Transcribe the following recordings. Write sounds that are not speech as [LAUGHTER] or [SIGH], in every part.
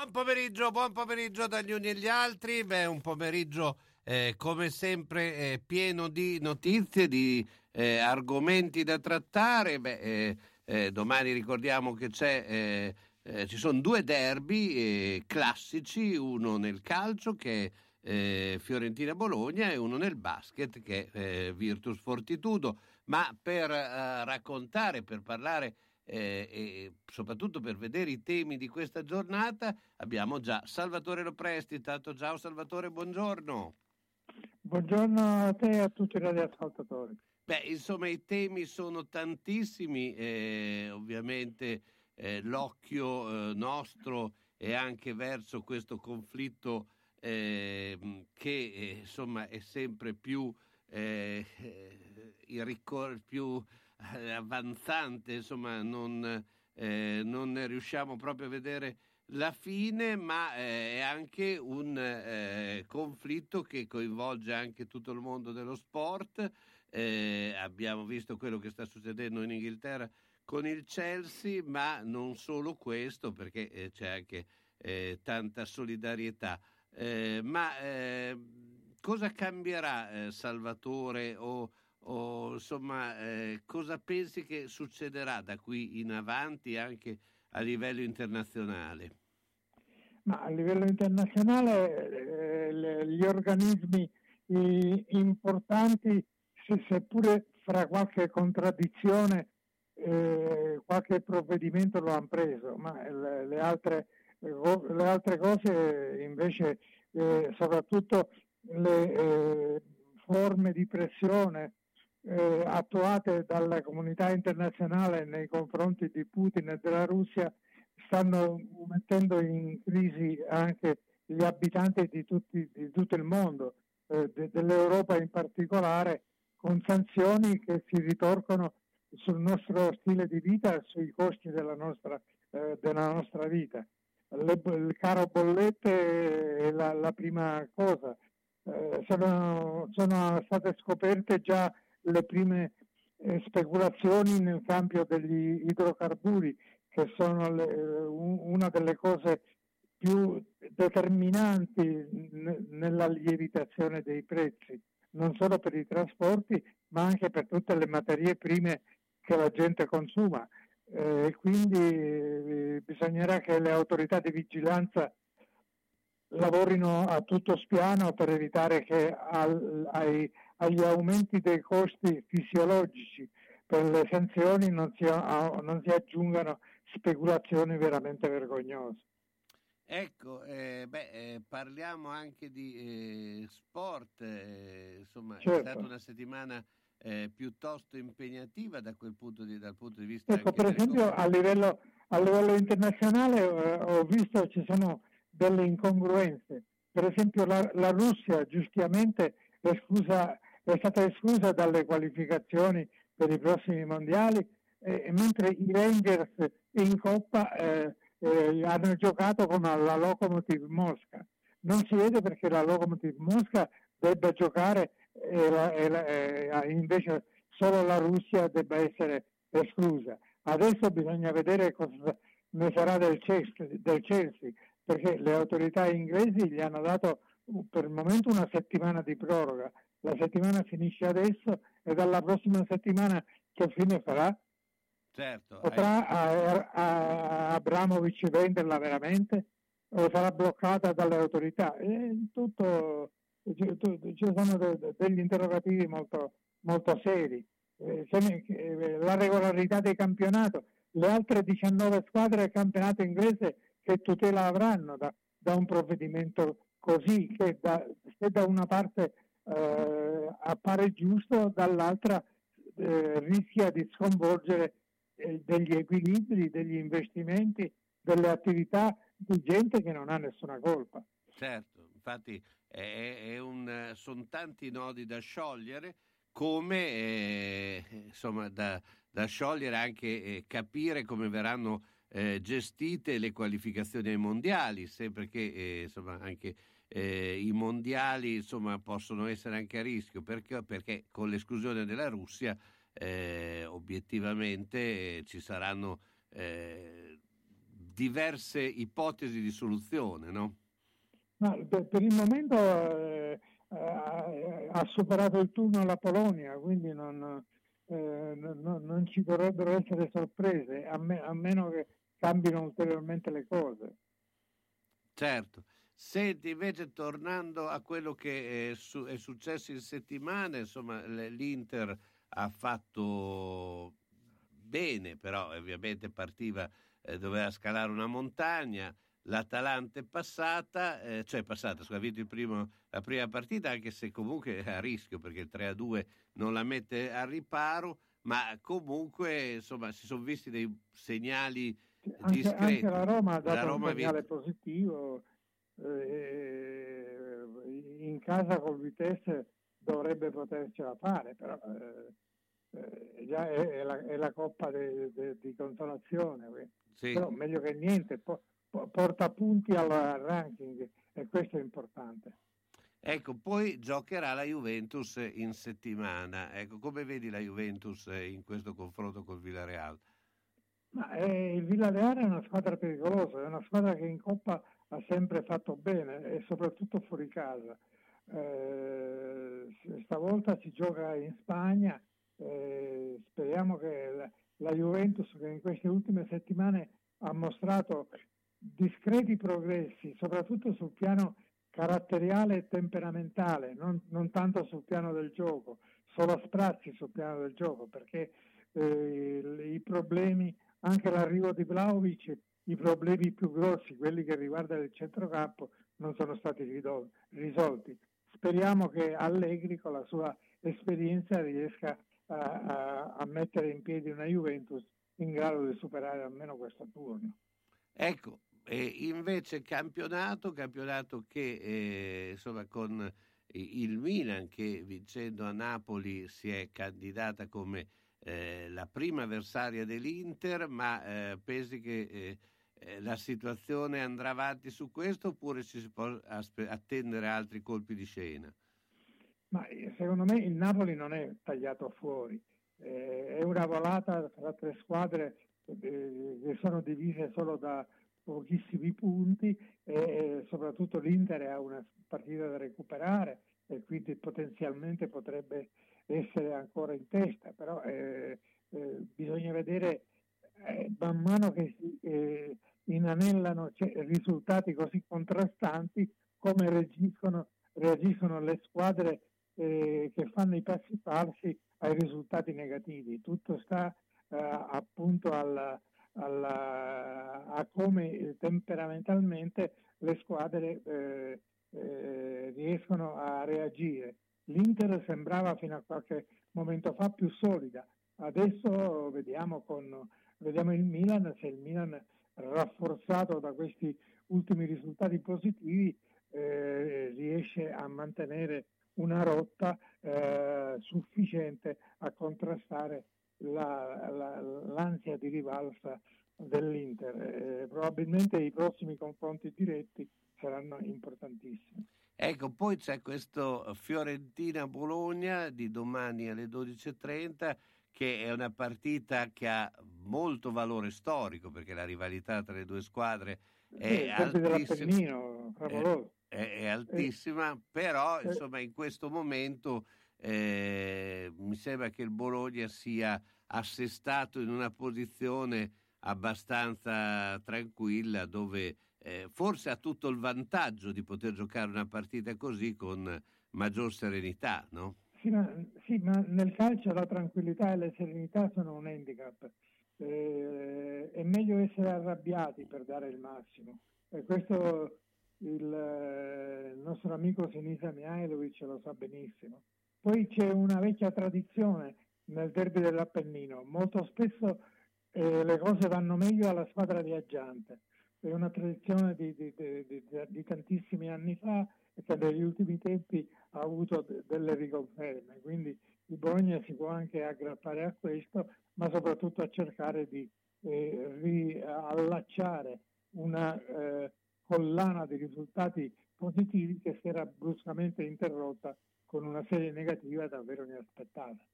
Buon pomeriggio, buon pomeriggio dagli uni e gli altri. Beh, un pomeriggio eh, come sempre eh, pieno di notizie, di eh, argomenti da trattare. Beh, eh, eh, domani ricordiamo che eh, ci sono due derby classici, uno nel calcio che è Fiorentina-Bologna e uno nel basket che è Virtus Fortitudo. Ma per raccontare, per parlare eh, e soprattutto per vedere i temi di questa giornata abbiamo già Salvatore Lopresti. Tanto ciao Salvatore, buongiorno. Buongiorno a te e a tutti i radioascoltatori. Beh, insomma, i temi sono tantissimi, eh, ovviamente eh, l'occhio eh, nostro è anche verso questo conflitto ehm, che eh, insomma è sempre più, eh, ricor- più avanzante, insomma non, eh, non, riusciamo proprio a vedere la fine, ma eh, è anche un eh, conflitto che coinvolge anche tutto il mondo dello sport. Eh, abbiamo visto quello che sta succedendo in Inghilterra con il Chelsea, ma non solo questo, perché eh, c'è anche tanta solidarietà. ma cosa cambierà Salvatore o o insomma eh, cosa pensi che succederà da qui in avanti anche a livello internazionale? Ma a livello internazionale eh, gli organismi importanti, se, seppure fra qualche contraddizione, eh, qualche provvedimento lo hanno preso, ma le, le, altre, le altre, cose invece, eh, soprattutto le eh, forme di pressione eh, attuate dalla comunità internazionale nei confronti di Putin e della Russia stanno mettendo in crisi anche gli abitanti di, tutti, di tutto il mondo, eh, de, dell'Europa in particolare, con sanzioni che si ritorcono sul nostro stile di vita e sui costi della nostra, eh, della nostra vita. Le, il caro bollette è la, la prima cosa. Eh, sono, sono state scoperte già le prime eh, speculazioni nel campo degli idrocarburi, che sono le, una delle cose più determinanti nella lievitazione dei prezzi, non solo per i trasporti, ma anche per tutte le materie prime che la gente consuma. Eh, quindi eh, bisognerà che le autorità di vigilanza lavorino a tutto spiano per evitare che al, ai, agli aumenti dei costi fisiologici per le sanzioni non si, non si aggiungano speculazioni veramente vergognose. Ecco, eh, beh, eh, parliamo anche di eh, sport, eh, insomma certo. è stata una settimana eh, piuttosto impegnativa da quel punto di, dal punto di vista... Ecco, per esempio a livello, a livello, internazionale eh, ho visto ci sono delle incongruenze, per esempio la, la Russia giustamente esclusa è stata esclusa dalle qualificazioni per i prossimi mondiali, eh, mentre i Rangers in Coppa eh, eh, hanno giocato con la Lokomotiv Mosca. Non si vede perché la Lokomotiv Mosca debba giocare e, la, e la, e invece solo la Russia debba essere esclusa. Adesso bisogna vedere cosa ne sarà del Chelsea, del Chelsea perché le autorità inglesi gli hanno dato per il momento una settimana di proroga la settimana finisce adesso e dalla prossima settimana che fine farà? Certo, Potrà hai... Abramovic venderla veramente o sarà bloccata dalle autorità? E tutto, ci sono degli interrogativi molto, molto seri. Eh, eh, la regolarità del campionato, le altre 19 squadre del campionato inglese che tutela avranno da, da un provvedimento così che da, se da una parte eh, appare giusto, dall'altra eh, rischia di sconvolgere eh, degli equilibri, degli investimenti, delle attività di gente che non ha nessuna colpa. Certo, infatti sono tanti nodi da sciogliere, come eh, insomma da, da, sciogliere anche eh, capire come verranno eh, gestite le qualificazioni ai mondiali, sempre che insomma, anche eh, i mondiali insomma, possono essere anche a rischio, perché, perché con l'esclusione della Russia eh, obiettivamente ci saranno diverse ipotesi di soluzione, no? Ma per il momento eh, eh, ha superato il turno la Polonia, quindi non, eh, non, non ci dovrebbero essere sorprese, a, me, a, meno che cambino ulteriormente le cose. Certo. Senti, invece tornando a quello che è, su, è successo in settimana, insomma, l'Inter ha fatto bene, però ovviamente partiva, eh, doveva scalare una montagna, l'Atalanta è passata, eh, cioè passata, scusa, ha vinto primo, la prima partita, anche se comunque è a rischio perché il 3-2 non la mette a riparo, ma comunque insomma si sono visti dei segnali anche, discreti. Anche la Roma ha dato la Roma un segnale positivo, eh, in casa col Vitesse dovrebbe potercela fare, però eh, eh, già è, è, la, è, la, coppa de, de, di consolazione, sì. però meglio che niente. Po- porta punti al ranking e questo è importante. Ecco, poi giocherà la Juventus in settimana. Ecco, come vedi la Juventus in questo confronto col Villarreal? Ma, eh, il Villarreal è una squadra pericolosa, è una squadra che in Coppa ha sempre fatto bene e soprattutto fuori casa. Eh, stavolta si gioca in Spagna, eh, speriamo che la, la Juventus che in queste ultime settimane ha mostrato discreti progressi, soprattutto sul piano caratteriale e temperamentale, non, non, tanto sul piano del gioco, solo a sprazzi sul piano del gioco, perché eh, i problemi, anche l'arrivo di Vlaovic, i problemi più grossi, quelli che riguardano il centrocampo, non sono stati risolti. Speriamo che Allegri con la sua esperienza riesca a, a, a mettere in piedi una Juventus in grado di superare almeno questo turno. Ecco, e invece campionato, campionato che eh, insomma con il Milan che vincendo a Napoli si è candidata come eh, la prima avversaria dell'Inter, ma eh, pensi che eh, eh, la situazione andrà avanti su questo oppure ci si può aspe- attendere altri colpi di scena? Ma eh, secondo me il Napoli non è tagliato fuori, è una volata tra tre squadre che sono divise solo da pochissimi punti e soprattutto l'Inter ha una partita da recuperare e quindi potenzialmente potrebbe essere ancora in testa, però eh, eh, bisogna vedere eh, man mano che si eh, inanellano cioè, risultati così contrastanti come reagiscono, reagiscono le squadre eh, che fanno i passi falsi ai risultati negativi. Tutto sta eh, appunto al, alla, a come temperamentalmente le squadre eh, eh, riescono a reagire. L'Inter sembrava fino a qualche momento fa più solida, adesso vediamo, con, vediamo il Milan, se il Milan rafforzato da questi ultimi risultati positivi eh, riesce a mantenere una rotta eh, sufficiente a contrastare la, la, l'ansia di rivalsa dell'Inter. Eh, probabilmente i prossimi confronti diretti saranno importantissimi. Ecco, poi c'è questo Fiorentina-Bologna di domani alle 12.30 che è una partita che ha molto valore storico perché la rivalità tra le due squadre è, sì, altissima, è, è, è altissima, però insomma in questo momento eh, mi sembra che il Bologna sia assestato in una posizione abbastanza tranquilla dove eh, forse ha tutto il vantaggio di poter giocare una partita così con maggior serenità, no? Sì ma, sì, ma nel calcio la tranquillità e la serenità sono un handicap. Eh, è meglio essere arrabbiati per dare il massimo. E questo il, eh, il nostro amico Sinisa Mihailovic lo sa benissimo. Poi c'è una vecchia tradizione nel derby dell'Appennino, molto spesso eh, le cose vanno meglio alla squadra viaggiante. è una tradizione di, di, di, di tantissimi anni fa che negli ultimi tempi ha avuto delle riconferme. Quindi il Bologna si può anche aggrappare a questo, ma soprattutto a cercare di eh, riallacciare una eh, collana di risultati positivi che si era bruscamente interrotta con una serie negativa davvero inaspettata.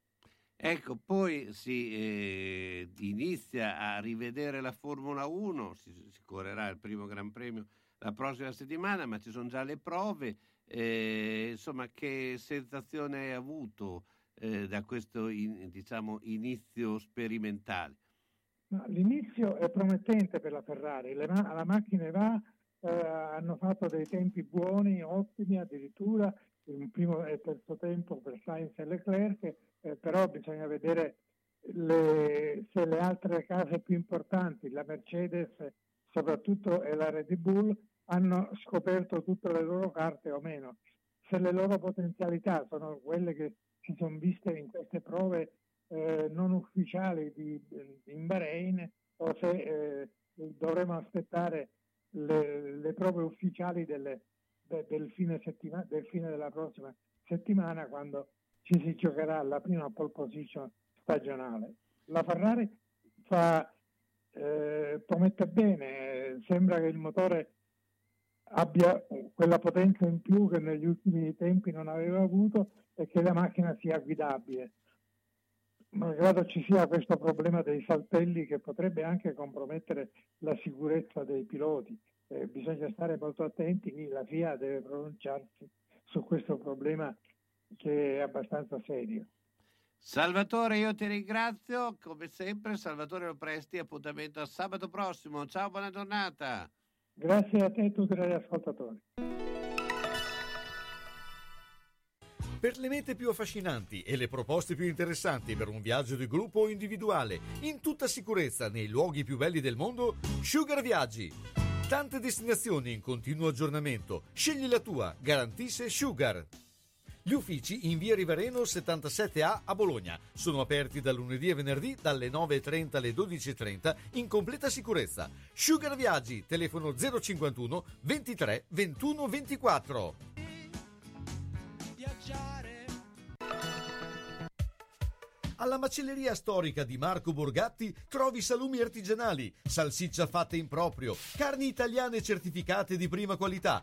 Ecco, poi si eh, inizia a rivedere la Formula 1, si, si, correrà il primo Gran Premio la prossima settimana, ma ci sono già le prove. Eh, insomma, che sensazione hai avuto eh, da questo in, diciamo, inizio sperimentale? L'inizio è promettente per la Ferrari, ma- la macchina va, eh, hanno fatto dei tempi buoni, ottimi addirittura, in primo e terzo tempo per Sainz e Leclerc, eh, però bisogna vedere le, se le altre case più importanti, la Mercedes soprattutto e la Red Bull, hanno scoperto tutte le loro carte o meno. Se le loro potenzialità sono quelle che si sono viste in queste prove eh, non ufficiali di, in Bahrain o se eh, dovremo aspettare le, le prove ufficiali delle, de, del, fine del fine della prossima settimana quando ci si giocherà la prima pole position stagionale. La Ferrari fa, eh, promette bene, sembra che il motore abbia quella potenza in più che negli ultimi tempi non aveva avuto e che la macchina sia guidabile. Malgrado ci sia questo problema dei saltelli che potrebbe anche compromettere la sicurezza dei piloti, eh, bisogna stare molto attenti, la FIA deve pronunciarsi su questo problema che è abbastanza serio. Salvatore, io ti ringrazio, come sempre Salvatore Lopresti, appuntamento a sabato prossimo, ciao, buona giornata. Grazie a te e a tutti gli ascoltatori. Per le mete più affascinanti e le proposte più interessanti per un viaggio di gruppo o individuale, in tutta sicurezza nei luoghi più belli del mondo, Sugar Viaggi. Tante destinazioni in continuo aggiornamento. Scegli la tua, garantisce Sugar. Gli uffici in via Rivareno 77A a Bologna sono aperti da lunedì e venerdì dalle 9.30 alle 12.30 in completa sicurezza. Sugar Viaggi, telefono 051 23 21 24. Viaggiare alla macelleria storica di Marco Borgatti trovi salumi artigianali, salsiccia fatta in proprio, carni italiane certificate di prima qualità,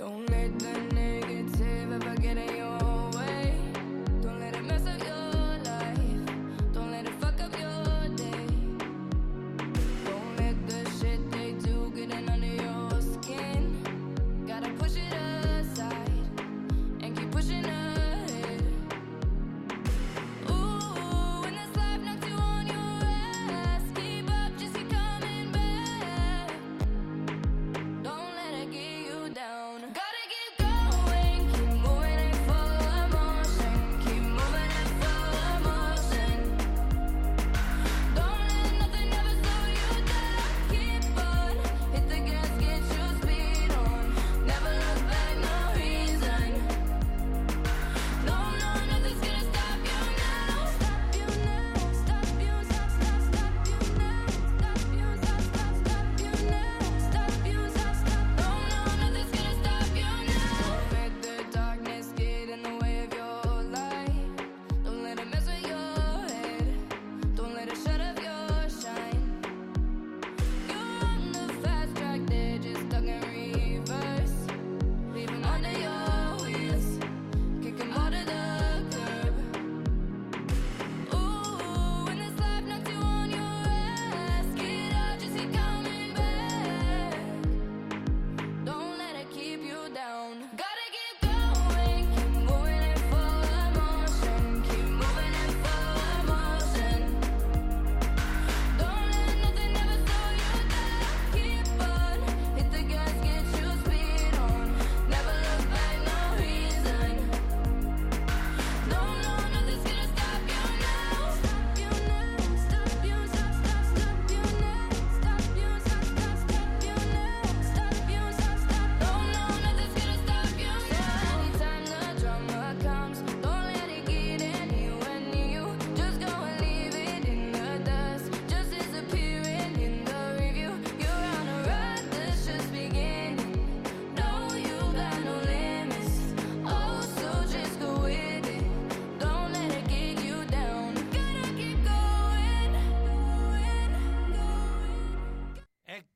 Don't let them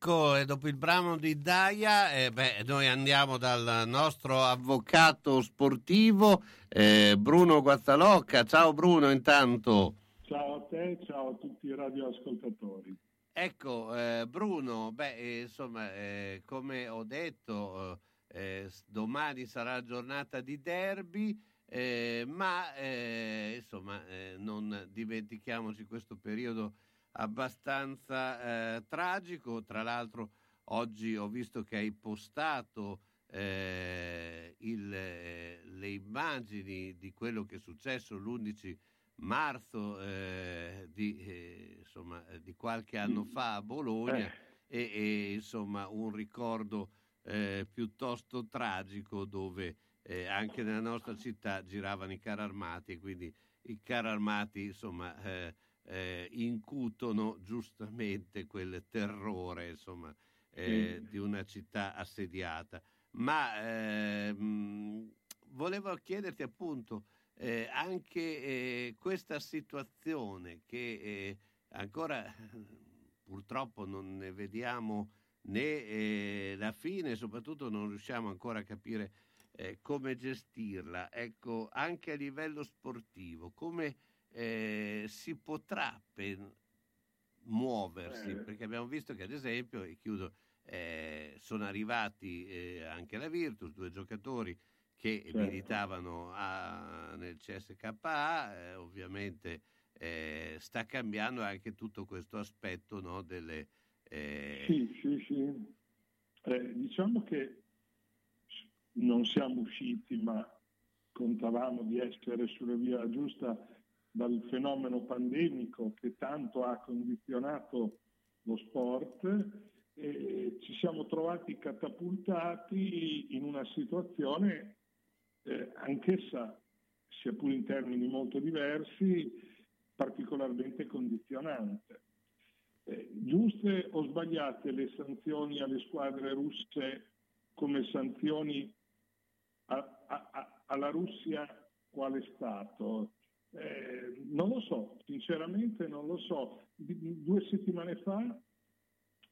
Ecco, dopo il brano di Daia, eh, beh, noi andiamo dal nostro avvocato sportivo eh, Bruno Guazzalocca. Ciao Bruno, intanto. Ciao a te, ciao a tutti i radioascoltatori. Ecco, eh, Bruno, beh, eh, insomma, eh, come ho detto, eh, domani sarà giornata di derby. ma insomma, non dimentichiamoci questo periodo abbastanza eh, tragico. Tra l'altro oggi ho visto che hai postato eh, il, eh, le immagini di quello che è successo l'11 marzo eh, di, eh, insomma, di, qualche anno fa a Bologna e, e insomma un ricordo eh, piuttosto tragico dove anche nella nostra città giravano i carri armati e quindi i carri armati insomma eh, incutono giustamente quel terrore insomma, eh, mm. di una città assediata. Ma ehm, volevo chiederti appunto eh, anche eh, questa situazione che eh, ancora purtroppo non ne vediamo né eh, la fine, soprattutto non riusciamo ancora a capire come gestirla. Ecco, anche a livello sportivo, come eh, si potrà per muoversi, eh. perché abbiamo visto che ad esempio, e chiudo, eh, sono arrivati eh, anche la Virtus, due giocatori che certo. militavano a, nel CSKA, eh, ovviamente eh, sta cambiando anche tutto questo aspetto no, delle... Sì, sì, sì. diciamo che non siamo usciti, ma contavamo di essere sulla via giusta dal fenomeno pandemico che tanto ha condizionato lo sport e ci siamo trovati catapultati in una situazione eh, anch'essa, sia pure in termini molto diversi, particolarmente condizionante. Eh, giuste o sbagliate le sanzioni alle squadre russe come sanzioni a, a, a, alla Russia quale Stato? Eh, non lo so, sinceramente non lo so. Due settimane fa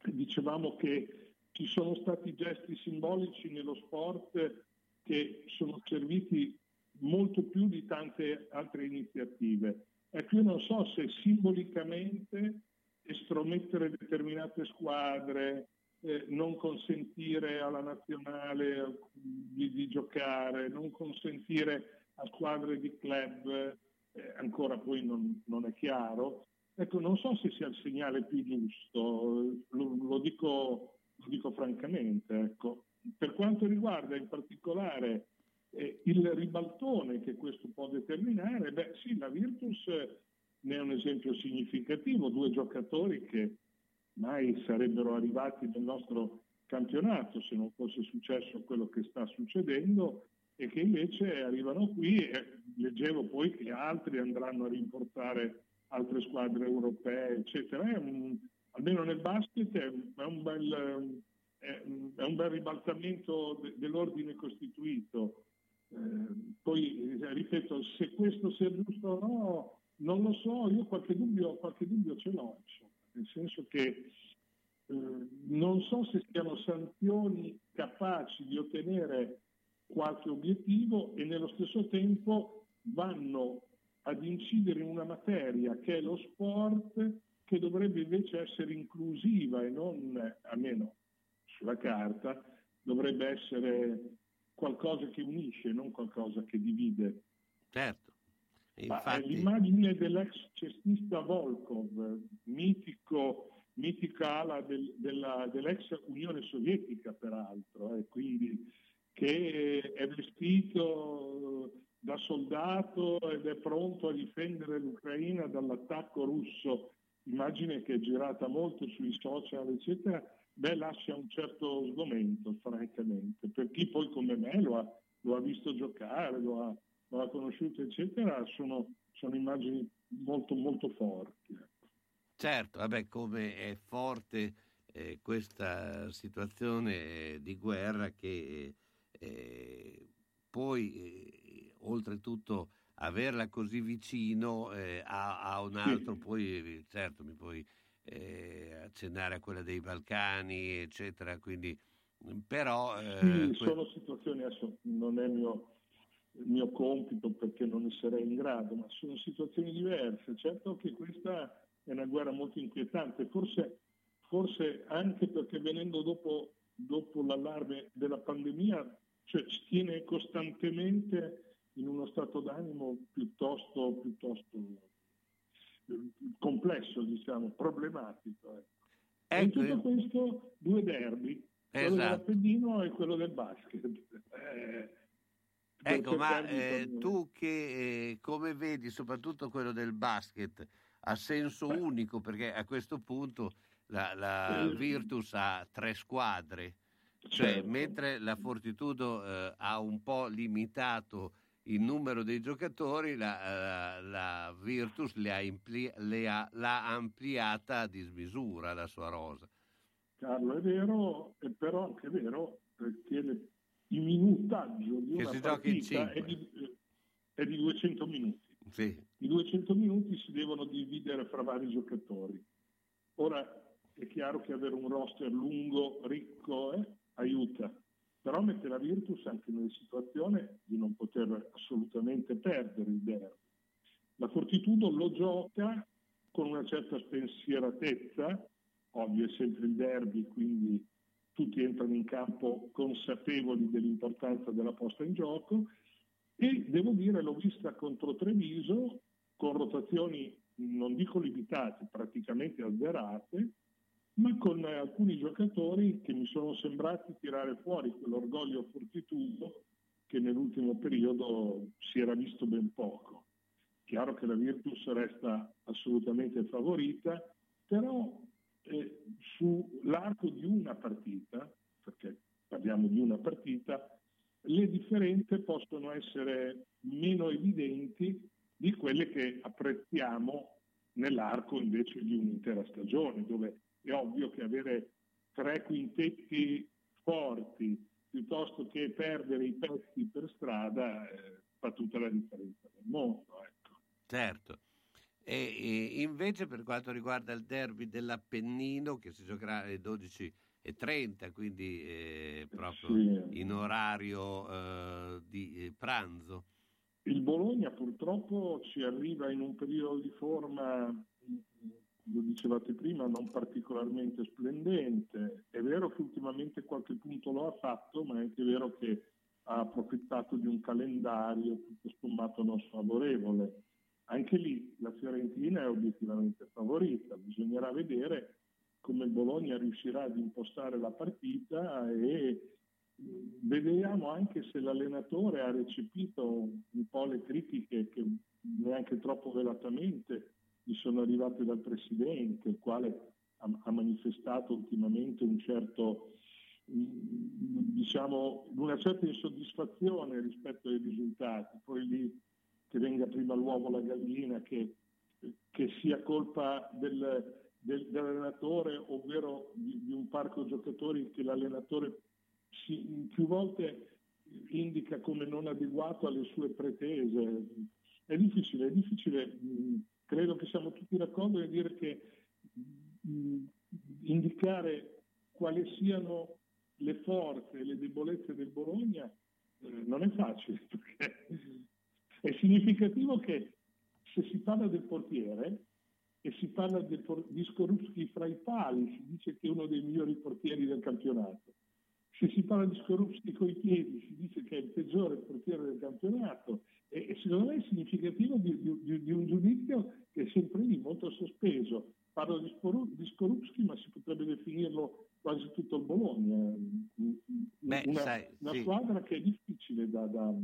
dicevamo che ci sono stati gesti simbolici nello sport che sono serviti molto più di tante altre iniziative. Ecco, io non so se simbolicamente estromettere determinate squadre, eh, non consentire alla nazionale di, di, giocare, non consentire a squadre di club eh, ancora poi non, non, è chiaro. Ecco, non so se sia il segnale più giusto, lo, lo, dico, lo dico, francamente. Ecco. Per quanto riguarda in particolare eh, il ribaltone che questo può determinare, beh sì, la Virtus ne è un esempio significativo, due giocatori che mai sarebbero arrivati nel nostro campionato se non fosse successo quello che sta succedendo e che invece arrivano qui e leggevo poi che altri andranno a rimportare altre squadre europee, eccetera. Un, almeno nel basket è un bel, è un bel ribaltamento de, dell'ordine costituito. Eh, poi, ripeto, se questo sia giusto o no, non lo so, io qualche dubbio, qualche dubbio ce l'ho, insomma, nel senso che eh, non so se siano sanzioni capaci di ottenere qualche obiettivo e nello stesso tempo vanno ad incidere in una materia che è lo sport che dovrebbe invece essere inclusiva e non, almeno sulla carta, dovrebbe essere qualcosa che unisce, non qualcosa che divide. Certo. Infatti... L'immagine dell'ex cestista Volkov, mitico, mitica ala del, della, dell'ex Unione Sovietica peraltro, eh, quindi che è vestito da soldato ed è pronto a difendere l'Ucraina dall'attacco russo, immagine che è girata molto sui social, eccetera, beh, lascia un certo sgomento, francamente. Per chi poi come me lo ha, lo ha visto giocare, lo ha, lo ha, conosciuto, eccetera, sono, sono immagini molto, molto forti. Ecco. Certo, vabbè, come è forte eh, questa situazione di guerra che eh, poi eh, oltretutto averla così vicino eh, a, a, un altro, poi certo mi puoi eh, accennare a quella dei Balcani, eccetera. Quindi, però, eh, sì, sono situazioni, adesso non è il mio, il mio compito perché non ne sarei in grado, ma sono situazioni diverse. Certo che questa è una guerra molto inquietante, forse, forse anche perché venendo dopo, dopo l'allarme della pandemia, cioè ci tiene costantemente in uno stato d'animo piuttosto, piuttosto complesso, diciamo, problematico. Ecco. Ecco. In tutto questo due derby, quello esatto. dell'Appennino e quello del basket. Eh, ecco, ma eh, tu che eh, come vedi soprattutto quello del basket ha senso Beh. unico perché a questo punto la, la eh. Virtus ha tre squadre, cioè certo. mentre la Fortitudo eh, ha un po' limitato il numero dei giocatori, la, la, la Virtus le ha impli- le ha, l'ha ampliata a dismisura la sua rosa. Carlo, è vero, è però anche vero che le, il minutaggio di una partita è di, è di 200 minuti. Sì. I 200 minuti si devono dividere fra vari giocatori. Ora è chiaro che avere un roster lungo, ricco, eh, aiuta però mette la Virtus anche nella situazione di non poter assolutamente perdere il derby. La Fortitudo lo gioca con una certa spensieratezza, ovvio è sempre il derby, quindi tutti entrano in campo consapevoli dell'importanza della posta in gioco e devo dire l'ho vista contro Treviso con rotazioni non dico limitate, praticamente azzerate, ma con alcuni giocatori che mi sono sembrati tirare fuori quell'orgoglio fortitudo che nell'ultimo periodo si era visto ben poco. Chiaro che la Virtus resta assolutamente favorita, però eh, sull'arco di una partita, perché parliamo di una partita, le differenze possono essere meno evidenti di quelle che apprezziamo nell'arco invece di un'intera stagione, dove è ovvio che avere tre quintetti forti piuttosto che perdere i pezzi per strada eh, fa tutta la differenza del mondo. Ecco. Certo. E, e, invece per quanto riguarda il derby dell'Appennino che si giocherà alle 12.30, quindi eh, proprio sì. in orario eh, di eh, pranzo. Il Bologna purtroppo ci arriva in un periodo di forma lo dicevate prima, non particolarmente splendente. È vero che ultimamente qualche punto lo ha fatto, ma è anche vero che ha approfittato di un calendario tutto sommato non sfavorevole. Anche lì la Fiorentina è obiettivamente favorita, bisognerà vedere come Bologna riuscirà ad impostare la partita e vediamo anche se l'allenatore ha recepito un po' le critiche che neanche troppo velatamente mi sono arrivate dal Presidente, il quale ha, ha manifestato ultimamente un certo, diciamo, una certa insoddisfazione rispetto ai risultati. Poi lì che venga prima l'uovo la gallina, che, che sia colpa del, del, dell'allenatore, ovvero di, di, un parco giocatori che l'allenatore si, più volte indica come non adeguato alle sue pretese. È difficile, è difficile credo che siamo tutti d'accordo nel dire che mh, indicare quali siano le forze e le debolezze del Bologna eh, non è facile, [LAUGHS] perché è significativo che se si parla del portiere e si parla del, di Skorupski fra i pali, si dice che è uno dei migliori portieri del campionato. Se si parla di Skorupski coi piedi, si dice che è il peggiore portiere del campionato e, secondo me è significativo di, di, di, un giudizio che è sempre lì, molto sospeso. Parlo di, Sporu, di Skorupski, ma si potrebbe definirlo quasi tutto il Bologna. Beh, una, sai, una sì. squadra che è difficile da, da,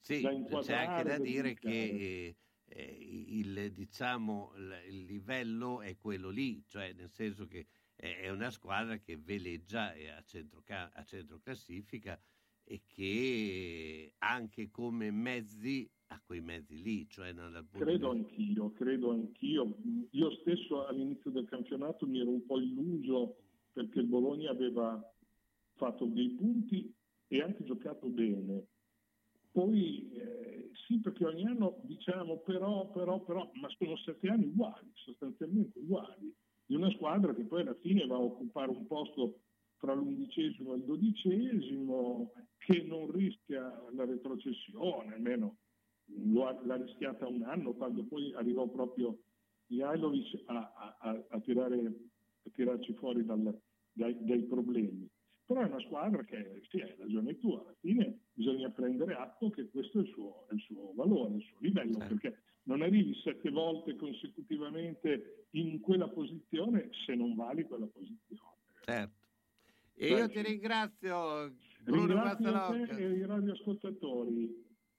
sì, da inquadrare. C'è anche da dire che eh, il, diciamo, il livello è quello lì, cioè nel senso che è una squadra che veleggia a centro, a centro classifica e che anche come mezzi ha quei mezzi lì. Cioè credo anch'io, credo anch'io. Io stesso all'inizio del campionato mi ero un po' illuso perché il Bologna aveva fatto dei punti e anche giocato bene. Poi eh, sì, perché ogni anno diciamo però, però, però, ma sono sette anni uguali, sostanzialmente uguali, di una squadra che poi alla fine va a occupare un posto tra l'undicesimo e il dodicesimo, che non rischia la retrocessione, almeno l'ha rischiata un anno quando poi arrivò proprio Mihailovic a, a, a, tirare, a tirarci fuori dal, dai, dai, problemi. Però è una squadra che, sì, hai ragione tu, alla fine bisogna prendere atto che questo è il suo, è il suo valore, il suo livello, certo. perché non arrivi sette volte consecutivamente in quella posizione se non vali quella posizione. Certo. E io ti ringrazio, Bruno Ringrazio te e i radioascoltatori.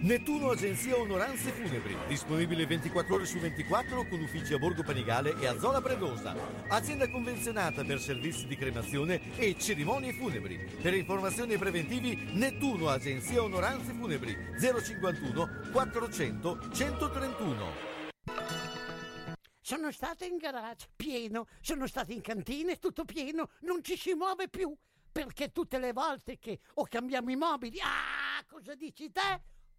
Nettuno Agenzia Onoranze Funebri, disponibile 24 ore su 24 con uffici a Borgo Panigale e a Zola Predosa. Azienda convenzionata per servizi di cremazione e cerimonie funebri. Per informazioni e preventivi Nettuno Agenzia Onoranze Funebri 051 400 131. Sono stata in garage, pieno, sono stata in cantina, tutto pieno, non ci si muove più, perché tutte le volte che o cambiamo i mobili, ah, cosa dici te?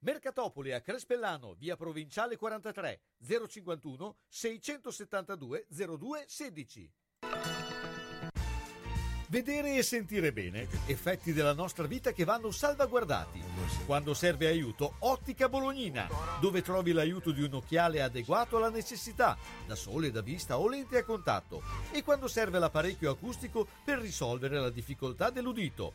Mercatopoli a Crespellano, via Provinciale 43, 051 672 02 16. Vedere e sentire bene, effetti della nostra vita che vanno salvaguardati. Quando serve aiuto, Ottica Bolognina, dove trovi l'aiuto di un occhiale adeguato alla necessità, da sole, da vista o lente a contatto, e quando serve l'apparecchio acustico per risolvere la difficoltà dell'udito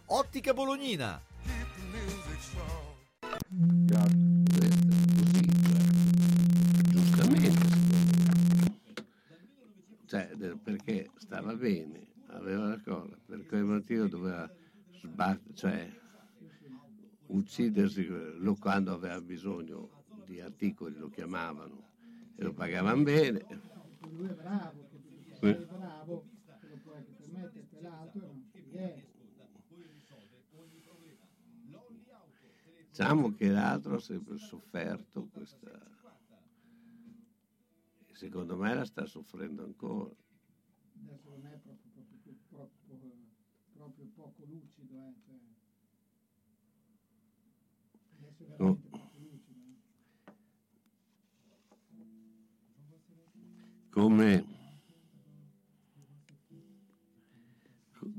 Ottica Bolognina. Cioè, perché stava bene, aveva la cosa, per quel motivo doveva sbattere, cioè uccidersi quando aveva bisogno di articoli, lo chiamavano e lo pagavano bene. Lui è bravo, è bravo, lo puoi anche permettere, l'altro non si riesce. Diciamo che l'altro ha sempre sofferto questa... E secondo me la sta soffrendo ancora. Adesso non è proprio, proprio, proprio, proprio poco lucido, eh? Cioè... Adesso è veramente no. poco lucido. Eh? Come...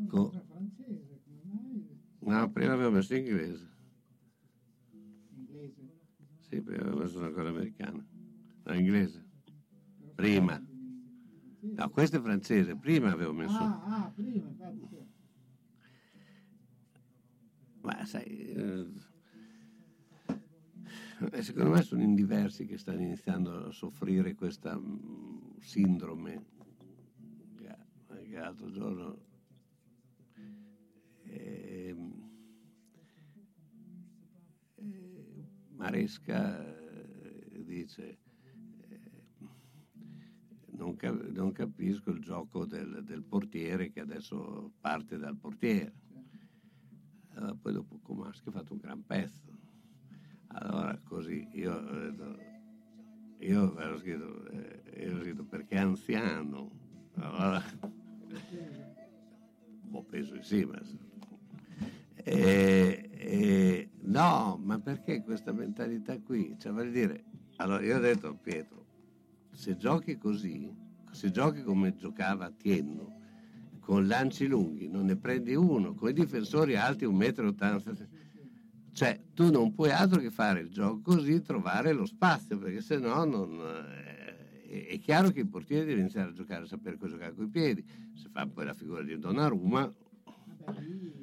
Co- francese, come mai? No, prima avevo messo inglese. Sì, prima avevo messo una cosa americana. No, inglese. Prima. No, questo è francese, prima avevo messo... Ah, ah prima, infatti. Ma sai, eh, secondo me sono in diversi che stanno iniziando a soffrire questa mh, sindrome. Che l'altro giorno... Eh, Maresca eh, dice eh, non, cap- non, capisco il gioco del, del, portiere che adesso parte dal portiere. Allora, poi dopo Comaschi ha fatto un gran pezzo. Allora così io, io avevo scritto, eh, io scritto perché è anziano. Allora, [LAUGHS] boh, penso di sì, ma... E, e, no, ma perché questa mentalità qui? Cioè, voglio dire, allora io ho detto a Pietro, se giochi così, se giochi come giocava Tienno, con lanci lunghi, non ne prendi uno, con i difensori alti 1,80 m, cioè tu non puoi altro che fare il gioco così, trovare lo spazio, perché se no non... Eh, è chiaro che il portiere deve iniziare a giocare, a sapere cosa giocare con i piedi, se fa poi la figura di Donnarumma... Vabbè,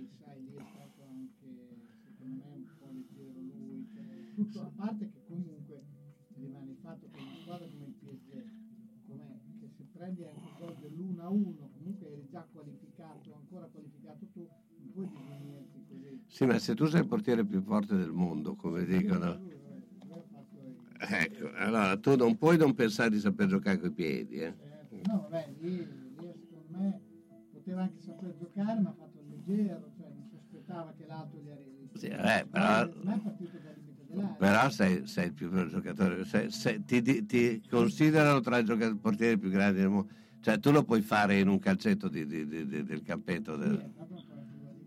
tutto, a parte che comunque rimane il fatto che una squadra come il PSG, com'è, che se prendi anche il gol dell'1-1, comunque eri già qualificato, ancora qualificato tu, non puoi divenirti così. Sì, ma se tu sei il portiere più forte del mondo, come dicono... Ecco, allora tu non puoi non pensare di saper giocare con i piedi, eh. Certo. No, vabbè, lì, lì secondo me poteva anche saper giocare, ma ha fatto il leggero, cioè non si aspettava che l'altro gli arrivi. Sì, eh, però- me è partito dell'area. Però sei, sei il più giocatore, sei- sei- ti, ti- considerano tra i giocatori portieri più grandi del mondo. Cioè tu lo puoi fare in un calcetto di- di- di- del campetto. Del-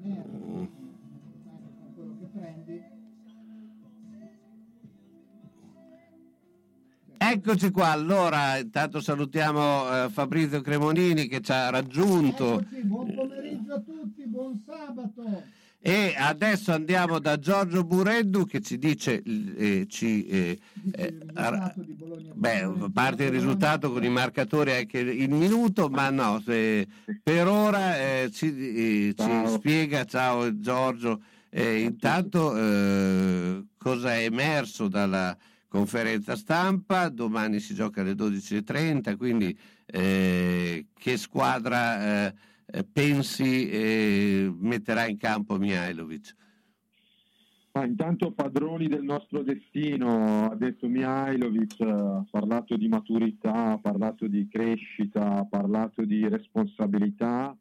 Mm. Eccoci qua, allora intanto salutiamo eh, Fabrizio Cremonini che ci ha raggiunto Eccoci, buon pomeriggio a tutti, buon sabato. E adesso andiamo da Giorgio Bureddu che ci dice, eh, ci, eh, Dice eh. Beh, parte il risultato con i marcatori anche il minuto, ma no, se- per ora eh, ci, eh, ci Ciao. spiega, ciao Giorgio, eh, intanto eh, cosa è emerso dalla conferenza stampa, domani si gioca alle 12.30, quindi eh, che squadra pensi eh, metterà in campo Mihailovic? Ma intanto padroni del nostro destino, ha detto Mihailovic, eh, ha parlato di maturità, ha parlato di crescita, ha parlato di responsabilità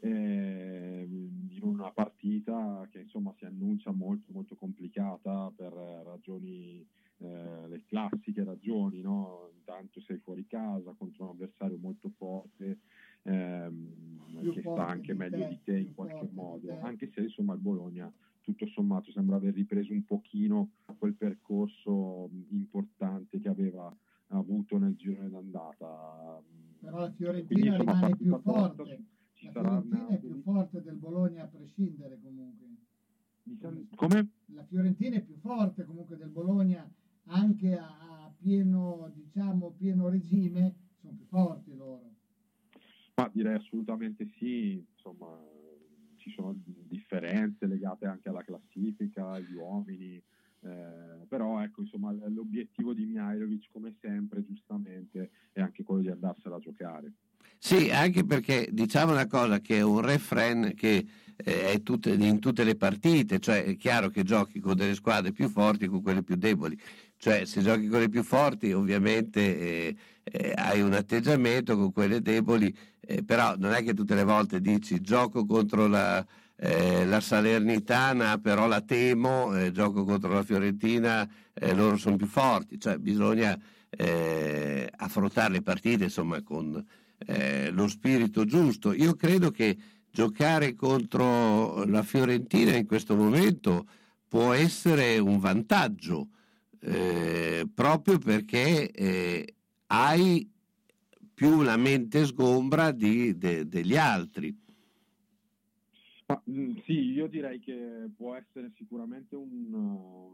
ehm, in una partita che insomma si annuncia molto molto complicata per eh, ragioni, eh, le classiche ragioni, no? intanto sei fuori casa contro un avversario molto forte ehm, che sta anche meglio te, di te in qualche modo, te. anche se insomma il Bologna tutto sommato sembra aver ripreso un pochino quel percorso importante che aveva avuto nel girone d'andata. Però la Quindi, Fiorentina insomma, rimane più forte. Ci La Fiorentina è più forte del Bologna a prescindere comunque. Come? La Fiorentina è più forte comunque del Bologna anche a, a pieno, diciamo, pieno regime, sono più forti loro. Ma direi assolutamente sì, insomma ci sono differenze legate anche alla classifica, agli uomini, eh, però ecco insomma l'obiettivo di Mihailovic come sempre giustamente è anche quello di andarsela a giocare. Sì, anche perché diciamo una cosa che è un refrain che eh, è tutte- in tutte le partite, cioè è chiaro che giochi con delle squadre più forti e con quelle più deboli, cioè se giochi con le più forti ovviamente eh, eh, hai un atteggiamento con quelle deboli, eh, però non è che tutte le volte dici gioco contro la, eh, la Salernitana, però la temo, eh, gioco contro la Fiorentina, eh, loro sono più forti, cioè bisogna eh, affrontare le partite insomma con eh, lo spirito giusto. Io credo che giocare contro la Fiorentina in questo momento può essere un vantaggio, proprio perché hai più la mente sgombra di- de- degli altri. Ma, mh, sì, io direi che può essere sicuramente un,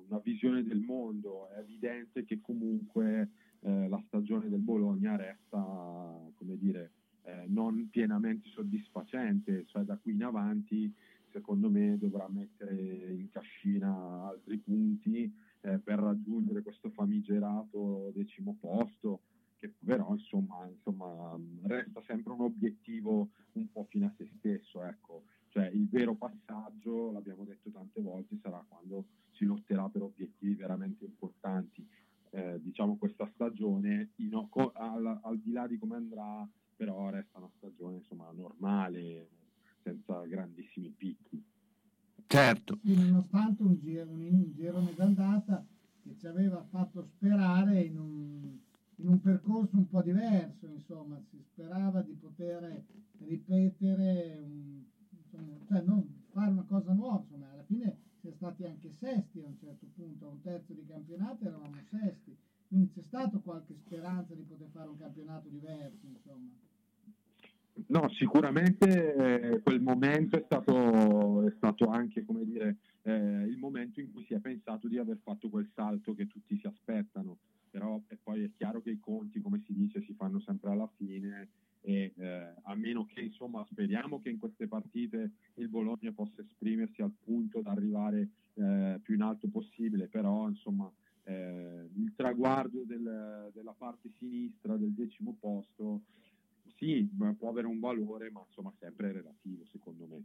una visione del mondo, è evidente che comunque eh, la stagione del Bologna resta, come dire, eh, non pienamente soddisfacente, cioè da qui in avanti secondo me dovrà mettere in cascina altri punti eh, per raggiungere questo famigerato decimo posto che però insomma, insomma resta sempre un obiettivo un po' fine a se stesso ecco cioè il vero passaggio, l'abbiamo detto tante volte, sarà quando si lotterà per obiettivi veramente importanti. Eh, diciamo questa stagione, in- al, al di là di come andrà, però resta una stagione insomma normale, senza grandissimi picchi. Certo, Sì, nonostante un, gi- un, un girone d'andata che ci aveva fatto sperare in un, in un percorso un po' diverso, insomma, si sperava di poter ripetere, un- insomma, cioè non fare una cosa nuova, insomma, alla fine si è stati anche sesti a un certo punto, a un terzo di campionato eravamo sesti, Quindi c'è stata qualche speranza di poter fare un campionato diverso, insomma. No, sicuramente eh, quel momento è stato, è stato anche, dire, eh, il momento in cui si è pensato di aver fatto quel salto che tutti si aspettano, però poi è chiaro che i conti, come si dice, si fanno sempre alla fine e eh, a meno che insomma speriamo che in queste partite il Bologna possa esprimersi al punto da arrivare eh, più in alto possibile, però insomma eh, il traguardo del, della parte sinistra del decimo posto sì, può avere un valore, ma insomma sempre relativo secondo me.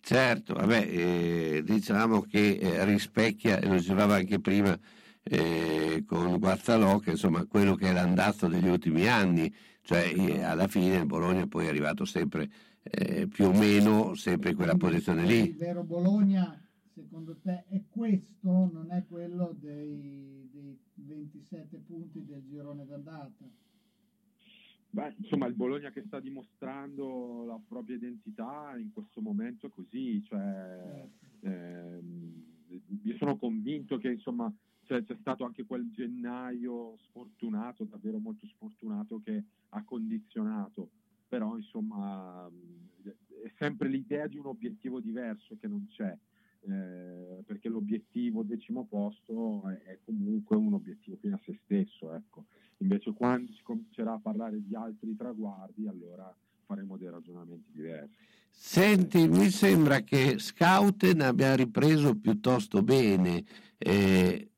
Certo, vabbè, eh, diciamo che eh, rispecchia, lo dicevamo anche prima eh, con Guazzalò, che insomma quello che è l'andazzo degli ultimi anni, cioè eh, alla fine il Bologna poi è arrivato sempre eh, più o meno sempre in quella posizione lì. Il vero Bologna, secondo te, è questo, non è quello dei, dei 27 punti del girone d'andata? Beh, insomma, il Bologna che sta dimostrando la propria identità in questo momento è così, cioè, ehm, io sono convinto che insomma, c'è, c'è, stato anche quel gennaio sfortunato, davvero molto sfortunato, che ha condizionato, però insomma è sempre l'idea di un obiettivo diverso che non c'è. Eh, perché l'obiettivo decimo posto è, è, comunque un obiettivo fino a se stesso. Ecco. Invece quando si comincerà a parlare di altri traguardi, allora faremo dei ragionamenti diversi. Senti, mi sembra che Scouten abbia ripreso piuttosto bene, eh,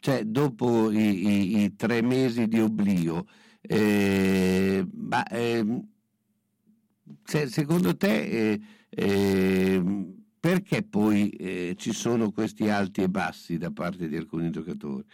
cioè dopo i, i, i, tre mesi di oblio. Eh, ma eh, secondo te eh, eh, perché poi eh, ci sono questi alti e bassi da parte di alcuni giocatori?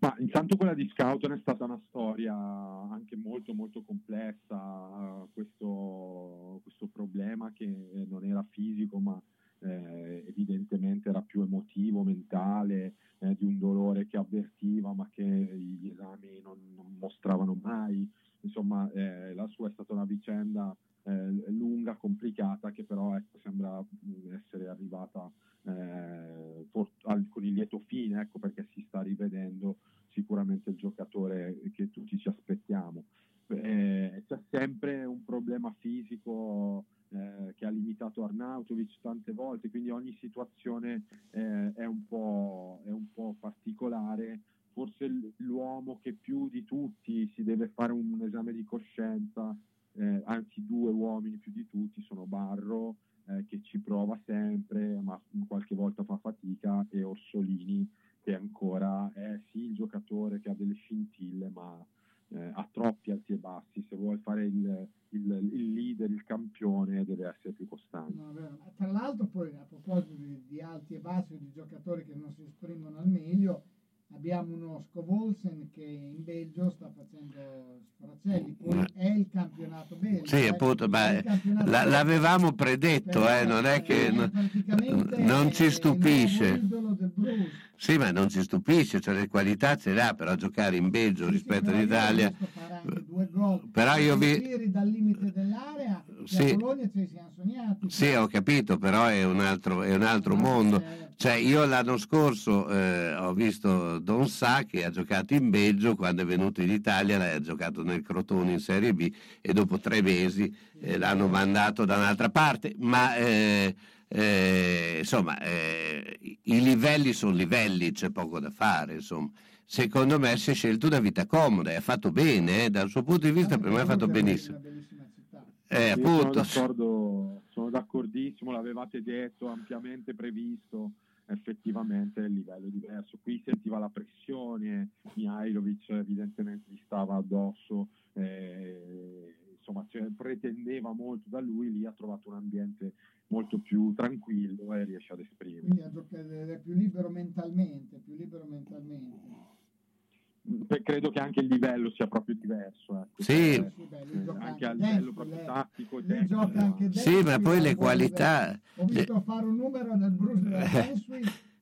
Ma intanto quella di Scouten è stata una storia anche molto molto complessa, questo, questo problema che non era fisico ma eh, evidentemente era più emotivo, mentale, eh, di un dolore che avvertiva ma che gli esami non, non mostravano mai. Insomma, eh, la sua è stata una vicenda eh, lunga, complicata, che però ecco, sembra essere arrivata eh, for- al, con il lieto fine, ecco, perché si sta rivedendo sicuramente il giocatore che tutti ci aspettiamo. Eh, c'è sempre un problema fisico eh, che ha limitato Arnautovic tante volte, quindi ogni situazione eh, è, un è, un po', particolare. Forse l'uomo che più di tutti si deve fare un esame di coscienza, eh, anzi due uomini più di tutti sono Barro eh, che ci prova sempre ma qualche volta fa fatica e Orsolini che ancora è sì il giocatore che ha delle scintille ma eh, ha troppi alti e bassi, se vuole fare il, il, il, leader, il campione deve essere più costante. No, Tra l'altro poi a proposito di, di alti e bassi, di giocatori che non si esprimono al meglio, abbiamo uno Scovolsen che in Belgio sta facendo sfracelli, poi è il campionato belga. Sì, eh? appunto, beh, la, l'avevamo predetto, eh, non è che non, non ci stupisce. Sì, ma non ci stupisce, cioè le qualità ce l'ha, però giocare in Belgio sì, rispetto all'Italia. Però io vi dal limite dell'area sì. Bologna ci siamo sognati. Sì, ho capito, però è un altro, è un altro ah, mondo. Cioè, io l'anno scorso eh, ho visto Don Sa che ha giocato in Belgio, quando è venuto in Italia ha giocato nel Crotone in Serie B e dopo tre mesi eh, l'hanno mandato da un'altra parte, ma eh, eh insomma eh, i livelli sono livelli, c'è poco da fare, insomma. Secondo me si è scelto una vita comoda e ha fatto bene, eh, dal suo punto di vista per me ha fatto benissimo. Eh, appunto. Sono, sono d'accordissimo, l'avevate detto, ampiamente previsto effettivamente il livello è diverso. Qui sentiva la pressione, Mihailovic evidentemente gli stava addosso, eh, insomma cioè, pretendeva molto da lui, lì ha trovato un ambiente molto più tranquillo e riesce ad esprimere. Quindi a giocare è più libero mentalmente, più libero mentalmente credo che anche il livello sia proprio diverso. Ecco. Sì. Cioè, eh, anche a livello proprio tattico. Tecnico. Sì, ma poi le qualità... Ho visto le... fare un numero nel Bruce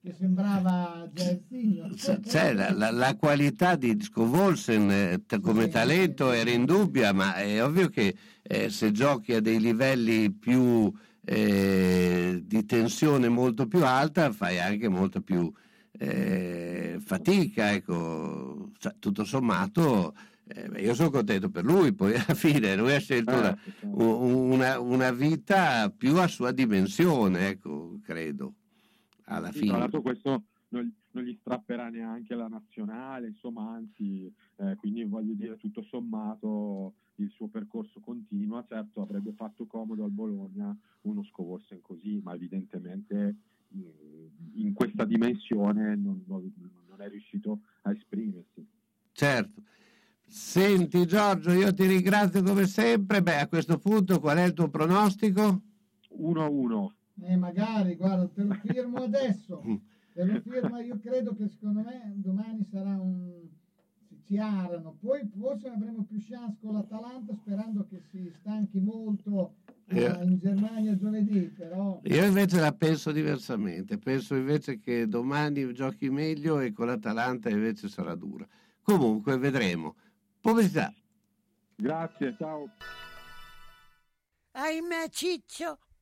che sembrava Gersinho. [LAUGHS] Cioè, la, la, la, qualità di Scovolsen eh, come sì, talento sì, era indubbia, ma è ovvio che eh, se giochi a dei livelli più eh, di tensione molto più alta fai anche molto più eh, fatica, ecco, cioè, tutto sommato eh, io sono contento per lui, poi alla fine lui ha scelto una, Certo, certo. una- una vita più a sua dimensione, ecco, credo, alla Sì, Tra fine. l'altro questo non, non gli strapperà neanche la nazionale, insomma, anzi, eh, quindi voglio dire, tutto sommato il suo percorso continua, certo avrebbe fatto comodo al Bologna uno Scovorsen così, ma evidentemente mh, in questa dimensione non, non- non è riuscito a esprimersi. Certo. Senti Giorgio, io ti ringrazio come sempre. Beh, a questo punto qual è il tuo pronostico? 1-1. Eh, magari, guarda, te lo firmo adesso. Mm. [LAUGHS] Te lo firmo, io credo che secondo me domani sarà un... si ci arano. Poi forse avremo più chance con l'Atalanta sperando che si stanchi molto Eh. in Germania giovedì, però... Io invece la penso diversamente. Penso invece che domani giochi meglio e con l'Atalanta invece sarà dura. Comunque vedremo. Pubblicità. Grazie, ciao. Ahimè, Ciccio,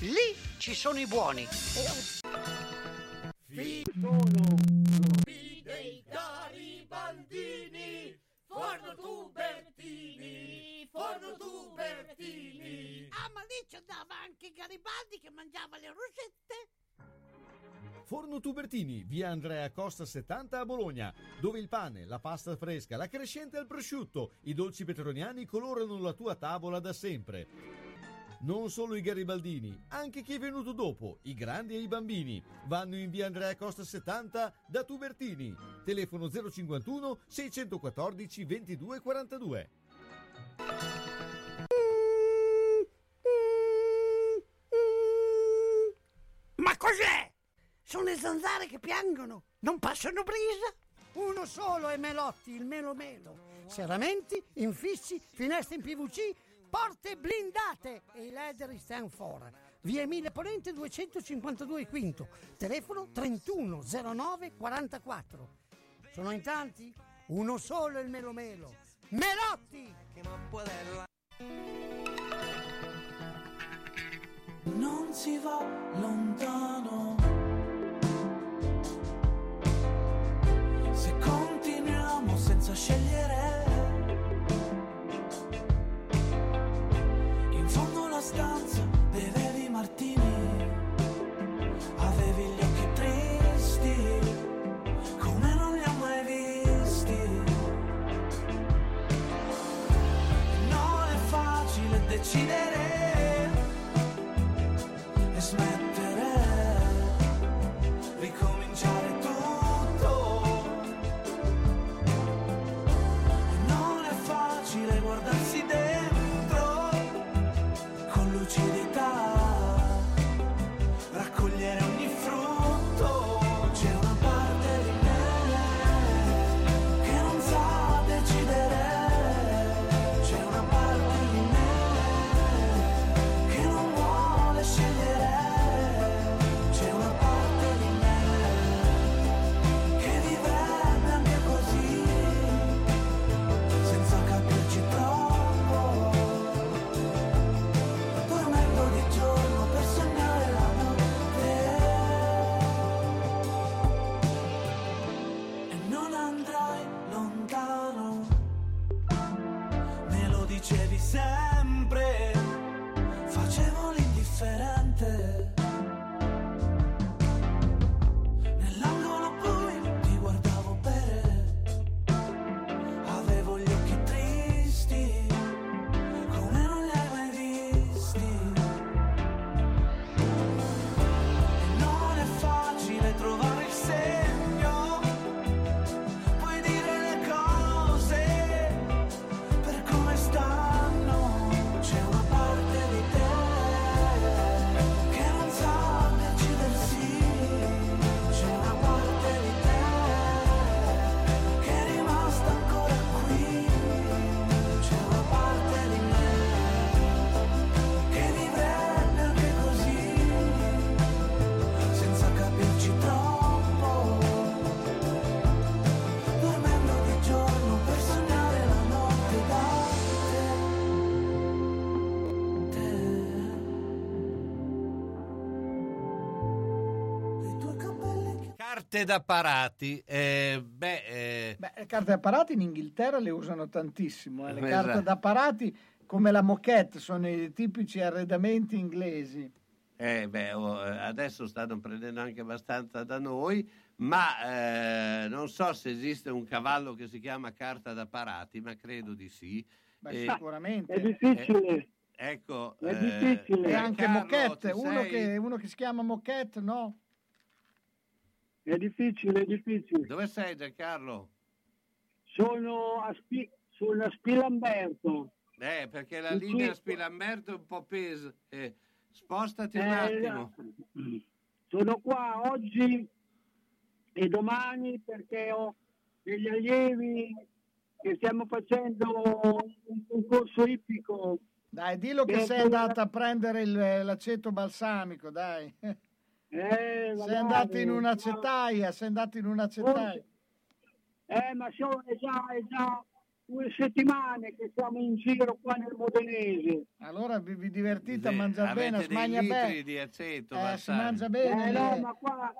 Lì ci sono i buoni. dei Garibaldini, Forno Tubertini, Forno Tubertini. Ah, ma lì ci andava anche Garibaldi che mangiava le rosette. Forno Tubertini, via Andrea Costa 70 a Bologna, dove il pane, la pasta fresca, la crescente al prosciutto, i dolci petroniani colorano la tua tavola da sempre. Non solo i garibaldini, anche chi è venuto dopo, i grandi e i bambini, vanno in via Andrea Costa 70 da Tubertini. Telefono 051 614 22 42. Ma cos'è? Sono le zanzare che piangono, non passano brisa. Uno solo è Melotti, il Melo Melo. Serramenti, infissi, finestre in PVC, porte blindate e i leder stand for. Via Emile Ponente 252 Quinto, telefono 31 09 44. Sono in tanti? Uno solo il Melo Melo. Melotti! Non si va lontano. Se continuiamo senza scegliere. Carte da parati. Eh, beh, eh, Beh, le carte da parati in Inghilterra le usano tantissimo. eh. Le Esatto. carte da parati, come la moquette, sono i tipici arredamenti inglesi. eh, beh, oh, eh, adesso stanno prendendo anche abbastanza da noi, ma eh, non so se esiste un cavallo che si chiama carta da parati, ma credo di sì. Beh, Eh, sicuramente. È difficile. Ecco, È eh, difficile. E anche Carlo, moquette, uno che, uno che si chiama moquette, no? È difficile, è difficile. Dove sei Giancarlo? Sono a Spi- sulla Spilamberto. Eh, perché la Sì, linea sì. Spilamberto è un po' pesa. Eh, spostati un Eh, attimo. Sono qua oggi e domani perché ho degli allievi che stiamo facendo un, un corso ippico. Dai, dillo che sei andata a prendere il- l'aceto balsamico, dai. [LAUGHS] Eh, Sei andato in una acetaia, sei andato in una acetaia. Eh, ma sono è già, è già due settimane che siamo in giro qua nel Modenese. Allora vi, vi divertite a mangiare bene, mangia litri bene. di aceto, Eh, si mangia bene. Eh, no, eh. ma qua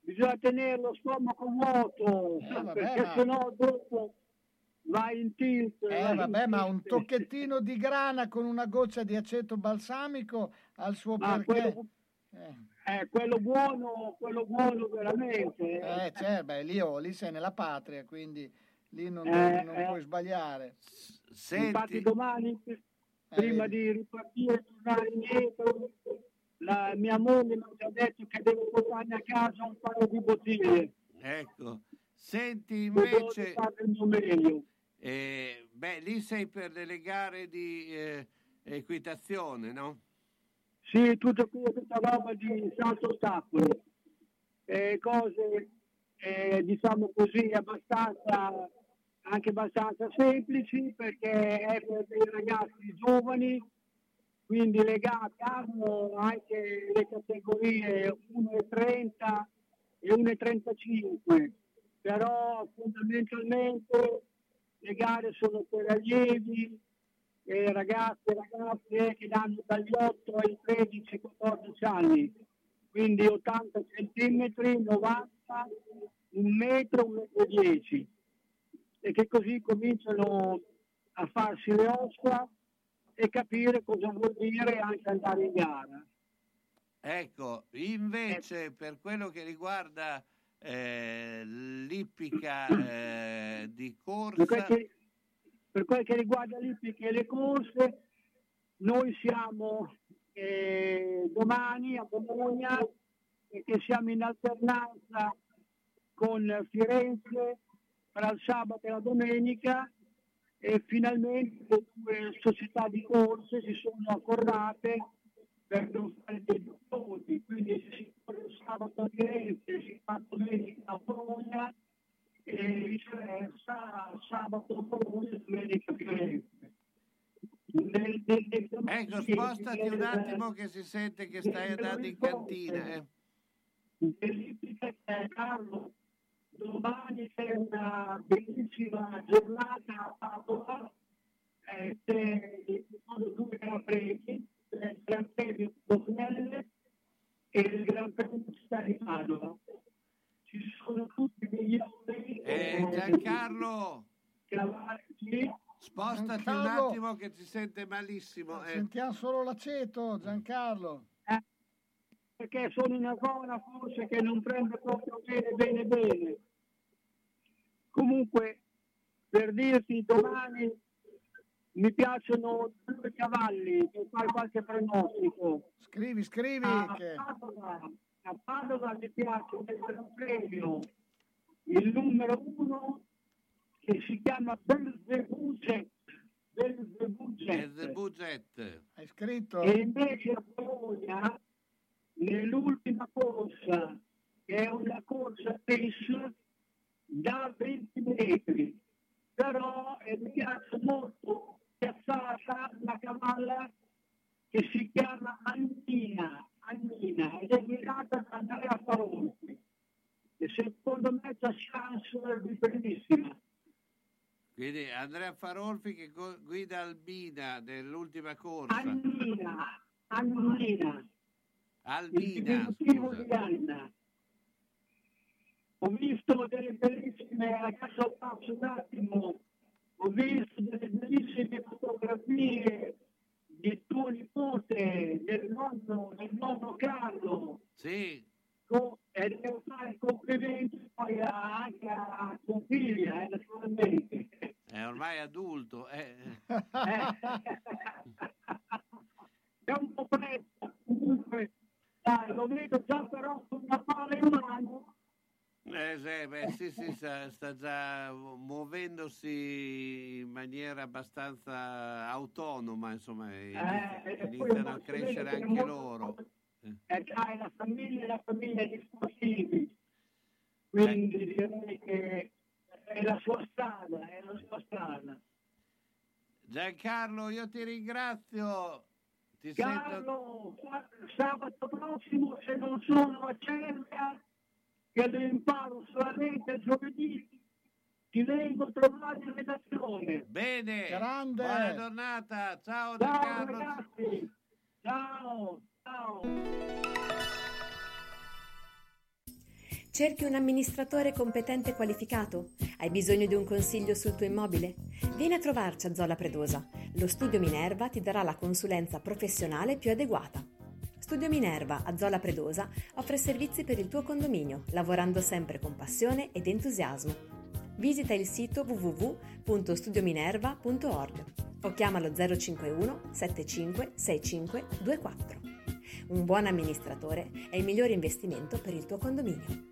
bisogna tenere lo stomaco vuoto, Eh, vabbè, perché ma- sennò dopo vai in tilt. vai Eh, in vabbè, ma un tocchettino di grana con una goccia di aceto balsamico al suo Ma perché. quello, Eh, eh, quello buono, quello buono veramente. eh, certo, beh, lì, oh, lì sei nella patria, quindi lì non, Eh, non eh. puoi sbagliare. Infatti Senti, domani, prima di ripartire e tornare indietro, la mia moglie mi ha detto che devo portarmi a casa un paio di bottiglie. ecco. Senti invece, eh, beh, lì sei per le gare di eh, equitazione, no? Sì, tutto qui è tutta roba di salto ostacoli. Eh, cose, eh, diciamo così, abbastanza, anche abbastanza semplici perché è per dei ragazzi giovani, quindi le gare hanno anche le categorie 1,30 e 1,35, però fondamentalmente le gare sono per allievi, e ragazzi e ragazze che hanno dagli 8 ai 13-14 anni, quindi 80 centimetri, 90, un metro, un metro e 10, e che così cominciano a farsi le ossa e capire cosa vuol dire anche andare in gara. Ecco, invece per quello che riguarda eh, l'ippica [COUGHS] eh, di corsa, per quel che riguarda l'ippica e le corse, noi siamo eh, domani a Bologna perché siamo in alternanza con Firenze tra il sabato e la domenica e finalmente le due società di corse si sono accordate per non fare dei doppi, quindi si corre sabato a Firenze, si fa domenica a Bologna e viceversa sabato Bologna domenica a Firenze. Nel- nel- nel- ecco, spostati un attimo che si sente che stai andando in cantina. eh. Carlo domani c'è una bellissima giornata a Padova eh, c'è ci sono due gran premi il Gran Premio Bosnelle e il Gran Premio di Padova ci sono tutti degli autori Eh, Giancarlo, cavalli spostati un Giancarlo. attimo che si sente malissimo. eh. Sentiamo solo l'aceto, Giancarlo. perché sono in una zona forse che non prende proprio bene bene bene. Comunque, per dirti, domani mi piacciono due cavalli per fare qualche pronostico. Scrivi, scrivi. A che- a Padova mi piace il Gran premio, il numero uno che si chiama Belzebuget. Belzebuget. Hai scritto? E invece a Bologna, nell'ultima corsa, che è una corsa pace da 20 metri, però eh, mi piace molto piazzata la cavalla che si chiama Annina, Annina ed è guidata da Andrea Farolfi. E secondo me c'ha chance di bellissima. Quindi Andrea Farolfi che go- guida Albina nell'ultima corsa. Albina, di Anna. ho visto delle bellissime, adesso passo un attimo, ho visto delle bellissime fotografie di tuo nipote, del nonno, del nonno Carlo. Sì, Co- e devo fare complimenti poi a- anche a tua figlia, eh, naturalmente. è ormai adulto. eh. [LAUGHS] È un po' presto, comunque, dai, lo vedo già però con una palla in mano. Eh, sì, beh, sì, sì, sta, sta già muovendosi in maniera abbastanza autonoma, insomma, Eh, iniziano a crescere anche molto- loro. Eh. E dai, la famiglia è la famiglia di sportivi. Quindi direi che è la sua strada, è la sua strada. Giancarlo, io ti ringrazio. Ti sento... Carlo, sa- sabato prossimo se non sono a Cervia, che lo imparo solamente giovedì, ti vengo a trovare in redazione. Bene, Grande. buona giornata. Ciao Ciao ragazzi, ciao, ciao. Cerchi un amministratore competente e qualificato? Hai bisogno di un consiglio sul tuo immobile? Vieni a trovarci a Zola Predosa. Lo Studio Minerva ti darà la consulenza professionale più adeguata. Studio Minerva a Zola Predosa offre servizi per il tuo condominio, lavorando sempre con passione ed entusiasmo. Visita il sito www.studiominerva.org o chiamalo 051 75 65 24. Un buon amministratore è il migliore investimento per il tuo condominio.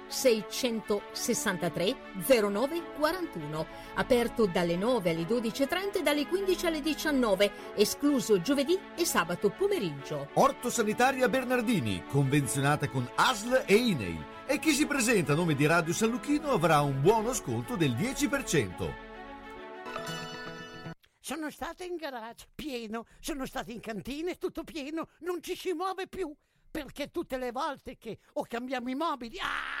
663 0941. Aperto dalle 9 alle 12.30 e dalle 15 alle 19, escluso giovedì e sabato pomeriggio. Orto Sanitaria Bernardini, convenzionata con ASL e INEI. E chi si presenta a nome di Radio San Lucchino avrà un buono sconto del 10%. Sono stato in garage, pieno, sono stato in cantina, tutto pieno, non ci si muove più. Perché tutte le volte che o cambiamo i mobili, ah,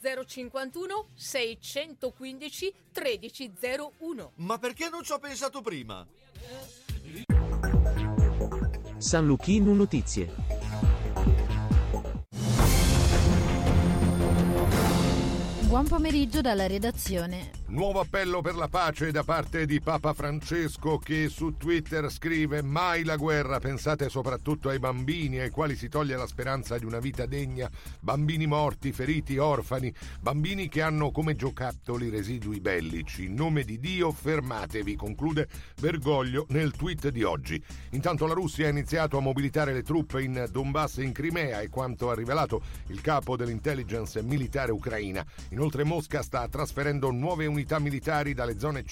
051 615 1301. Ma perché non ci ho pensato prima? San Luchino Notizie. Buon pomeriggio dalla redazione. Nuovo appello per la pace da parte di Papa Francesco che su Twitter scrive mai la guerra, pensate soprattutto ai bambini ai quali si toglie la speranza di una vita degna, bambini morti, feriti, orfani, bambini che hanno come giocattoli residui bellici. In nome di Dio fermatevi, conclude Bergoglio nel tweet di oggi. Intanto la Russia ha iniziato a mobilitare le truppe in Donbass e in Crimea e quanto ha rivelato il capo dell'intelligence militare ucraina. Inoltre Mosca sta trasferendo nuove unità militari dalle zone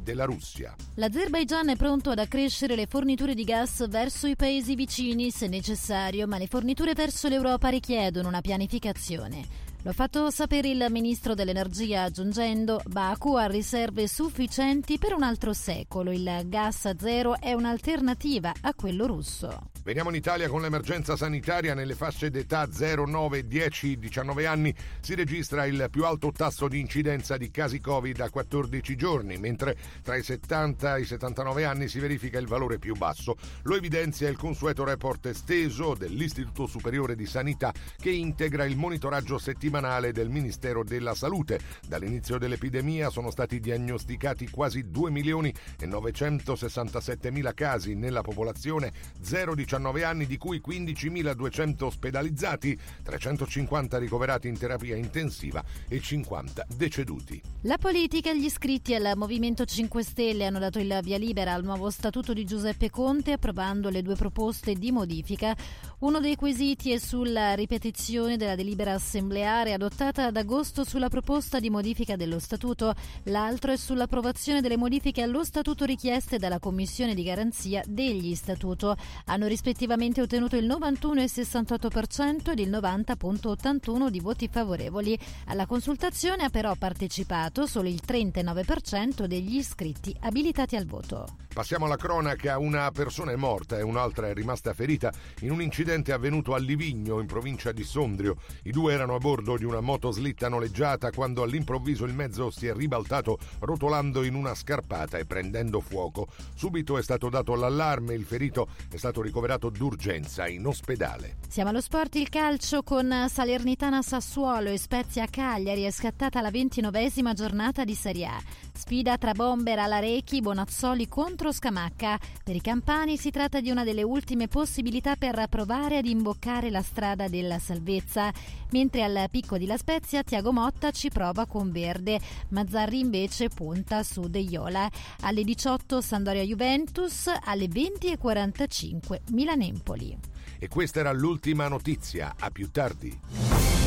della Russia. L'Azerbaigian è pronto ad accrescere le forniture di gas verso i paesi vicini se necessario, ma le forniture verso l'Europa richiedono una pianificazione. Lo ha fatto sapere il ministro dell'Energia aggiungendo Baku ha riserve sufficienti per un altro secolo. Il gas zero è un'alternativa a quello russo. Veniamo in Italia con l'emergenza sanitaria nelle fasce d'età 0, 9, 10, 19 anni si registra il più alto tasso di incidenza di casi Covid a 14 giorni, mentre tra i 70 e i 79 anni si verifica il valore più basso. Lo evidenzia il consueto report esteso dell'Istituto Superiore di Sanità che integra il monitoraggio settimanale del Ministero della Salute. Dall'inizio dell'epidemia sono stati diagnosticati quasi 2 milioni e 967 mila casi nella popolazione 0-19 19 anni, di cui 15.200 ospedalizzati, 350 ricoverati in terapia intensiva e 50 deceduti. La politica e gli iscritti al Movimento 5 Stelle hanno dato il via libera al nuovo statuto di Giuseppe Conte approvando le due proposte di modifica. Uno dei quesiti è sulla ripetizione della delibera assembleare adottata ad agosto sulla proposta di modifica dello statuto, l'altro è sull'approvazione delle modifiche allo statuto richieste dalla Commissione di garanzia degli statuto. Hanno rispettivamente ottenuto il 91,68% ed il 90,81% di voti favorevoli. Alla consultazione ha però partecipato solo il 39% degli iscritti abilitati al voto. Passiamo alla cronaca. Una persona è morta e un'altra è rimasta ferita in un incidente avvenuto a Livigno, in provincia di Sondrio. I due erano a bordo di una motoslitta noleggiata quando all'improvviso il mezzo si è ribaltato rotolando in una scarpata e prendendo fuoco. Subito è stato dato l'allarme, il ferito è stato ricoverato d'urgenza in ospedale. Siamo allo sport il calcio con Salernitana Sassuolo e Spezia Cagliari è scattata la ventinovesima giornata di Serie A. Sfida tra Bomber Alarechi, Bonazzoli contro Scamacca. Per i campani si tratta di una delle ultime possibilità per provare ad imboccare la strada della salvezza, mentre al picco di La Spezia Tiago Motta ci prova con Verde, Mazzarri invece punta su De Iola. Alle 18 Sandoria Juventus, alle 20.45 Milan-Empoli. E questa era l'ultima notizia. A più tardi.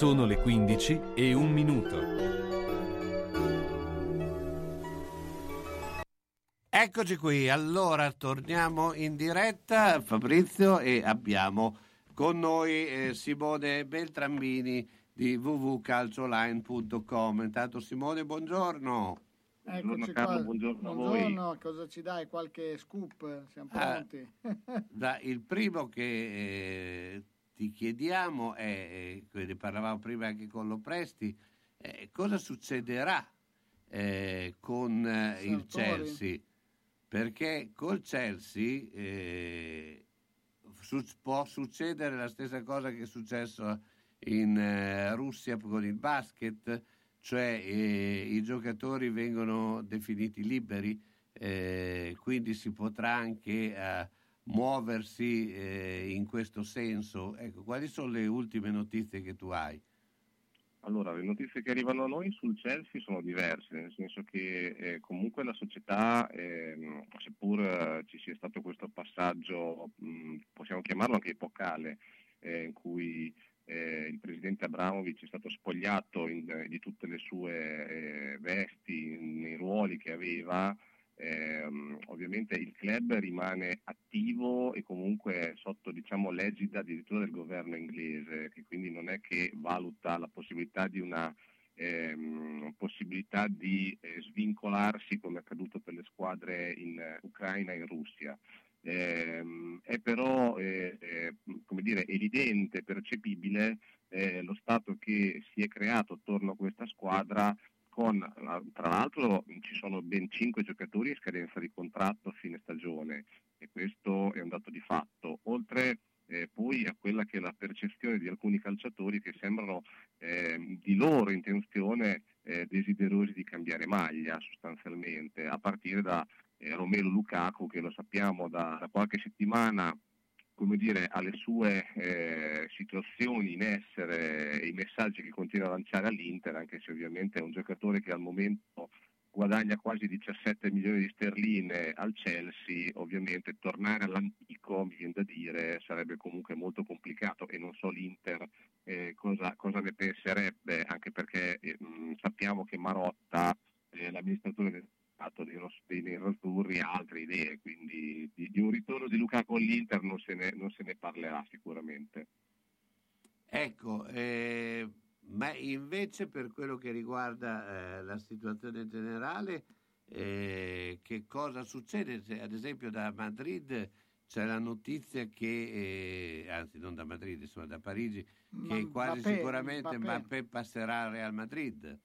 Sono le 15 e un minuto. Eccoci qui, allora torniamo in diretta Fabrizio e abbiamo con noi eh, Simone Beltrambini di www.calcioline.com. Intanto Simone, buongiorno. Eccoci Carlo, qua. buongiorno a Buongiorno, cosa ci dai? Qualche scoop? Siamo Ah, pronti? [LAUGHS] Da- il primo che eh, ti chiediamo eh, ne parlavamo prima anche con Lopresti, eh, cosa succederà eh, con eh, il? Chelsea? Perché col Chelsea eh, su- può succedere la stessa cosa che è successo in eh, Russia con il basket, cioè eh, i giocatori vengono definiti liberi, quindi si potrà anche muoversi eh, in questo senso. Ecco, quali sono le ultime notizie che tu hai? Allora, le notizie che arrivano a noi sul Chelsea sono diverse, nel senso che eh, comunque la società, ehm, seppur eh, ci sia stato questo passaggio, mh, possiamo chiamarlo anche epocale, eh, in cui eh, il presidente Abramovic è stato spogliato in- di tutte le sue eh, vesti nei ruoli che aveva, ehm, ovviamente il club rimane attivo e comunque sotto diciamo, l'egida addirittura del governo inglese, che quindi non è che valuta la possibilità di una ehm, possibilità di eh, svincolarsi come è accaduto per le squadre in eh, Ucraina e in Russia. Ehm, è però eh, eh, dire, evidente, percepibile eh, lo stato che si è creato attorno a questa squadra con, tra l'altro ci sono ben cinque giocatori in scadenza di contratto a fine stagione e questo è un dato di fatto, oltre eh, poi a quella che è la percezione di alcuni calciatori che sembrano eh, di loro intenzione eh, desiderosi di cambiare maglia sostanzialmente, a partire da eh, Romelu Lukaku che lo sappiamo da, da qualche settimana come dire, alle sue eh, situazioni in essere e i messaggi che continua a lanciare all'Inter, anche se ovviamente è un giocatore che al momento guadagna quasi 17 milioni di sterline al Chelsea, ovviamente tornare all'antico, mi viene da dire, sarebbe comunque molto complicato e non so l'Inter eh, cosa, cosa ne penserebbe, anche perché eh, sappiamo che Marotta, eh, l'amministratore del Stato dei, Ros- dei nerazzurri, ha altre idee, quindi di, di un ritorno di Lukaku all'Inter non se ne, non se ne parlerà sicuramente. Ecco, eh, ma invece per quello che riguarda eh, la situazione generale, eh, che cosa succede? Se, ad esempio da Madrid c'è la notizia che, eh, anzi non da Madrid, insomma da Parigi, che Ma- quasi Mbappé, sicuramente Mbappé. Mbappé passerà al Real Madrid.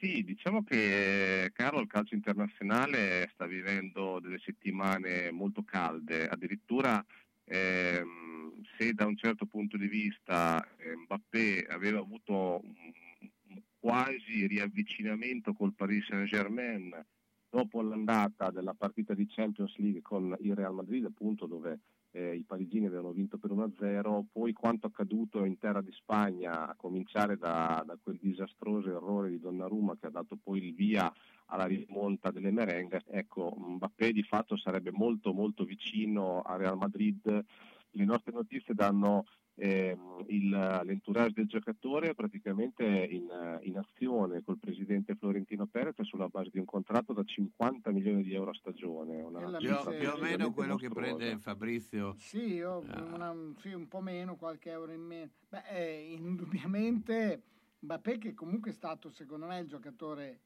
Sì, diciamo che Carlo il calcio internazionale sta vivendo delle settimane molto calde, addirittura ehm, se da un certo punto di vista eh, Mbappé aveva avuto un, quasi riavvicinamento col Paris Saint-Germain dopo l'andata della partita di Champions League con il Real Madrid, appunto dove eh, i parigini avevano vinto per 1-0, poi quanto accaduto in terra di Spagna, a cominciare da, da quel disastroso errore di Donnarumma che ha dato poi il via alla rimonta delle merengue, ecco, Mbappé di fatto sarebbe molto molto vicino al Real Madrid. Le nostre notizie danno ehm, il- l'entourage del giocatore praticamente in, in azione col presidente Florentino Perez sulla base di un contratto da 50 milioni di euro a stagione. Una Più, più o meno quello che mostruosa. prende Fabrizio. Sì, io, Ah. una- sì, un po' meno, qualche euro in meno. Beh, eh, indubbiamente Mbappé che comunque è stato secondo me il giocatore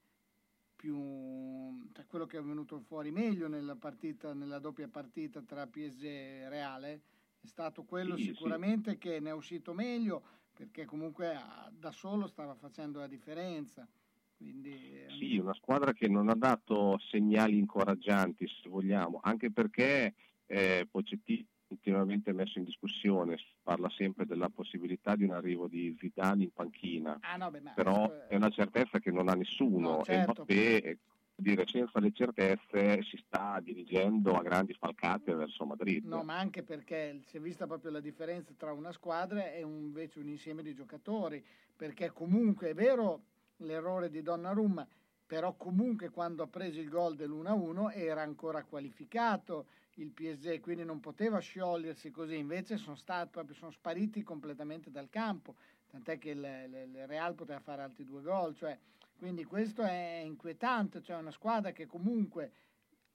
più cioè quello che è venuto fuori meglio nella partita, nella doppia partita tra PSG e Reale, è stato quello Sì, sì. sicuramente che ne è uscito meglio perché comunque ah, da solo stava facendo la differenza. Quindi eh, Sì, una squadra che non ha dato segnali incoraggianti, se vogliamo, anche perché eh, Pochettino è continuamente messo in discussione, si parla sempre della possibilità di un arrivo di Zidane in panchina, Ah, no, beh, ma però questo è una certezza che non ha nessuno No, certo. Mbappé, dire, senza le certezze si sta dirigendo a grandi falcate verso Madrid. No, ma anche perché si è vista proprio la differenza tra una squadra e un- invece un insieme di giocatori, perché comunque è vero l'errore di Donnarumma, però comunque quando ha preso il gol dell'1-1 era ancora qualificato il PSG, quindi non poteva sciogliersi così, invece sono, stati, proprio, sono spariti completamente dal campo, tant'è che il, il- il Real poteva fare altri due gol, cioè, quindi questo è inquietante, cioè una squadra che comunque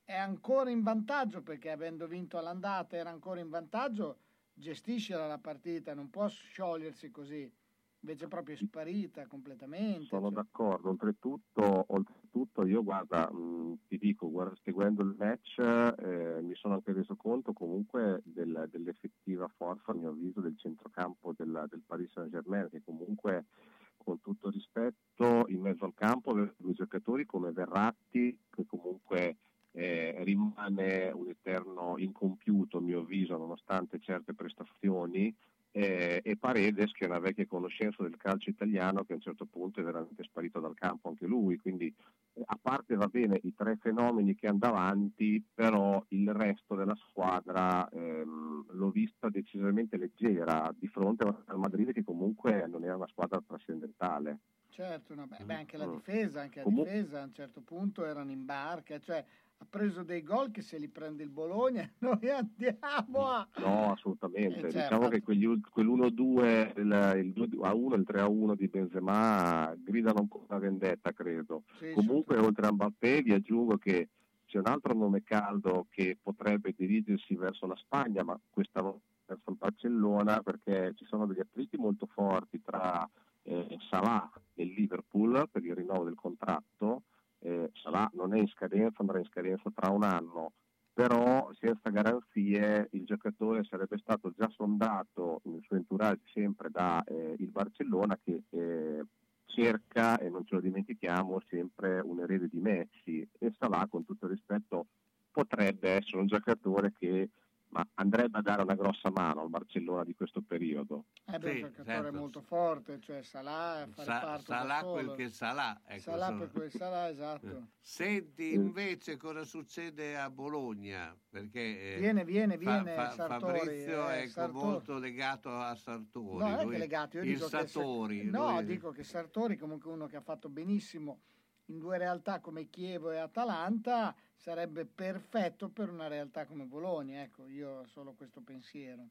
è ancora in vantaggio perché avendo vinto all'andata era ancora in vantaggio, gestisce la partita, non può sciogliersi così. Invece proprio è sparita completamente. Sono cioè. d'accordo, oltretutto, oltretutto io guarda, mh, ti dico, guarda, seguendo il match eh, mi sono anche reso conto comunque del- dell'effettiva forza, a mio avviso, del centrocampo del, del Paris Saint Germain, che comunque con tutto rispetto in mezzo al campo due giocatori come Verratti, che comunque eh, rimane un eterno incompiuto a mio avviso nonostante certe prestazioni eh, e Paredes che è una vecchia conoscenza del calcio italiano che a un certo punto è veramente sparito dal campo anche lui, quindi eh, a parte va bene i tre fenomeni che hanno davanti, però il resto della squadra ehm, l'ho vista decisamente leggera di fronte al Madrid che comunque non era una squadra trascendentale. Certo, no, beh, anche la Mm. difesa, anche la difesa a un certo punto erano in barca, cioè ha preso dei gol che se li prende il Bologna [LAUGHS] noi andiamo a... No, assolutamente. Eh, certo. Diciamo che quegli, ult- quell'1-2, il, il 2-1, il 3-1 di Benzema gridano un po' una vendetta, credo. Sì, Comunque, oltre a Mbappé, vi aggiungo che c'è un altro nome caldo che potrebbe dirigersi verso la Spagna, ma questa volta verso il Barcellona, perché ci sono degli attriti molto forti tra eh, Salah e Liverpool per il rinnovo del contratto. Eh, Salah non è in scadenza, andrà in scadenza tra un anno, però senza garanzie il giocatore sarebbe stato già sondato nel suo entourage sempre da eh, il Barcellona che eh, cerca, e non ce lo dimentichiamo, sempre un erede di Messi. E Salah con tutto rispetto potrebbe essere un giocatore che ma andrebbe a dare una grossa mano al Barcellona di questo periodo. Eh beh, Sì, un giocatore certo. molto forte, cioè Salah fa Sa- Salà quel che Salà. Ecco, Salah insomma. per quel Salah, esatto. Senti invece cosa succede a Bologna, perché eh, Viene, viene, Fa- viene Fa- Sartori, Fabrizio eh, è Sartori. molto legato a Sartori. No, non è lui- che legato, io il dico che Sartori. se- no, lui- dico che Sartori comunque uno che ha fatto benissimo in due realtà come Chievo e Atalanta sarebbe perfetto per una realtà come Bologna, ecco, io ho solo questo pensiero.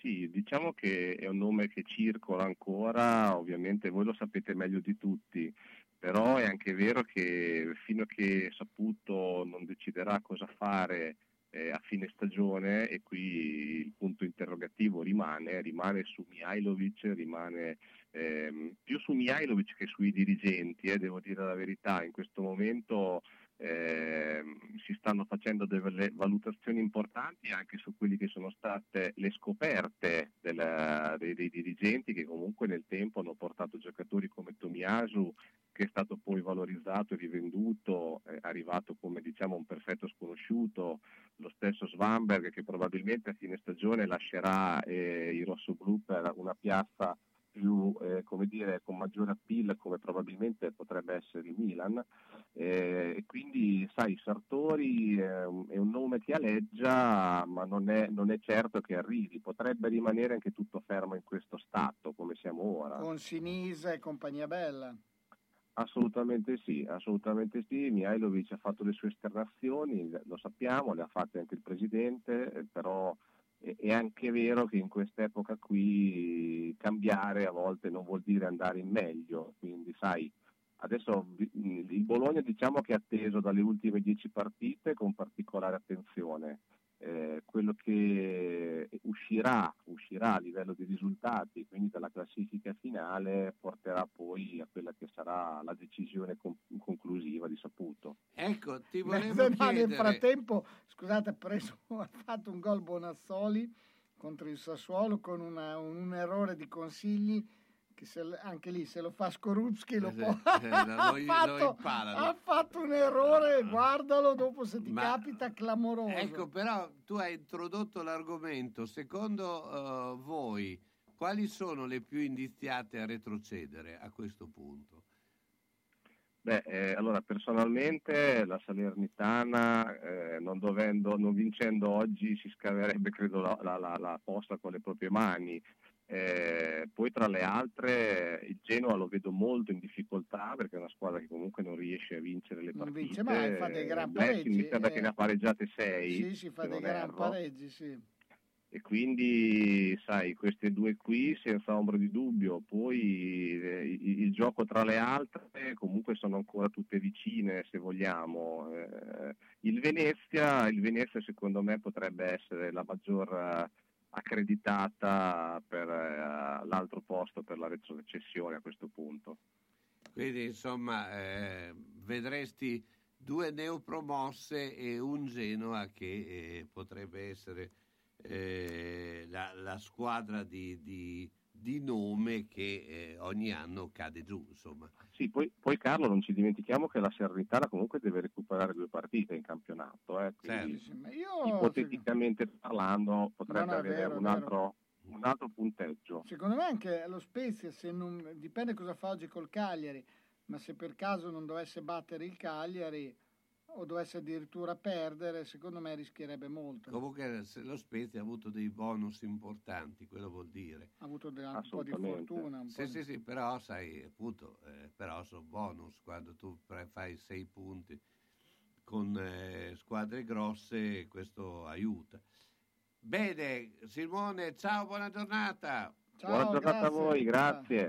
Sì, diciamo che è un nome che circola ancora, ovviamente voi lo sapete meglio di tutti, però è anche vero che fino a che Saputo non deciderà cosa fare eh, a fine stagione e qui il punto interrogativo rimane, rimane su Mihailovic, rimane ehm, più su Mihailovic che sui dirigenti, eh, devo dire la verità, in questo momento ehm, si stanno facendo delle valutazioni importanti anche su quelli che sono state le scoperte della- dei, dei dirigenti che comunque nel tempo hanno portato giocatori come Tomiasu che è stato poi valorizzato e rivenduto, è arrivato come diciamo un perfetto sconosciuto, lo stesso Svanberg che probabilmente a fine stagione lascerà eh, i rossoblù per una piazza più, eh, come dire, con maggiore appeal come probabilmente potrebbe essere il Milan Eh, e quindi sai Sartori è un, nome che aleggia ma non è, non è certo che arrivi potrebbe rimanere anche tutto fermo in questo stato come siamo ora Con Sinisa e compagnia bella. Assolutamente sì, assolutamente sì. Mihailovic ha fatto le sue esternazioni, lo sappiamo, le ha fatte anche il presidente, eh, però è anche vero che in quest'epoca qui cambiare a volte non vuol dire andare in meglio, quindi sai, adesso il Bologna diciamo che è atteso dalle ultime dieci partite con particolare attenzione. Eh, quello che uscirà, uscirà a livello di risultati, quindi dalla classifica finale, porterà poi a quella che sarà la decisione con- conclusiva di Saputo. Ecco, ti volevo no, nel frattempo, scusate, ha, preso, [LAUGHS] ha fatto un gol Bonazzoli contro il Sassuolo con una- un, un errore di consigli anche lì se lo fa Skorupski lo Eh, può... eh, lo- [LAUGHS] ha, ha fatto un errore, guardalo dopo se ti Ma- capita, clamoroso. Ecco, però tu hai introdotto l'argomento. Secondo eh, voi, quali sono le più indiziate a retrocedere a questo punto? Beh, eh, allora personalmente la Salernitana, eh, non, dovendo, non vincendo oggi, si scaverebbe credo la, la- la- la posta con le proprie mani. Eh, poi tra le altre il Genoa lo vedo molto in difficoltà perché è una squadra che comunque non riesce a vincere le Non partite. vince mai, fa dei gran pareggi, Mi sembra eh. che ne ha pareggiate sei. Sì, si fa dei non gran erro. pareggi, sì. E quindi, sai, queste due qui senza ombra di dubbio, poi eh, il, il gioco tra le altre comunque sono ancora tutte vicine se vogliamo. Eh, il, Venezia, il Venezia secondo me potrebbe essere la maggior accreditata per eh, l'altro posto per la retrocessione a questo punto. Quindi, insomma, eh, vedresti due neopromosse e un Genoa che eh, potrebbe essere eh, la, la squadra di, di- di nome che eh, ogni anno cade giù, insomma. Sì, poi, poi Carlo non ci dimentichiamo che la Salernitana comunque deve recuperare due partite in campionato, eh, quindi Sì, ma io, ipoteticamente parlando potrebbe No, no, è avere vero, un, altro, un altro punteggio. Secondo me anche lo Spezia, se non, dipende cosa fa oggi col Cagliari, ma se per caso non dovesse battere il Cagliari o dovesse addirittura perdere, secondo me rischierebbe molto. Comunque lo Spezia ha avuto dei bonus importanti, quello vuol dire. Ha avuto de- un po' di fortuna. Un Sì, po' sì, di- sì, però sai, appunto, eh, però sono bonus quando tu pre- fai sei punti con eh, squadre grosse, questo aiuta. Bene, Simone, ciao, buona giornata. Buona giornata a voi, grazie.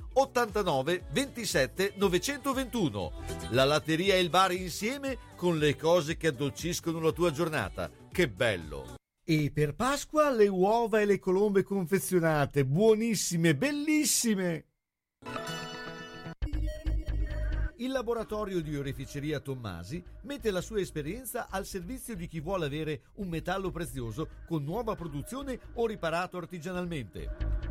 89 27 921. La latteria e il bar insieme con le cose che addolciscono la tua giornata. Che bello! E per Pasqua le uova e le colombe confezionate, buonissime, bellissime! Il laboratorio di oreficeria Tommasi mette la sua esperienza al servizio di chi vuole avere un metallo prezioso con nuova produzione o riparato artigianalmente.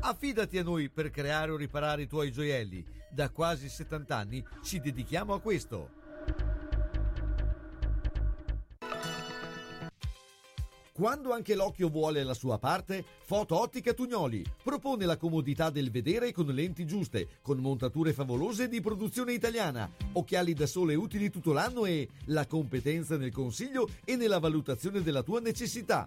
Affidati a noi per creare o riparare i tuoi gioielli. Da quasi 70 anni ci dedichiamo a questo. Quando anche l'occhio vuole la sua parte, Foto Ottica Tugnoli propone la comodità del vedere con lenti giuste, con montature favolose di produzione italiana, occhiali da sole utili tutto l'anno e la competenza nel consiglio e nella valutazione della tua necessità.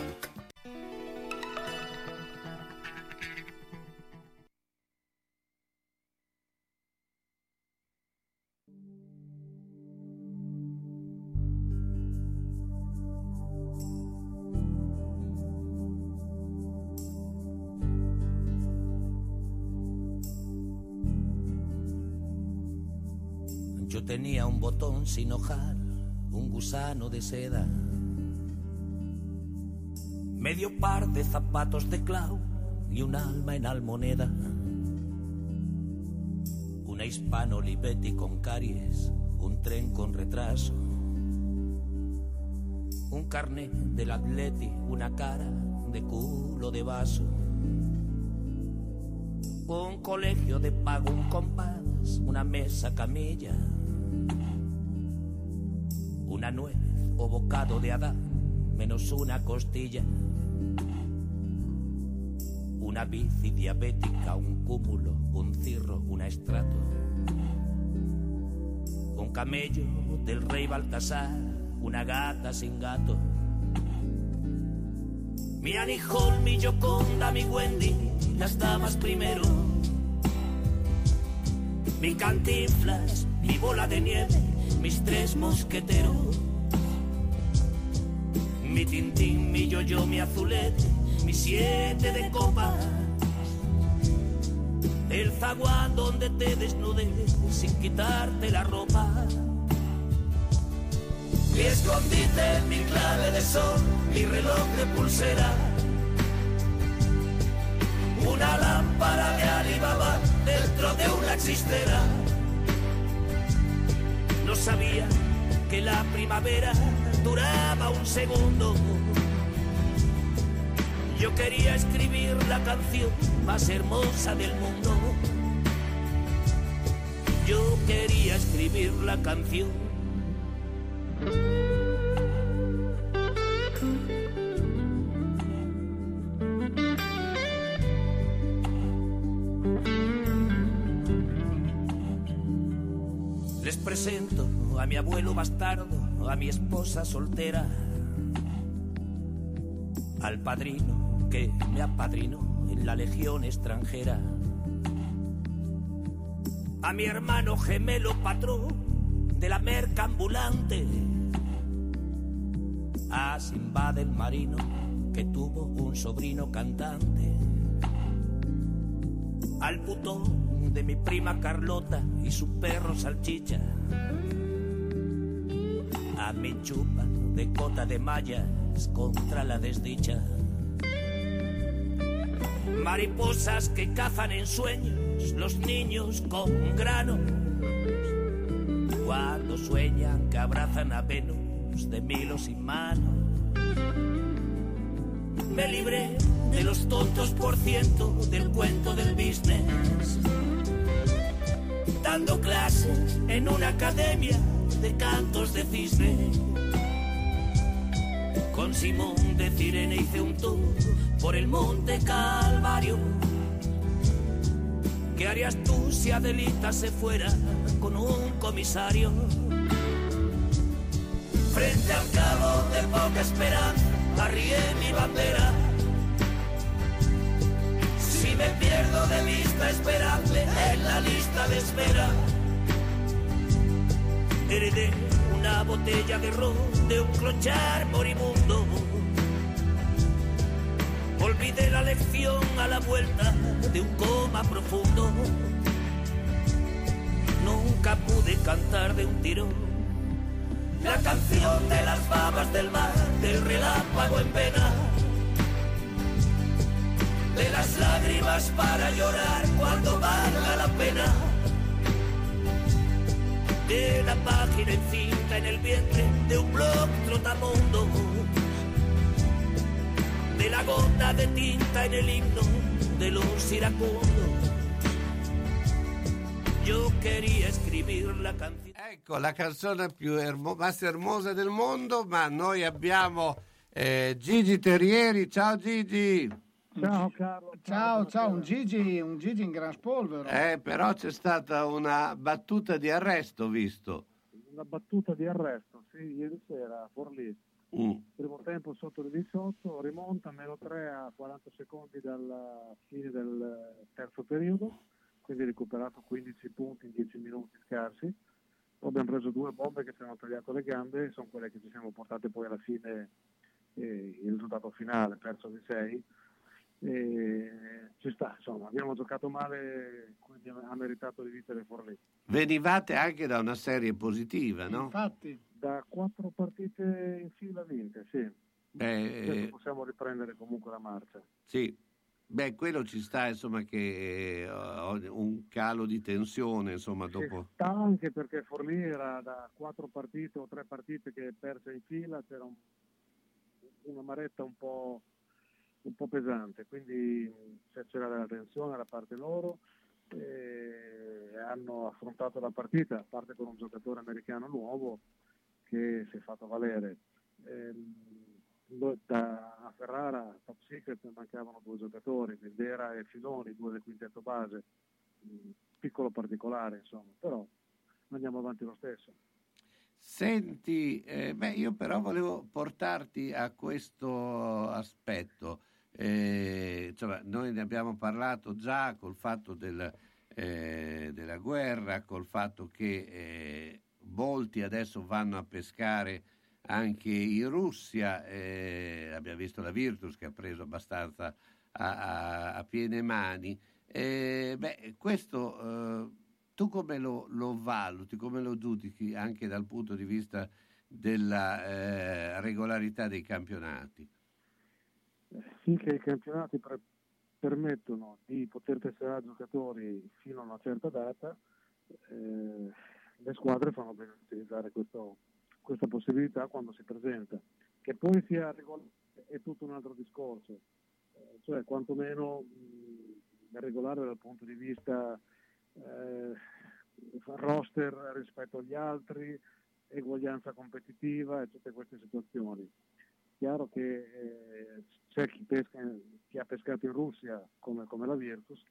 tenía un botón sin hojar, un gusano de seda, medio par de zapatos de clau y un alma en almoneda. Una hispano Olivetti con caries, un tren con retraso, un carnet del atleti, una cara de culo de vaso, un colegio de pago, un compás, una mesa camilla, una nuez o bocado de Adán, menos una costilla, una bici diabética, un cúmulo, un cirro, una estrato, un camello del rey Baltasar, una gata sin gato. Mi Hall, mi Yoconda, mi Wendy, las damas primero. Mi cantinflas, mi bola de nieve, mis tres mosqueteros. Mi tintín, mi yo-yo, mi azulete, mi siete de copas. El zaguán donde te desnudes sin quitarte la ropa. Mi escondite, mi clave de sol, mi reloj de pulsera. Una lámpara de Alibaba dentro de una chistera. Sabía que la primavera duraba un segundo. Yo quería escribir la canción más hermosa del mundo. Yo quería escribir la canción. A mi abuelo bastardo, a mi esposa soltera, al padrino que me apadrinó en la legión extranjera, a mi hermano gemelo patrón de la merca ambulante, a Simba del marino que tuvo un sobrino cantante, al putón de mi prima Carlota y su perro salchicha, a mi chupa de cota de mallas contra la desdicha. Mariposas que cazan en sueños los niños con grano. Cuando sueñan que abrazan a Venus de milos y manos. Me libré de los tontos por ciento del cuento del business. Dando clases en una academia de cantos Simón de Cirene hice un tour por el monte Calvario. ¿Qué harías tú si Adelita se fuera con un comisario? Frente al cabo de poca esperanza, arrié mi bandera. Si me pierdo de vista, esperadme en la lista de espera. Heredé una botella de ron de un clochar moribundo. Olvidé la lección a la vuelta de un coma profundo. Nunca pude cantar de un tirón la canción de las babas del mar, del relámpago en pena, de las lágrimas para llorar cuando valga la pena, de la página encinta en el vientre de un blog trotamundo, de la gota de tinta en el himno de los iracundos. Io queria scrivere la canzone. Ecco, la canzone più ermo- más hermosa del mondo, ma noi abbiamo eh, Gigi Terrieri. Ciao Gigi! Ciao Carlo. Ciao, ciao, un Gigi, un Gigi in gran spolvero. Eh, però c'è stata una battuta di arresto, visto. Una battuta di arresto, sì, ieri sera Forlì. Mm. Primo tempo sotto le 18, rimonta meno 3 a 40 secondi dalla fine del terzo periodo, quindi recuperato 15 punti in 10 minuti scarsi. Poi abbiamo preso due bombe che ci hanno tagliato le gambe, e sono quelle che ci siamo portate poi alla fine eh, il risultato finale, perso di 6. E ci sta, insomma, abbiamo giocato male, quindi ha meritato di vincere Forlì. Venivate anche da una serie positiva, no? Infatti, da quattro partite in fila vinte, sì. Beh, eh, possiamo riprendere comunque la marcia. sì. Beh, quello ci sta, insomma, che ho un calo di tensione, insomma, dopo... Sta anche perché Forlì era da quattro partite o tre partite che perse in fila, c'era un- una maretta un po', un po' pesante, quindi c'era della tensione da parte loro e hanno affrontato la partita, a parte con un giocatore americano nuovo che si è fatto valere. Ehm, da a Ferrara, Top Secret, mancavano due giocatori, Mendera e Filoni, due del quintetto base, piccolo particolare insomma, però andiamo avanti lo stesso. Senti, eh, beh, io però volevo portarti a questo aspetto. Eh, insomma, noi ne abbiamo parlato già col fatto del, eh, della guerra, col fatto che eh, molti adesso vanno a pescare anche in Russia. abbiamo visto la Virtus che ha preso abbastanza a, a- a piene mani. Eh, beh, questo eh, tu come lo, lo valuti, come lo giudichi anche dal punto di vista della eh, regolarità dei campionati? Finché i campionati pre- permettono di poter tesserare giocatori fino a una certa data, eh, le squadre fanno bene utilizzare questo- questa possibilità quando si presenta. Che poi sia regolare è tutto un altro discorso, Eh, cioè quantomeno mh, regolare dal punto di vista eh, roster rispetto agli altri, eguaglianza competitiva e tutte queste situazioni. Chiaro che eh, c'è chi, pesca, chi ha pescato in Russia come, come la Virtus,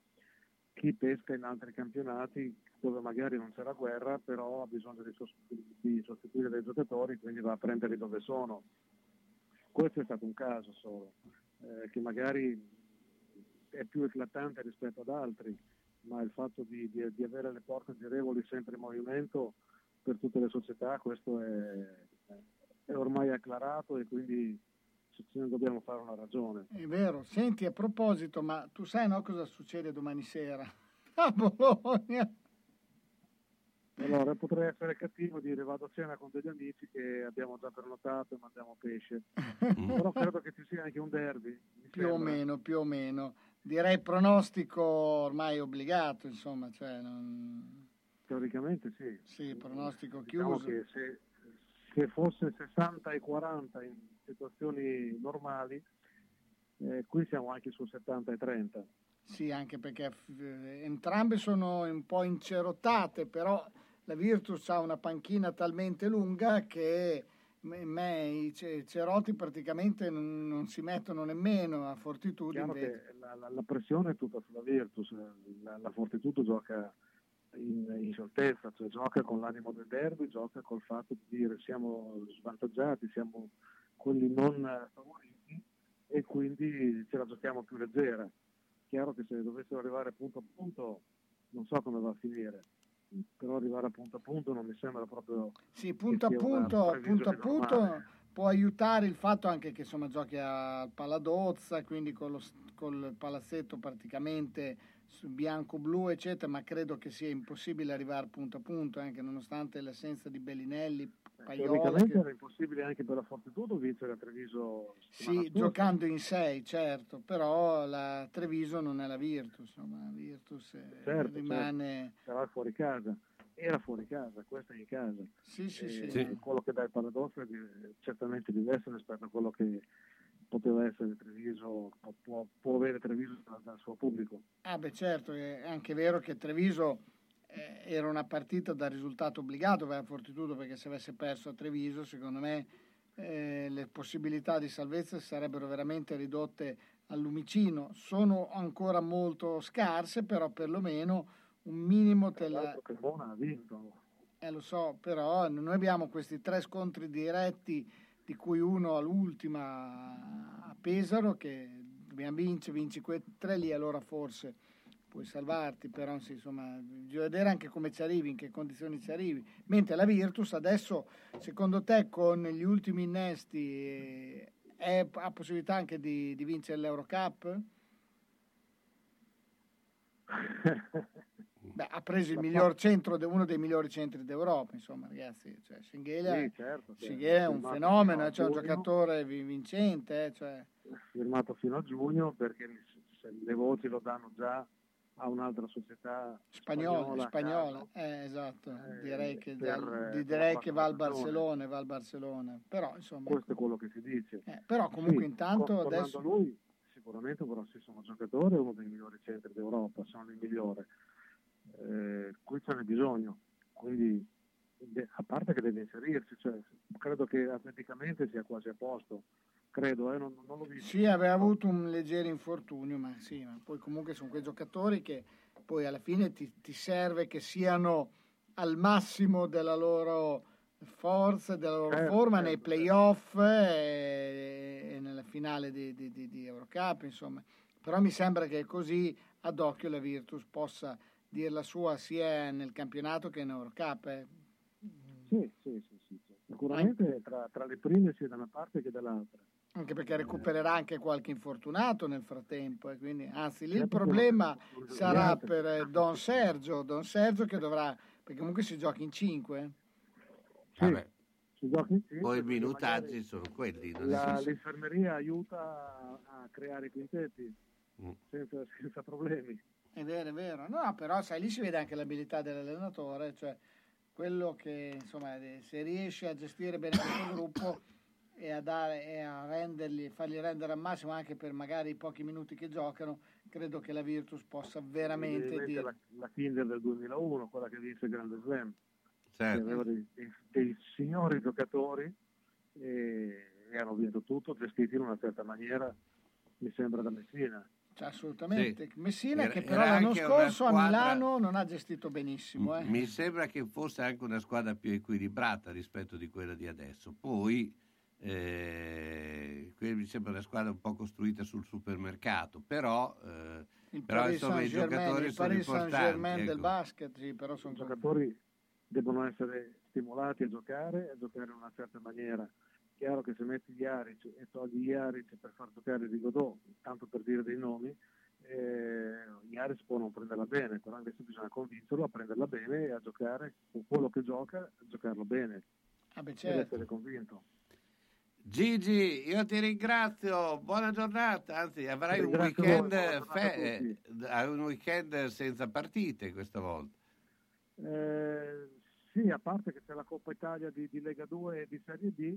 chi pesca in altri campionati dove magari non c'è la guerra, però ha bisogno di, sos- di sostituire dei giocatori, quindi va a prenderli dove sono. Questo è stato un caso solo, eh, che magari è più eclatante rispetto ad altri, ma il fatto di, di- di avere le porte girevoli sempre in movimento per tutte le società, questo è, è ormai acclarato e quindi ce ne dobbiamo fare una ragione. È vero. Senti, a proposito, ma tu sai no, cosa succede domani sera [LAUGHS] a Bologna? Allora potrei essere cattivo e dire vado a cena con degli amici che abbiamo già prenotato e mangiamo pesce, [LAUGHS] però credo che ci sia anche un derby. Più o sembra. meno, più o meno. Direi pronostico ormai obbligato, insomma, cioè non... Teoricamente sì. Sì, pronostico Diciamo chiuso. che se, se fosse 60 e 40 in situazioni normali, eh, qui siamo anche su 70 e 30. Sì, anche perché eh, entrambe sono un po' incerottate, però la Virtus ha una panchina talmente lunga che me, i ce- Cerotti praticamente non, non si mettono nemmeno a Fortitudo. La, la- la pressione è tutta sulla Virtus, eh, la, la Fortitudo gioca in, in scioltezza, cioè gioca con l'animo del derby, gioca col fatto di dire siamo svantaggiati, siamo quelli non favoriti e quindi ce la giochiamo più leggera. Chiaro che se dovessero arrivare punto a punto non so come va a finire, però arrivare a punto a punto non mi sembra proprio... Sì, punto a punto, punto a punto può aiutare il fatto anche che insomma giochi al Paladozza, quindi con lo col palazzetto praticamente bianco-blu, eccetera, ma credo che sia impossibile arrivare punto a punto, anche nonostante l'assenza di Bellinelli. Teoricamente era impossibile anche per la Fortitudo vincere a Treviso Sì, giocando in sei, certo, però la Treviso non è la Virtus, insomma, la Virtus eh, Certo, rimane... certo. Sarà fuori casa. Era fuori casa, questa è in casa. Sì, sì, E sì. Quello che dà il Paladozzo è certamente diverso rispetto a quello che poteva essere Treviso, può, può- può avere Treviso dal, dal suo pubblico. Ah beh certo, è anche vero che Treviso eh, era una partita da risultato obbligato per la Fortitudo perché se avesse perso a Treviso secondo me eh, le possibilità di salvezza sarebbero veramente ridotte al lumicino. Sono ancora molto scarse, però perlomeno un minimo te la... Cremona ha vinto. Eh, lo so, però noi abbiamo questi tre scontri diretti, di cui uno all'ultima a Pesaro, che dobbiamo vincere, vinci quei tre lì, allora forse puoi salvarti, però insomma, bisogna vedere anche come ci arrivi, in che condizioni ci arrivi. Mentre la Virtus adesso, secondo te, con gli ultimi innesti, è- ha possibilità anche di, di vincere l'Eurocup? [LAUGHS] Beh, ha preso il miglior centro, uno dei migliori centri d'Europa, insomma, ragazzi. Cioè, Schengelia, Sì, certo, sì. È un Firmato fenomeno, a cioè un giocatore vi- vincente. eh, cioè. firmato fino a giugno perché le voci lo danno già a un'altra società Spagnola, spagnola, spagnola, eh, esatto, direi che, per, dal- eh, direi che va al. Barcellona, va al Barcellona, però insomma, questo è quello che si dice. Eh, però comunque Sì, intanto adesso- lui sicuramente un grossissimo giocatore uno dei migliori centri d'Europa se non il migliore Eh, qui ce n'è bisogno quindi a parte che deve inserirsi cioè, credo che atleticamente sia quasi a posto credo eh, non, non l'ho visto sì, aveva avuto un leggero infortunio, ma sì, ma poi comunque sono quei giocatori che poi alla fine ti, ti serve che siano al massimo della loro forza, della loro Certo, forma certo, nei playoff e, e nella finale di, di, di- di Eurocup, insomma. Però mi sembra che così ad occhio la Virtus possa dire la sua sia nel campionato che in Eurocup. eh. sì, sì, sì, sì, sì. sicuramente tra, tra le prime sia da una parte che dall'altra Anche perché recupererà anche qualche infortunato nel frattempo, e quindi, anzi lì il Certo, problema sarà giocate. per eh, Don Sergio, Don Sergio che dovrà, perché comunque si gioca in 5. Vabbè, si gioca in cinque, poi i minutaggi sono quelli. la- l'infermeria aiuta a, creare i quintetti Mm. senza, senza problemi È vero, è vero. No, però sai, lì si vede anche l'abilità dell'allenatore, cioè quello che insomma eh, se riesce a gestire bene questo gruppo e a, dare, e a renderli, farli rendere al massimo anche per magari i pochi minuti che giocano, credo che la Virtus possa veramente dire... la, la Kinder del 2001, quella che vinse il Grande Slam, Certo. aveva dei, dei- dei signori giocatori e, e hanno vinto tutto, gestiti in una certa maniera, mi sembra da Messina. Cioè, assolutamente. Sì. Messina Era- che però l'anno scorso a squadra- Milano non ha gestito benissimo. Eh. Mi sembra che fosse anche una squadra più equilibrata rispetto di quella di adesso. Poi eh, qui mi sembra una squadra un po' costruita sul supermercato, però, eh, Il però insomma i giocatori il sono importanti. del ecco. basket, sì, però sono I giocatori devono essere stimolati a giocare, a giocare in una certa maniera. Chiaro che se metti gli Aric e togli gli Aric per far giocare di Godot, tanto per dire dei nomi, eh, gli Aric può non prenderla bene, però invece bisogna convincerlo a prenderla bene e a giocare con quello che gioca, a giocarlo bene. Ah, beh, Deve certo. essere convinto. Gigi, io ti ringrazio, buona giornata, anzi avrai un weekend, buona fe- eh, un weekend senza partite questa volta. Eh, sì, a parte che c'è la Coppa Italia di, di Lega 2 e di Serie B,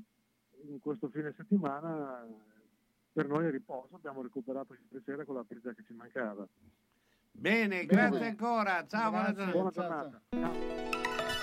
in questo fine settimana per noi è riposo, abbiamo recuperato ieri sera con la partita che ci mancava. Bene, Bene. grazie ancora, ciao, buona Grazie, giornata. buona giornata.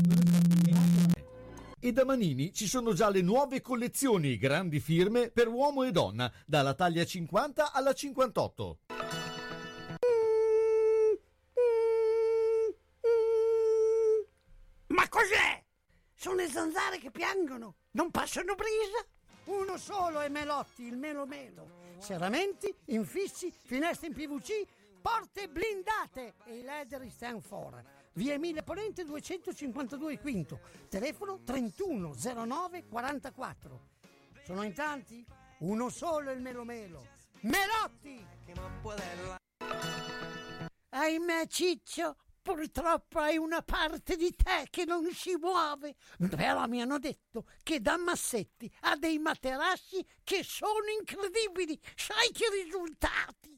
E da Manini ci sono già le nuove collezioni grandi firme per uomo e donna, dalla taglia 50 alla 58. Ma cos'è? Sono le zanzare che piangono, non passano brisa. Uno solo è Melotti, il Melo Melo. Serramenti, infissi, finestre in PVC, porte blindate e i leder stand for. Via Emile Ponente 252 Quinto, telefono 3109 44. Sono in tanti? Uno solo il Melo Melo. Melotti! Ahimè Ciccio, purtroppo hai una parte di te che non si muove. Però mi hanno detto che da Massetti ha dei materassi che sono incredibili. Sai che risultati?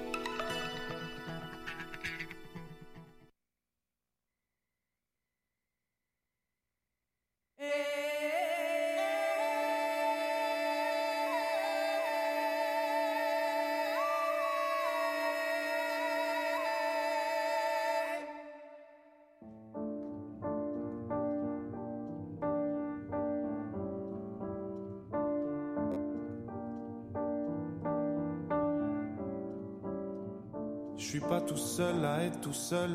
Je suis pas tout seul à être tout seul.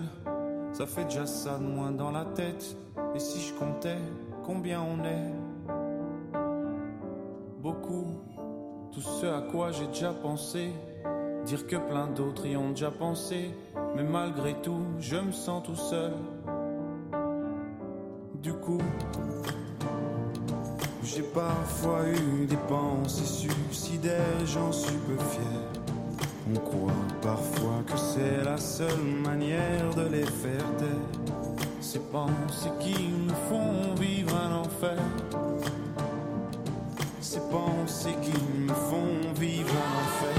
Ça fait déjà ça de moins dans la tête. Et si je comptais? Combien on est Beaucoup. Tout ce à quoi j'ai déjà pensé. Dire que plein d'autres y ont déjà pensé. Mais malgré tout, je me sens tout seul. Du coup, j'ai parfois eu des pensées suicidaires, j'en suis peu fier. On croit parfois que c'est la seule manière de les faire taire. Ces pensées qui nous font vivre un enfer. Ces pensées qui me font vivre un enfer.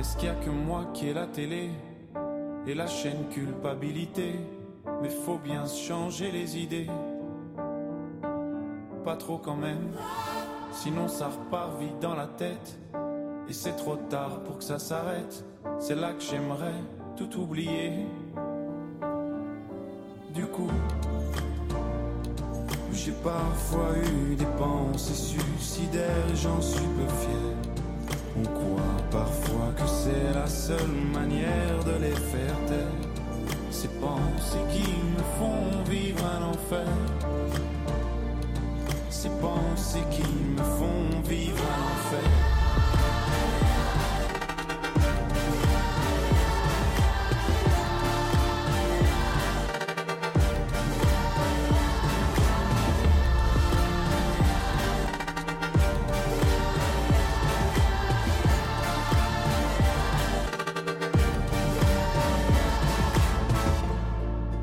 Est-ce qu'il y a que moi qui ai la télé et la chaîne culpabilité? Mais faut bien changer les idées. Pas trop quand même, sinon ça repart vite dans la tête. Et c'est trop tard pour que ça s'arrête. C'est là que j'aimerais tout oublier. Du coup, j'ai parfois eu des pensées suicidaires j'en suis peu fier. On croit parfois que c'est la seule manière de les faire taire. Ces pensées qui me font vivre un enfer. Ces pensées qui me font vivre un enfer.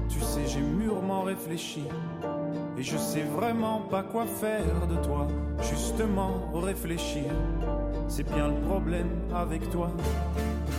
Tu sais, j'ai mûrement réfléchi et je sais vraiment pas quoi faire de toi. Justement, réfléchir, c'est bien le problème avec toi.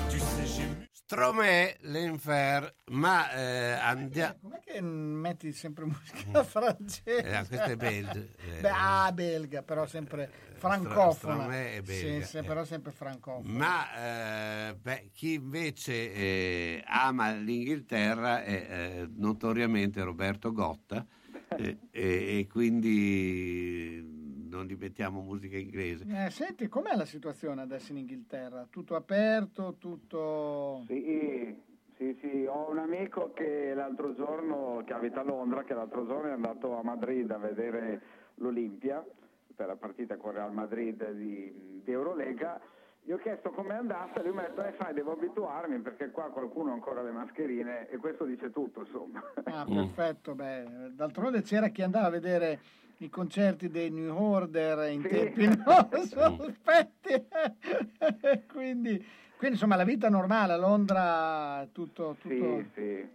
Tu sais, j'ai Stromè, l'Enfer, ma eh, andiamo... Com'è che metti sempre musica [LAUGHS] francese? Eh, questa è belga. Eh, Beh, ah, belga, però sempre francofona. Stromè è belga, Sì, sì, eh. però sempre francofona. Ma eh, beh, chi invece eh, ama l'Inghilterra è eh, notoriamente Roberto Gotta eh, e, e quindi non gli mettiamo musica inglese. Eh, senti, com'è la situazione adesso in Inghilterra? Tutto aperto, tutto... Sì, sì, sì, ho un amico che l'altro giorno, che abita a Londra, che l'altro giorno è andato a Madrid a vedere l'Olimpia per la partita con Real Madrid di, di Eurolega. Gli ho chiesto com'è andata e lui mi ha detto, eh sai, devo abituarmi perché qua qualcuno ha ancora le mascherine e questo dice tutto, insomma. Ah, [LAUGHS] perfetto, beh, d'altronde c'era chi andava a vedere i concerti dei New Order in Sì. tempi [LAUGHS] non sospetti, [LAUGHS] quindi, quindi insomma la vita normale a Londra, tutto... tutto... Sì, sì.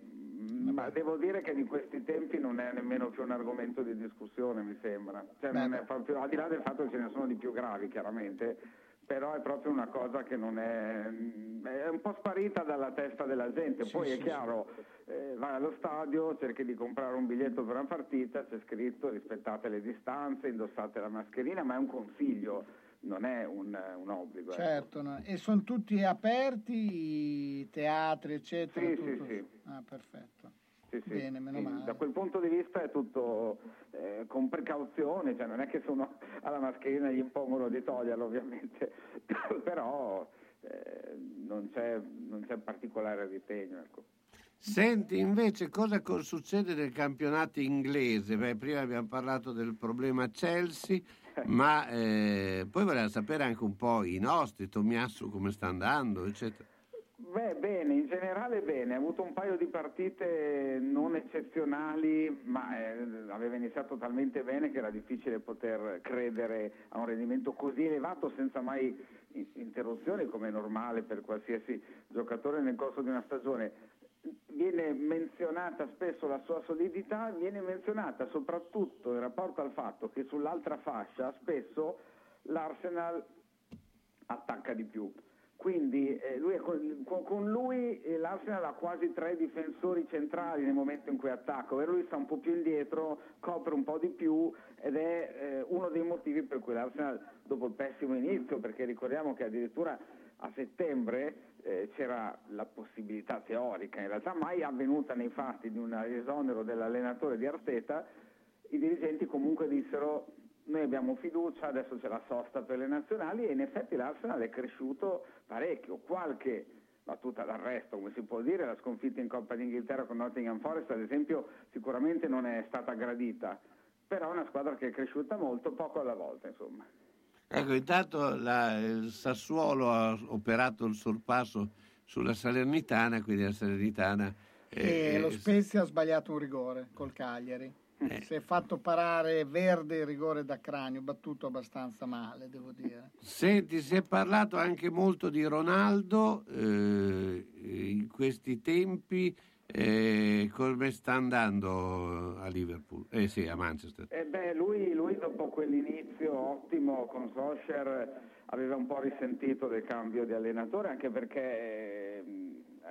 Ma devo dire che in questi tempi non è nemmeno più un argomento di discussione, mi sembra. Cioè, proprio, al di là del fatto che ce ne sono di più gravi, chiaramente, però è proprio una cosa che non è, è un po' sparita dalla testa della gente. Sì, Poi sì, è chiaro, eh, vai allo stadio, cerchi di comprare un biglietto per una partita, c'è scritto rispettate le distanze, indossate la mascherina, ma è un consiglio, non è un, un obbligo. ecco. Certo, no? e sono tutti aperti i teatri, eccetera? Sì, sì, tutto? sì. Ah, perfetto. Sì, sì, Bene, meno male. Da quel punto di vista è tutto eh, con precauzione, cioè non è che sono [LAUGHS] alla mascherina e gli impongono di toglierla ovviamente, [COUGHS] però eh, non, c'è, non c'è particolare ritegno. Ecco. Senti invece cosa co- succede nel campionato inglese? Beh, prima abbiamo parlato del problema Chelsea, ma eh, poi voleva sapere anche un po' i nostri, Tomiasso come sta andando, eccetera. Beh, bene, in generale bene, ha avuto un paio di partite non eccezionali, ma eh, aveva iniziato talmente bene che era difficile poter credere a un rendimento così elevato senza mai in- interruzioni, come è normale per qualsiasi giocatore nel corso di una stagione. Viene menzionata spesso la sua solidità, viene menzionata soprattutto in rapporto al fatto che sull'altra fascia spesso l'Arsenal attacca di più. Quindi eh, lui con- con lui eh, l'Arsenal ha quasi tre difensori centrali nel momento in cui attacca, ovvero lui sta un po' più indietro, copre un po' di più ed è eh, uno dei motivi per cui l'Arsenal dopo il pessimo inizio, perché ricordiamo che addirittura a settembre eh, c'era la possibilità teorica, in realtà mai avvenuta nei fatti di un esonero dell'allenatore di Arteta, i dirigenti comunque dissero noi abbiamo fiducia, adesso c'è la sosta per le nazionali e in effetti l'Arsenal è cresciuto parecchio, qualche battuta d'arresto, come si può dire, la sconfitta in Coppa d'Inghilterra con Nottingham Forest ad esempio sicuramente non è stata gradita, però è una squadra che è cresciuta molto, poco alla volta insomma. Ecco, intanto la- il Sassuolo ha operato il sorpasso sulla Salernitana, quindi la Salernitana... E eh, lo eh, Spezia ha sbagliato un rigore col Cagliari. Eh. Si è fatto parare verde il rigore da cranio, battuto abbastanza male, devo dire. Senti, si è parlato anche molto di Ronaldo eh, in questi tempi. eh, come sta andando a Liverpool? Eh sì, a Manchester. Eh beh, lui, lui dopo quell'inizio ottimo con Solskjaer aveva un po' risentito del cambio di allenatore, anche perché eh,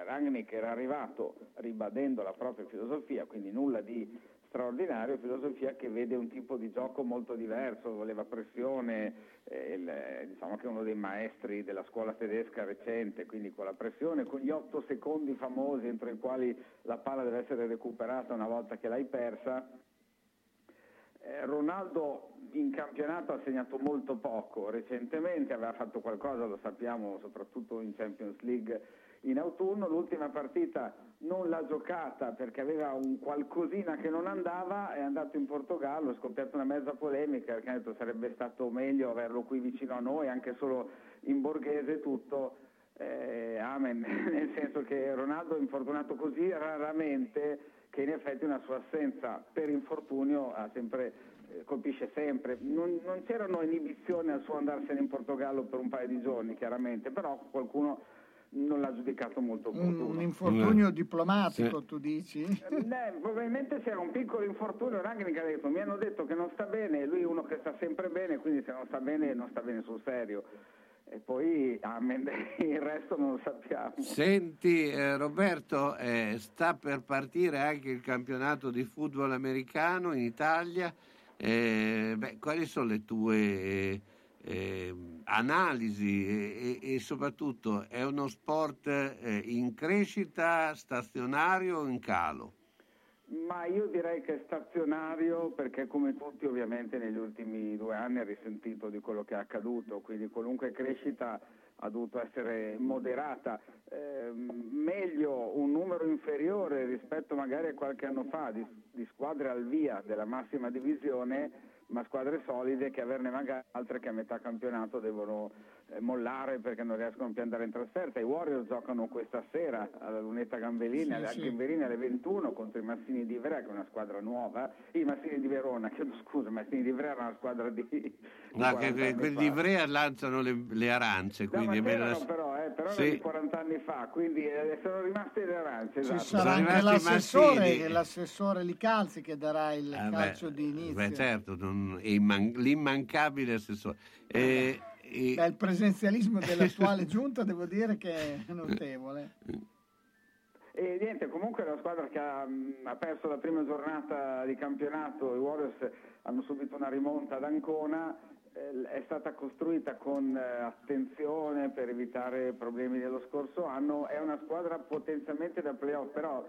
Rangnick era arrivato ribadendo la propria filosofia, quindi nulla di straordinario, filosofia che vede un tipo di gioco molto diverso, voleva pressione, eh, il- eh, diciamo che è uno dei maestri della scuola tedesca recente, quindi con la pressione, con gli otto secondi famosi entro i quali la palla deve essere recuperata una volta che l'hai persa. Eh, Ronaldo in campionato ha segnato molto poco, recentemente aveva fatto qualcosa, lo sappiamo soprattutto in Champions League in autunno, l'ultima partita non l'ha giocata perché aveva un qualcosina che non andava, è andato in Portogallo, è scoppiata una mezza polemica perché ha detto sarebbe stato meglio averlo qui vicino a noi, anche solo in borghese tutto. Eh, amen, [LAUGHS] nel senso che Ronaldo è infortunato così raramente che in effetti una sua assenza per infortunio sempre, eh, colpisce sempre. Non, non c'erano inibizioni al suo andarsene in Portogallo per un paio di giorni, chiaramente, però qualcuno non l'ha giudicato molto Un, opportuno. un infortunio diplomatico, tu dici? Eh, probabilmente c'era un piccolo infortunio, Rangnick ha detto, mi hanno detto che non sta bene, lui è uno che sta sempre bene, quindi se non sta bene non sta bene sul serio. E poi amen, [LAUGHS] il resto non lo sappiamo. Senti eh, Roberto, eh, sta per partire anche il campionato di football americano in Italia. Eh, beh, quali sono le tue eh, eh, analisi e, e- e soprattutto è uno sport eh, in crescita, stazionario o in calo? Ma io direi che è stazionario perché come tutti ovviamente negli ultimi due anni ha risentito di quello che è accaduto, quindi qualunque crescita ha dovuto essere moderata. Ehm, meglio un numero inferiore rispetto magari a qualche anno fa di, di squadre al via della massima divisione, ma squadre solide che averne magari altre che a metà campionato devono mollare perché non riescono più ad andare in trasferta. I Warriors giocano questa sera alla Lunetta Gambellini, Sì, sì. Gamberini alle 21 contro i Massini di Ivrea che è una squadra nuova, i Massini di Verona, chiedo scusa, i Massini di Ivrea era una squadra di... No, 40 che, quelli di Ivrea lanciano le, le arance, No, quindi c'erano lasci- però, eh, però Sì. erano di 40 anni fa, quindi eh, sono rimaste le arance. Ci Esatto. sarà anche l'assessore, l'assessore Licalzi che darà il Ah, beh, calcio di inizio. Beh, certo, non- l'immancabile assessore. Eh, e- Beh, il presenzialismo dell'attuale [LAUGHS] giunta devo dire che è notevole. E niente, comunque è una squadra che ha, mh, ha perso la prima giornata di campionato, i Warriors hanno subito una rimonta ad Ancona, eh, è stata costruita con eh, attenzione per evitare problemi dello scorso anno, è una squadra potenzialmente da playoff, però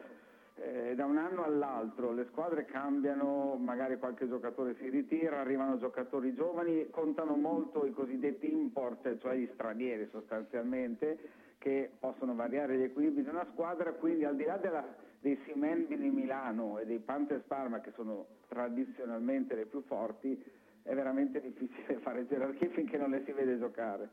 eh, da un anno all'altro le squadre cambiano, magari qualche giocatore si ritira, arrivano giocatori giovani, contano molto i cosiddetti import, cioè gli stranieri sostanzialmente, che possono variare gli equilibri di una squadra, quindi al di là della- dei Simen di Milano e dei Panthers Parma, che sono tradizionalmente le più forti, è veramente difficile [LAUGHS] fare gerarchie finché non le si vede giocare.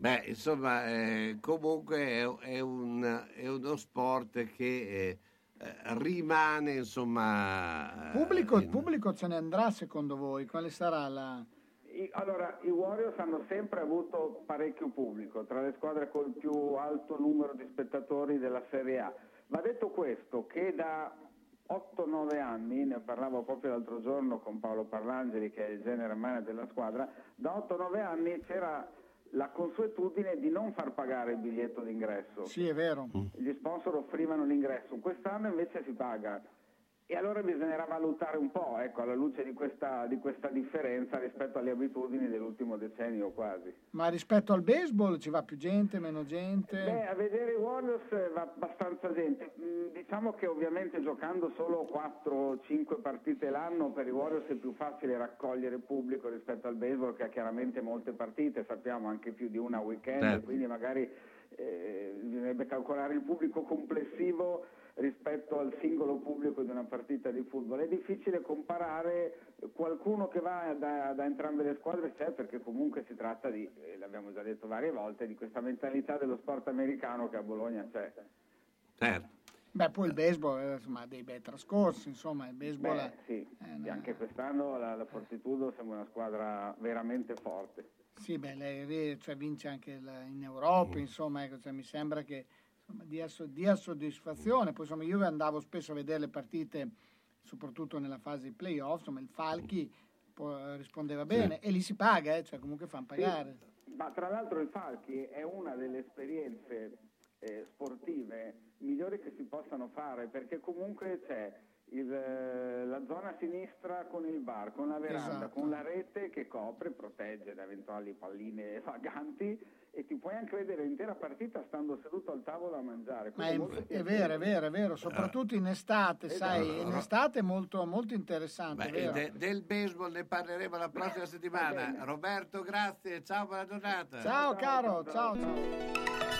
Beh, insomma, eh, comunque è, è un- è uno sport che eh, eh, rimane, insomma... Pubblico, in- il pubblico se ne andrà secondo voi? Quale sarà la... I- allora, i Warriors hanno sempre avuto parecchio pubblico, tra le squadre col più alto numero di spettatori della Serie A. Va detto questo, che da 8-9 anni, ne parlavo proprio l'altro giorno con Paolo Parlangeli, che è il general manager della squadra, da 8-9 anni c'era la consuetudine di non far pagare il biglietto d'ingresso. Sì, è vero. Gli sponsor offrivano l'ingresso, quest'anno invece si paga. E allora bisognerà valutare un po', ecco, alla luce di questa, di questa differenza rispetto alle abitudini dell'ultimo decennio quasi. Ma rispetto al baseball ci va più gente, meno gente? Beh, a vedere i Warriors eh, va abbastanza gente. Mm, Diciamo che ovviamente giocando solo 4-5 partite l'anno per i Warriors è più facile raccogliere pubblico rispetto al baseball che ha chiaramente molte partite, sappiamo anche più di una a weekend, Certo. quindi magari eh, bisognerebbe calcolare il pubblico complessivo rispetto al singolo pubblico di una partita di football. È difficile comparare qualcuno che va da, da entrambe le squadre, c'è perché comunque si tratta di, eh, l'abbiamo già detto varie volte, di questa mentalità dello sport americano che a Bologna c'è. Certo. Beh, poi il baseball eh, insomma, ha dei bei trascorsi, insomma, il baseball... Beh, è- sì, eh, sì, anche quest'anno la, la Fortitudo sembra una squadra veramente forte. Sì, beh, lei cioè, vince anche il- in Europa, insomma, ecco, cioè, mi sembra che dia, so- dia soddisfazione. Poi insomma, io andavo spesso a vedere le partite, soprattutto nella fase di playoff, insomma, il Falchi rispondeva bene e lì si paga, eh, cioè comunque fanno pagare. Ma tra l'altro il Falchi è una delle esperienze eh, sportive migliori che si possano fare perché comunque c'è il, eh, la zona sinistra con il bar, con la veranda, Esatto. con la rete che copre, protegge da eventuali palline [LAUGHS] vaganti e ti puoi anche vedere l'intera partita stando seduto al tavolo a mangiare. Ma è, è vero, è vero, è vero, soprattutto in estate, sai, in estate è molto, molto interessante, Beh, vero. de- del baseball ne parleremo la prossima settimana. Roberto, grazie, ciao, buona giornata. Ciao caro, ciao ciao.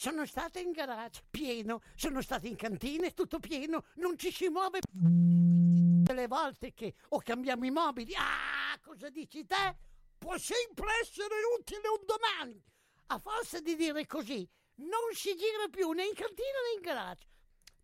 Sono stata in garage, pieno. Sono stata in cantina, tutto pieno. Non ci si muove. Le volte che o cambiamo i mobili. Ah, cosa dici te? Può sempre essere utile un domani. A forza di dire così, non si gira più né in cantina né in garage.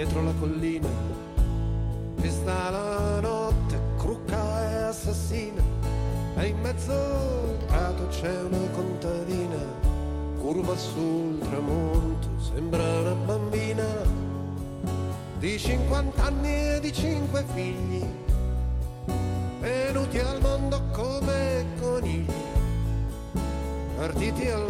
dietro la collina, che sta la notte crucca e assassina, e in mezzo al prato c'è una contadina, curva sul tramonto, sembra una bambina di 50 anni e di 5 figli, venuti al mondo come conigli, partiti al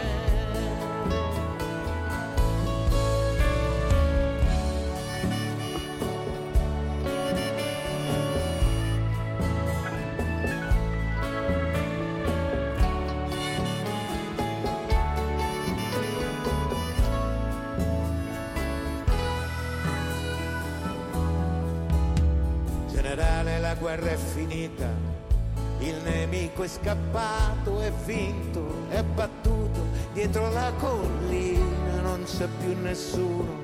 Guerra è finita, il nemico è scappato, è vinto, è battuto dietro la collina, non c'è più nessuno,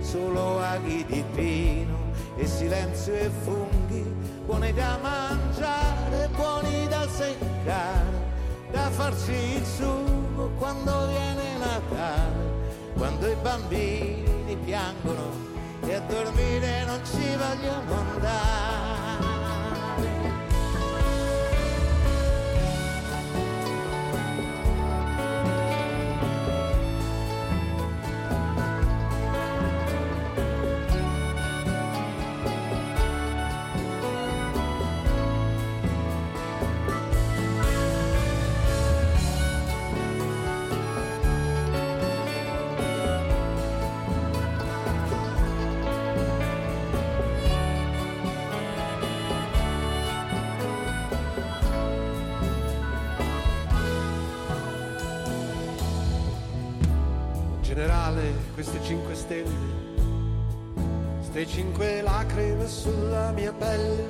solo aghi di pino e silenzio e funghi, buoni da mangiare, buoni da seccare, da farci il sugo quando viene Natale, quando i bambini piangono e a dormire non ci vogliono andare. cinque stelle, ste cinque lacrime sulla mia pelle,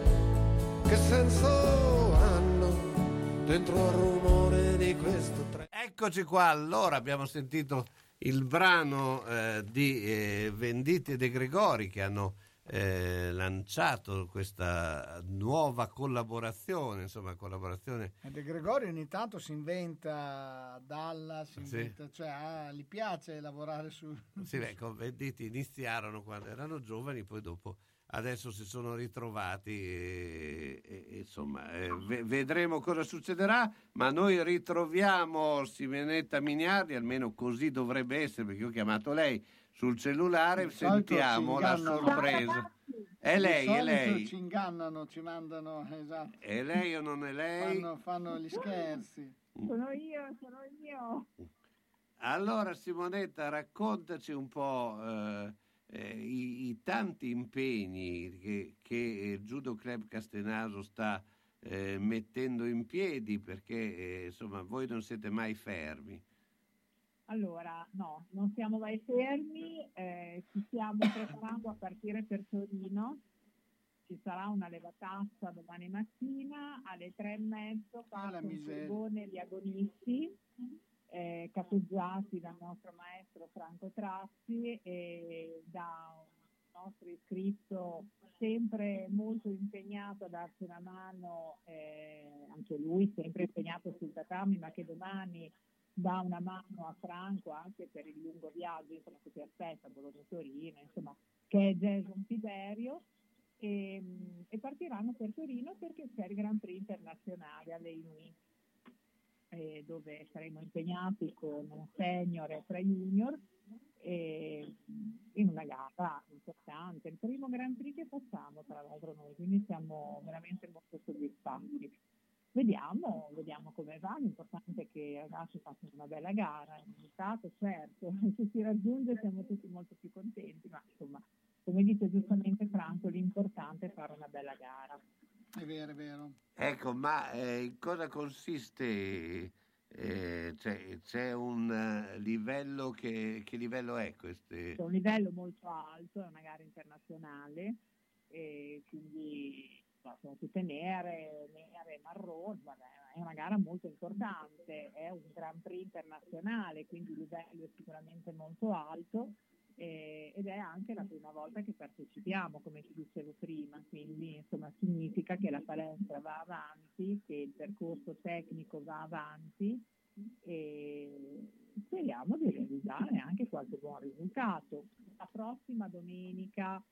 che senso hanno dentro al rumore di questo treno? Eccoci qua, allora abbiamo sentito il brano eh, di eh, Venditti e De Gregori che hanno eh, lanciato questa nuova collaborazione, insomma collaborazione De Gregori ogni tanto si inventa Dalla, si Sì. inventa, cioè ah, gli piace lavorare su... [LAUGHS] Sì, beh, con Venditti iniziarono quando erano giovani, poi dopo adesso si sono ritrovati e, e- e, insomma eh, ve- vedremo cosa succederà, ma noi ritroviamo Simonetta Miniardi, almeno così dovrebbe essere, perché ho chiamato lei sul cellulare, Di sentiamo la sorpresa. È lei, è lei. Ci ingannano, ci mandano, esatto. È lei o non è lei? Fanno, fanno gli scherzi. Sono io, sono io. Allora Simonetta, raccontaci un po' eh, eh, i, i tanti impegni che, che il Judo Club Castenaso sta eh, mettendo in piedi perché eh, insomma voi non siete mai fermi. Allora, no, non siamo mai fermi, eh, ci stiamo preparando a partire per Torino. Ci sarà una levatazza domani mattina alle tre e mezzo, Ah, la partono miseria. Sorbone gli agonisti, eh, capeggiati dal nostro maestro Franco Trazzi e da un nostro iscritto sempre molto impegnato a darci una mano, eh, anche lui sempre impegnato sul tatami, ma che domani dà una mano a Franco anche per il lungo viaggio insomma, che si aspetta Bologna-Torino, insomma, che è Jason Tiberio. E, e partiranno per Torino perché c'è il Grand Prix internazionale all'EIMI eh, dove saremo impegnati con un senior e tre junior e, in una gara importante, il primo Grand Prix che facciamo tra l'altro noi, quindi siamo Vediamo, vediamo come va, l'importante è che i ragazzi facciano una bella gara, il risultato certo, [LAUGHS] se si raggiunge siamo tutti molto più contenti, ma insomma, come dice giustamente Franco, l'importante è fare una bella gara. È vero, è vero. Ecco, ma eh, cosa consiste? Eh, c'è, c'è, un eh, livello che, che livello è questo? C'è un livello molto alto, è una gara internazionale, quindi no, sono tutte nere, nere marroni, vabbè, è una gara molto importante, è un Grand Prix internazionale, quindi il livello è sicuramente molto alto eh, ed è anche la prima volta che partecipiamo, come ti dicevo prima, quindi insomma significa che la palestra va avanti, che il percorso tecnico va avanti e speriamo di realizzare anche qualche buon risultato. La prossima domenica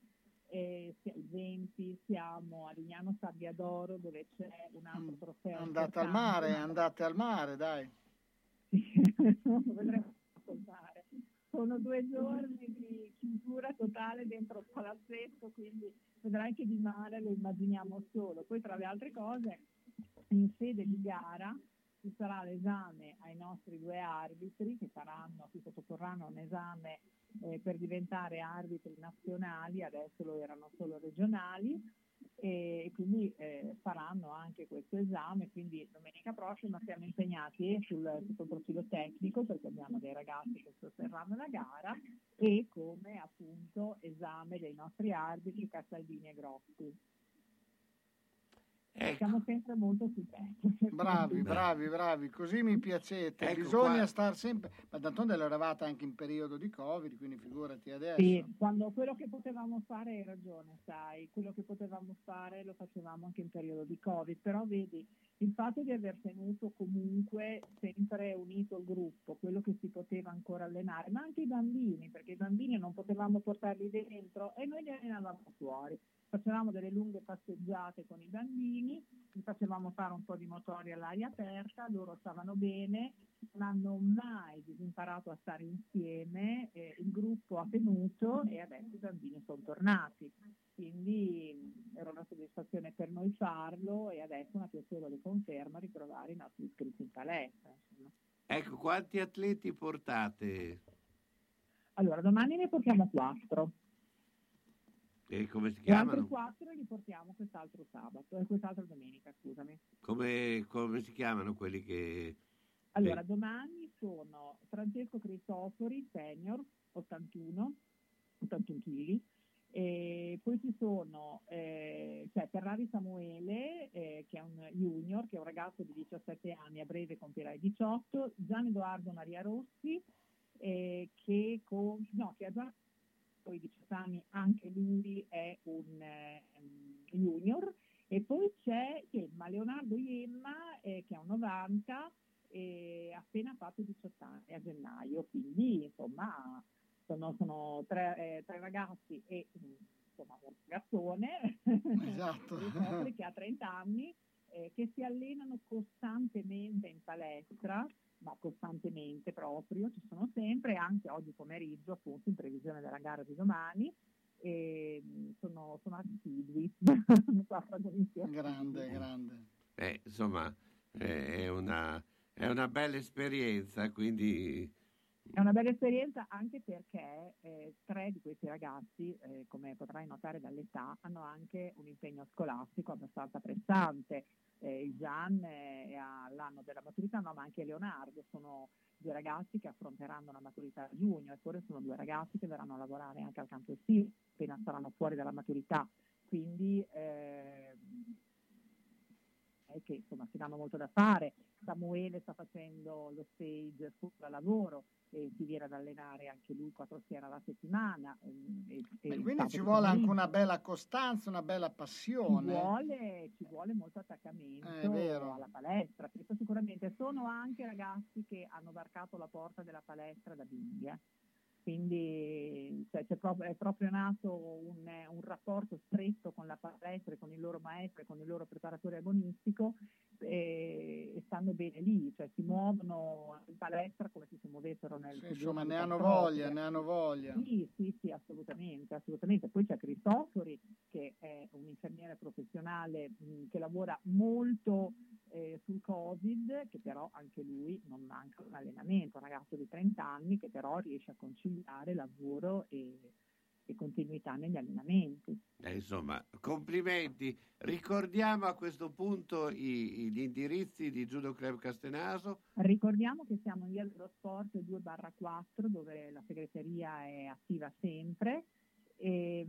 eh, 20 siamo a Lignano Sabbia d'Oro dove c'è un altro trofeo. Andate al mare, andate al mare, dai. [LAUGHS] Vedremo ascoltare. Sono due giorni di chiusura totale dentro il palazzetto, quindi vedrai che di mare lo immaginiamo solo. Poi tra le altre cose, in sede di gara ci sarà l'esame ai nostri due arbitri che faranno, si sottoporranno a un esame eh, per diventare arbitri nazionali, adesso lo erano solo regionali e quindi eh, faranno anche questo esame, quindi domenica prossima siamo impegnati sul, sul profilo tecnico perché abbiamo dei ragazzi che sosterranno la gara e come appunto esame dei nostri arbitri Casaldini e Grossi. Ecco. Siamo sempre molto pezzo. Bravi, [LAUGHS] bravi, bravi, così mi piacete. Ecco Bisogna qua. star sempre. Ma d'altronde eravate anche in periodo di Covid, quindi figurati adesso. Sì, quando quello che potevamo fare hai ragione, sai, quello che potevamo fare lo facevamo anche in periodo di Covid, però vedi il fatto di aver tenuto comunque sempre unito il gruppo, quello che si poteva ancora allenare, ma anche i bambini, perché i bambini non potevamo portarli dentro e noi li allenavamo fuori. Facevamo delle lunghe passeggiate con i bambini, li facevamo fare un po' di motori all'aria aperta, loro stavano bene, non hanno mai disimparato a stare insieme, eh, il gruppo ha tenuto e adesso i bambini sono tornati. Quindi mh, era una soddisfazione per noi farlo e adesso una piacevole conferma ritrovare i nostri iscritti in palestra. insomma. Ecco, quanti atleti portate? Allora, domani ne portiamo quattro. E come si E altri chiamano? quattro li portiamo quest'altro sabato, eh, quest'altra domenica, scusami. Come, come si chiamano quelli che... Allora, domani sono Francesco Cristofori, senior, 81, 81 kg, e poi ci sono eh, cioè Ferrari Samuele, eh, che è un junior, che è un ragazzo di 17 anni, a breve compierà i 18, Gian Edoardo Maria Rossi, eh, che, con, no, che ha già poi 18 anni, anche lui è un eh, junior, e poi c'è Iemma, Leonardo Iemma, eh, che ha un 90, e ha appena fatto 18 anni a gennaio, quindi insomma sono, sono tre, eh, tre ragazzi e mm, insomma un ragazzone. Esatto. [LAUGHS] Che ha 30 anni, eh, che si allenano costantemente in palestra, ma costantemente proprio, ci sono sempre, anche oggi pomeriggio appunto in previsione della gara di domani, e sono, sono assidui. [LAUGHS] Grande, grande. Eh, insomma, eh, è una, è una bella esperienza, quindi... È una bella esperienza anche perché eh, tre di questi ragazzi, eh, come potrai notare dall'età, hanno anche un impegno scolastico abbastanza pressante. Eh, Gian è all'anno della maturità, no, ma anche Leonardo sono due ragazzi che affronteranno la maturità a giugno, eppure sono due ragazzi che verranno a lavorare anche al campo estivo appena saranno fuori dalla maturità. Quindi eh, è che insomma si danno molto da fare. Samuele sta facendo lo stage sopra lavoro e si viene ad allenare anche lui quattro sere alla settimana. ehm, E, e quindi ci vuole anche una bella costanza, una bella Ci passione. vuole, ci vuole molto attaccamento Eh, alla palestra, questo sicuramente. Sono anche ragazzi che hanno varcato la porta della palestra da bimbi, eh. Quindi cioè, proprio- è proprio nato un, un rapporto stretto con la palestra, con il loro maestro e con il loro preparatore agonistico e, e stanno bene lì, cioè si muovono in palestra come se si muovessero nel Sì, insomma, ne hanno voglia, ne hanno voglia. Sì, sì, sì, assolutamente, assolutamente. Poi c'è Cristofori che è un infermiere professionale mh, che lavora molto eh, sul Covid, che però anche lui non manca un allenamento, un ragazzo di 30 anni che però riesce a conciliare lavoro e, e continuità negli allenamenti. Eh, insomma, complimenti. Ricordiamo a questo punto i- gli indirizzi di Judo Club Castenaso. Ricordiamo che siamo in via dello sport 2-4 dove la segreteria è attiva sempre. E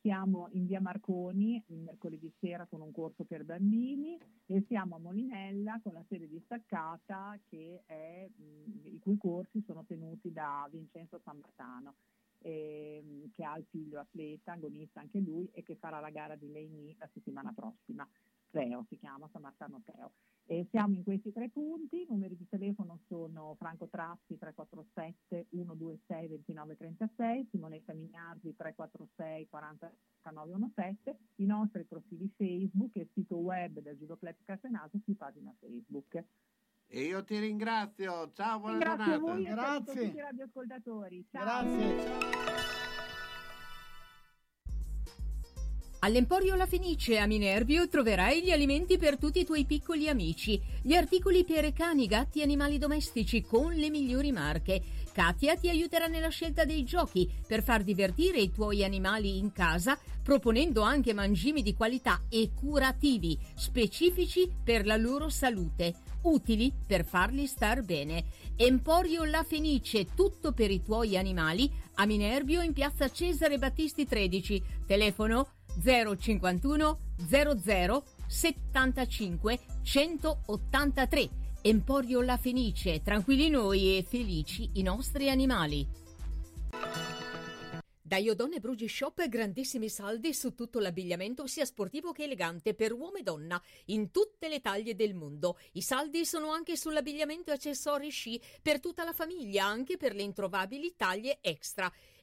siamo in via Marconi il mercoledì sera con un corso per bambini e siamo a Molinella con la sede distaccata che è, mh, i cui corsi sono tenuti da Vincenzo Sammartano ehm, che ha il figlio atleta, agonista anche lui e che farà la gara di Leini la settimana prossima. Teo si chiama, San Martino Teo. E siamo in questi tre punti, i numeri di telefono sono Franco Trazzi 347 126 2936, Simonetta Mignardi 346 4917, i nostri profili Facebook e il sito web del Judo Club Castenaso su pagina Facebook. E io ti ringrazio. Ciao, buona Ringrazio giornata. voi e saluto tutti i radioascoltatori. Ciao. All'Emporio La Fenice a Minervio troverai gli alimenti per tutti i tuoi piccoli amici, gli articoli per cani, gatti e animali domestici con le migliori marche. Katia ti aiuterà nella scelta dei giochi per far divertire i tuoi animali in casa, proponendo anche mangimi di qualità e curativi, specifici per la loro salute, utili per farli star bene. Emporio La Fenice, tutto per i tuoi animali, a Minervio in piazza Cesare Battisti 13, telefono 051 00 75 183. Emporio La Fenice, tranquilli noi e felici i nostri animali. Da Iodone Brugi Shop grandissimi saldi su tutto l'abbigliamento sia sportivo che elegante per uomo e donna in tutte le taglie del mondo. I saldi sono anche sull'abbigliamento e accessori sci per tutta la famiglia, anche per le introvabili taglie extra.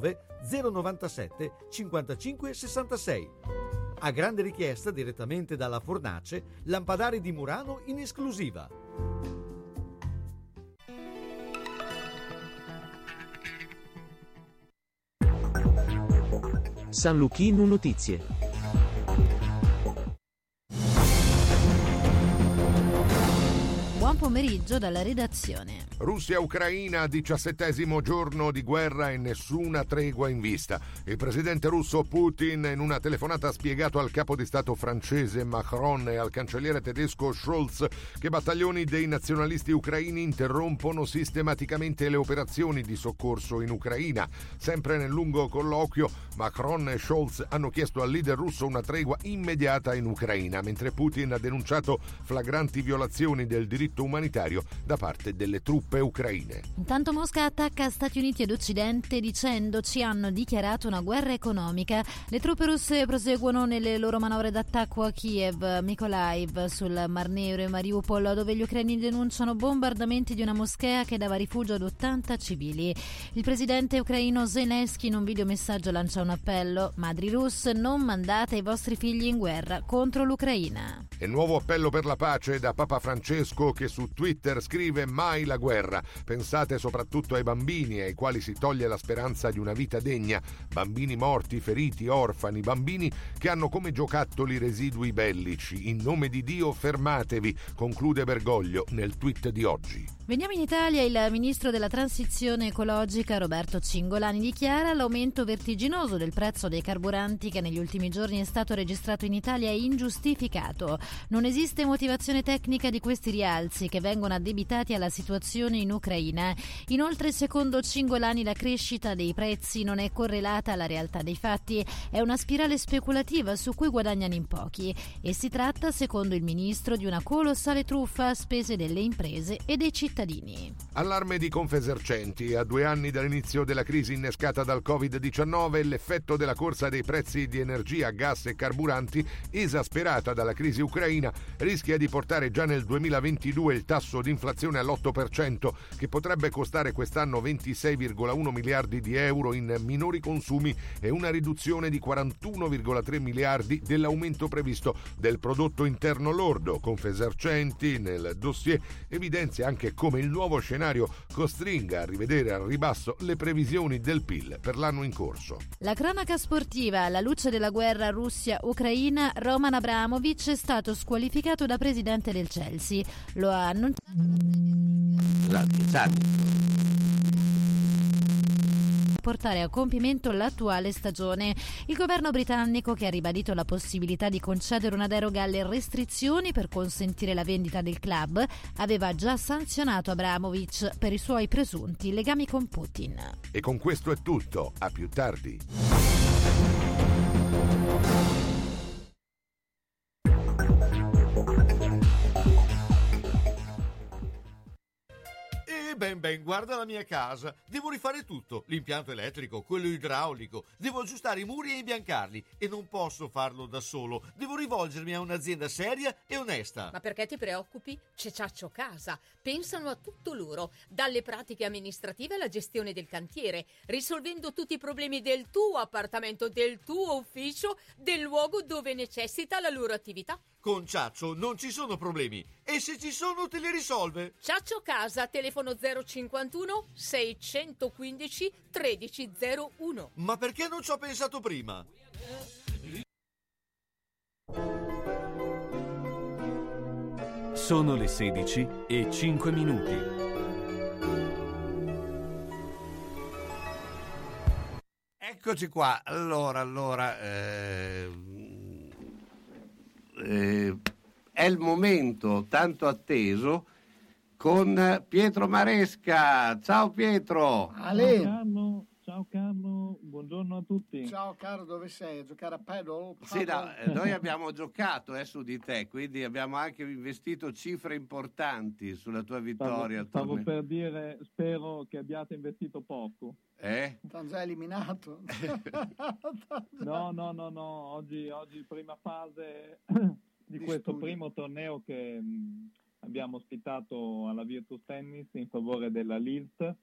097 55 66. A grande richiesta direttamente dalla Fornace, lampadari di Murano in esclusiva. San Luchino Notizie. Buon pomeriggio dalla redazione. Russia-Ucraina, diciassettesimo giorno di guerra e nessuna tregua in vista. Il presidente russo Putin in una telefonata ha spiegato al capo di Stato francese Macron e al cancelliere tedesco Scholz che battaglioni dei nazionalisti ucraini interrompono sistematicamente le operazioni di soccorso in Ucraina. Sempre nel lungo colloquio, Macron e Scholz hanno chiesto al leader russo una tregua immediata in Ucraina, mentre Putin ha denunciato flagranti violazioni del diritto umano umanitario da parte delle truppe ucraine. Intanto Mosca attacca Stati Uniti ed Occidente dicendo ci hanno dichiarato una guerra economica. Le truppe russe proseguono nelle loro manovre d'attacco a Kiev, Mykolaiv, sul Mar Nero e Mariupol, dove gli ucraini denunciano bombardamenti di una moschea che dava rifugio ad 80 civili. Il presidente ucraino Zelensky in un videomessaggio lancia un appello: Madri russe, non mandate i vostri figli in guerra contro l'Ucraina. E nuovo appello per la pace da Papa Francesco che su Twitter scrive mai la guerra. Pensate soprattutto ai bambini ai quali si toglie la speranza di una vita degna. Bambini morti, feriti, orfani, bambini che hanno come giocattoli residui bellici. In nome di Dio fermatevi, conclude Bergoglio nel tweet di oggi. Veniamo in Italia, il ministro della transizione ecologica Roberto Cingolani dichiara l'aumento vertiginoso del prezzo dei carburanti che negli ultimi giorni è stato registrato in Italia è ingiustificato. Non esiste motivazione tecnica di questi rialzi che vengono addebitati alla situazione in Ucraina. Inoltre, secondo Cingolani, la crescita dei prezzi non è correlata alla realtà dei fatti, è una spirale speculativa su cui guadagnano in pochi e si tratta, secondo il ministro, di una colossale truffa a spese delle imprese e dei cittadini cittadini. Allarme di Confesercenti. A due anni dall'inizio della crisi innescata dal Covid-19, l'effetto della corsa dei prezzi di energia, gas e carburanti, esasperata dalla crisi ucraina, rischia di portare già nel 2022 il tasso di inflazione all'8%, che potrebbe costare quest'anno 26,1 miliardi di euro in minori consumi e una riduzione di 41,3 miliardi dell'aumento previsto del prodotto interno lordo. Confesercenti nel dossier evidenzia anche come il nuovo scenario costringa a rivedere al ribasso le previsioni del PIL per l'anno in corso. La cronaca sportiva, alla luce della guerra Russia-Ucraina, Roman Abramovic è stato squalificato da presidente del Chelsea. Lo ha annunciato portare a compimento l'attuale stagione. Il governo britannico, che ha ribadito la possibilità di concedere una deroga alle restrizioni per consentire la vendita del club, aveva già sanzionato Abramovic per i suoi presunti legami con Putin. E con questo è tutto, a più tardi. Ben ben, guarda la mia casa. Devo rifare tutto, l'impianto elettrico, quello idraulico. Devo aggiustare i muri e imbiancarli e non posso farlo da solo. Devo rivolgermi a un'azienda seria e onesta. Ma perché ti preoccupi? C'è Ciaccio Casa. Pensano a tutto loro, dalle pratiche amministrative alla gestione del cantiere, risolvendo tutti i problemi del tuo appartamento, del tuo ufficio, del luogo dove necessita la loro attività. Con Ciaccio non ci sono problemi e se ci sono te li risolve. Ciaccio Casa, telefono 051 615 1301. Ma perché non ci ho pensato prima? Sono le 16 e 5 minuti. Eccoci qua. Allora, allora, eh, eh, è il momento tanto atteso con Pietro Maresca. Ciao Pietro. Ale. Ciao Carlo, ciao Carlo, buongiorno a tutti. Ciao caro, dove sei? A giocare a paddle? Sì, no, eh, noi abbiamo giocato eh, su di te, quindi abbiamo anche investito cifre importanti sulla tua vittoria. Stavo, stavo per dire, spero che abbiate investito poco. Eh? T'hanno già eliminato. [LAUGHS] No, no, no, no, oggi, oggi prima fase [CLEARS THROAT] di, Di questo studio. primo torneo che mh, abbiamo ospitato alla Virtus Tennis in favore della Lilt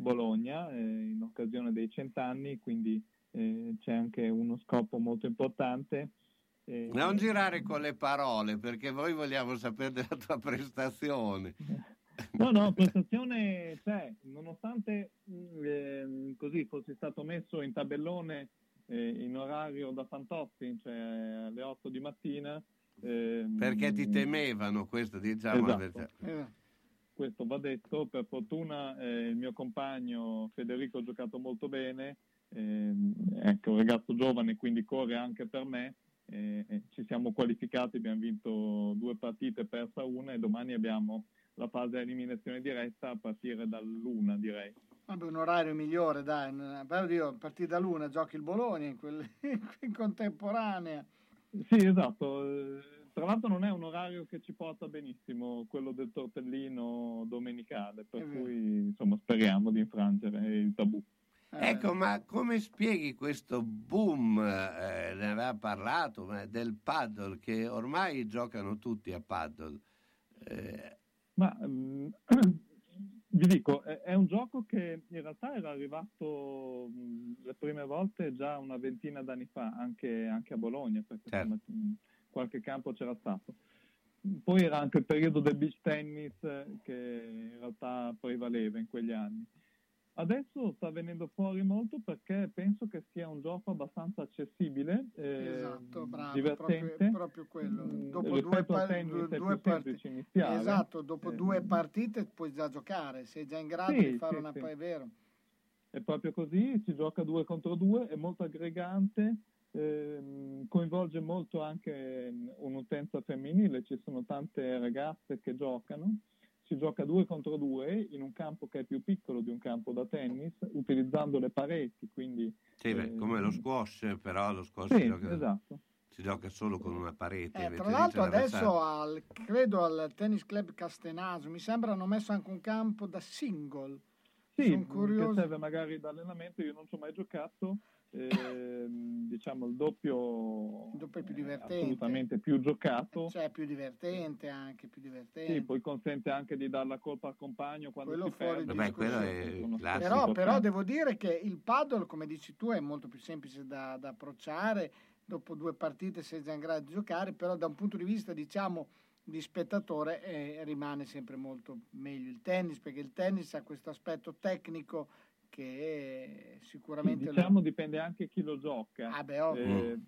Bologna eh, in occasione dei cent'anni, quindi eh, c'è anche uno scopo molto importante. eh, Non girare con le parole perché voi vogliamo sapere della tua [LAUGHS] prestazione. No, no, prestazione c'è, nonostante mh, ehm, così fossi stato messo in tabellone eh, in orario da Fantozzi, cioè alle 8 di mattina. ehm, Perché ti temevano, questo diciamo la Esatto. Questo va detto, per fortuna eh, il mio compagno Federico ha giocato molto bene, ehm, ecco, un ragazzo giovane, quindi corre anche per me. eh, eh, ci siamo qualificati, abbiamo vinto due partite, persa una e domani abbiamo la fase a eliminazione diretta a partire dall'una direi. Vabbè, un orario migliore, dai. Però io, a partire da luna giochi il Bologna in, quel- [LAUGHS] in contemporanea. Sì, esatto. Eh, Tra l'altro non è un orario che ci porta benissimo, quello del tortellino domenicale, per vero. cui insomma speriamo di infrangere il tabù. Ecco, ma come spieghi questo boom, eh, ne aveva parlato, ma del paddle, che ormai giocano tutti a paddle? Eh, Ma mm, [CLEARS THROAT] vi dico, è, è un gioco che in realtà era arrivato mm, le prime volte già una ventina d'anni fa, anche, anche a Bologna, perché insomma, mm, qualche campo c'era stato. Poi era anche il periodo del beach tennis eh, che in realtà prevaleva in quegli anni. Adesso sta venendo fuori molto perché penso che sia un gioco abbastanza accessibile, eh, Esatto, bravo, divertente. proprio, proprio quello. Mm, Dopo due, rispetto al pa- tennis due- è due più parti- semplice iniziare. Esatto, dopo Eh, due partite puoi già giocare, sei già in grado Sì, di fare sì, una... sì. È vero. È proprio così, si gioca due contro due, è molto aggregante, ehm, coinvolge molto anche mm, un'utenza femminile, ci sono tante ragazze che giocano, si gioca due contro due in un campo che è più piccolo di un campo da tennis, utilizzando le pareti, quindi... sì, beh, eh, come lo squash, però lo squash Sì, si, gioca, esatto. si gioca solo con una parete. Eh, tra l'altro adesso al, credo al Tennis Club Castenaso mi sembra hanno messo anche un campo da single. Sì, Sono che curioso. serve magari da allenamento, io non ci ho mai giocato, ehm, diciamo il doppio, Il doppio è più è divertente. assolutamente più giocato. Cioè è più divertente anche, più divertente. Sì, poi consente anche di dare la colpa al compagno quando Quello si fuori perde. Vabbè, quello è classico. Però, però devo dire che il paddle, come dici tu, è molto più semplice da, da approcciare. Dopo due partite sei già in grado di giocare, però da un punto di vista, diciamo, di spettatore eh, rimane sempre molto meglio il tennis, perché il tennis ha questo aspetto tecnico che Sì, sicuramente... lo- diciamo dipende anche chi lo gioca. Ah, beh. Eh,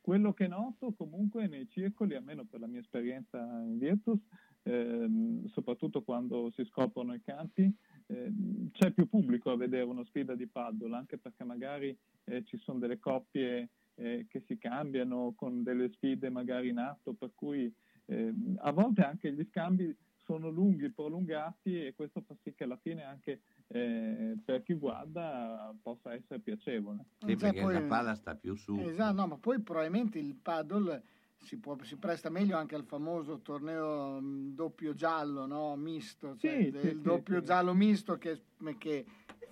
quello che noto comunque nei circoli, almeno per la mia esperienza in Virtus, ehm, soprattutto quando si scoprono i campi, ehm, c'è più pubblico a vedere una sfida di paddle, anche perché magari eh, ci sono delle coppie eh, che si cambiano con delle sfide magari in atto, per cui ehm, a volte anche gli scambi sono lunghi, prolungati e questo fa sì che alla fine anche eh, per chi guarda possa essere piacevole. Sì, Cioè, perché poi- la palla sta più su. Esatto, no, ma poi probabilmente il paddle si, può- si presta meglio anche al famoso torneo mh, doppio giallo, no? misto, cioè Sì, del sì, sì, doppio sì. giallo misto che, che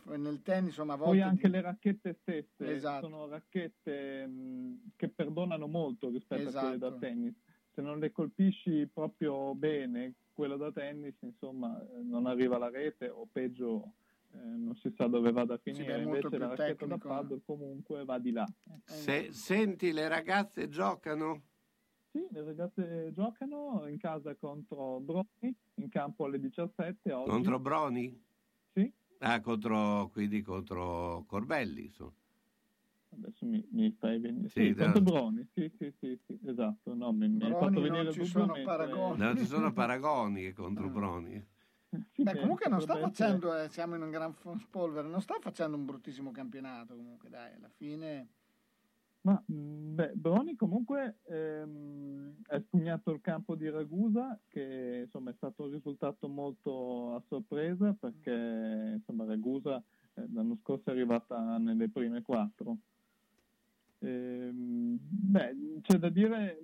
nel tennis insomma a volte... Poi anche di- le racchette stesse Esatto. sono racchette mh, che perdonano molto rispetto a quelle da Esatto. tennis. Se non le colpisci proprio bene, quella da tennis, insomma, non arriva alla rete o peggio eh, non si sa dove vada a Sì, finire. molto Invece la racchetta da paddle comunque va di là. Se, senti, le ragazze giocano? Sì, le ragazze giocano in casa contro Broni, in campo alle 17 oggi. Contro Broni? Sì. Ah, contro, quindi contro Corbelli, insomma. Adesso mi, mi fai venire. Sì, Sì, da- contro Broni, sì, sì, sì, sì, esatto. No, mi, mi hai Broni fatto non venire ci il sono paragoni. Non ci sono [LAUGHS] paragoni contro Ah. Broni. Sì, Beh, comunque non sta facendo, eh, siamo in un gran spolvero, non sta facendo un bruttissimo campionato comunque, dai, alla fine... Ma mh, beh, Broni comunque ehm, ha spugnato il campo di Ragusa, che insomma è stato un risultato molto a sorpresa perché insomma Ragusa eh, l'anno scorso è arrivata nelle prime quattro. Ehm, beh, c'è da dire,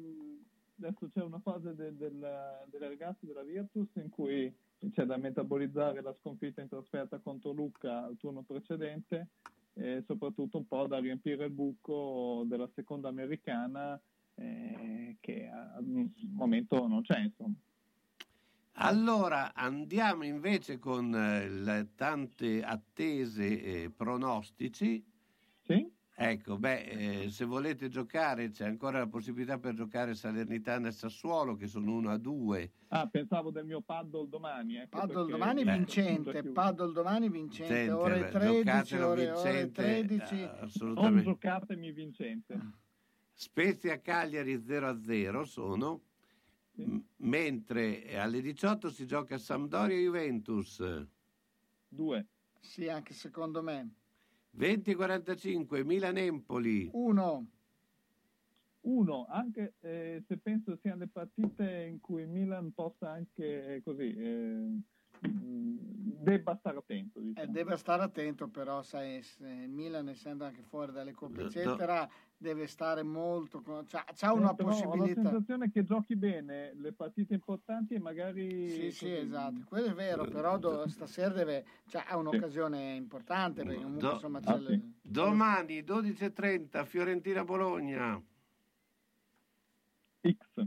adesso c'è una fase de- del- delle ragazze della Virtus in cui c'è da metabolizzare la sconfitta in trasferta contro Lucca al turno precedente e soprattutto un po' da riempire il buco della seconda americana eh, che al momento non c'è insomma. Allora andiamo invece con eh, le tante attese eh, pronostici. Sì. Ecco, beh, eh, se volete giocare c'è ancora la possibilità per giocare Salernitana e Sassuolo che sono 1 a 2. Ah, pensavo del mio paddle domani. Ecco, Paddle domani Beh, vincente, paddle domani vincente, Senti, ore beh, 13, giocatelo ore, ore vincente, 13. eh, Non giocatemi vincente. Spezia Cagliari 0 a 0 sono, M- mentre alle 18 si gioca Sampdoria Juventus. Due. Sì, anche secondo me. 20 45 Milan Empoli. Uno. Uno, anche eh, se penso siano le partite in cui Milan possa anche eh, così eh, debba stare attento. Eh, Diciamo. deve stare attento però, sai, Milan essendo anche fuori dalle coppe, No. eccetera, deve stare molto... con- C'ha, c'ha una Eh, però Ho la possibilità... sensazione che giochi bene le partite importanti e magari... Sì, sì, esatto, quello è vero, però do- stasera deve, cioè, ha un'occasione importante perché comunque Do- insomma Ah, c'è le- Domani 12.30 Fiorentina-Bologna. X.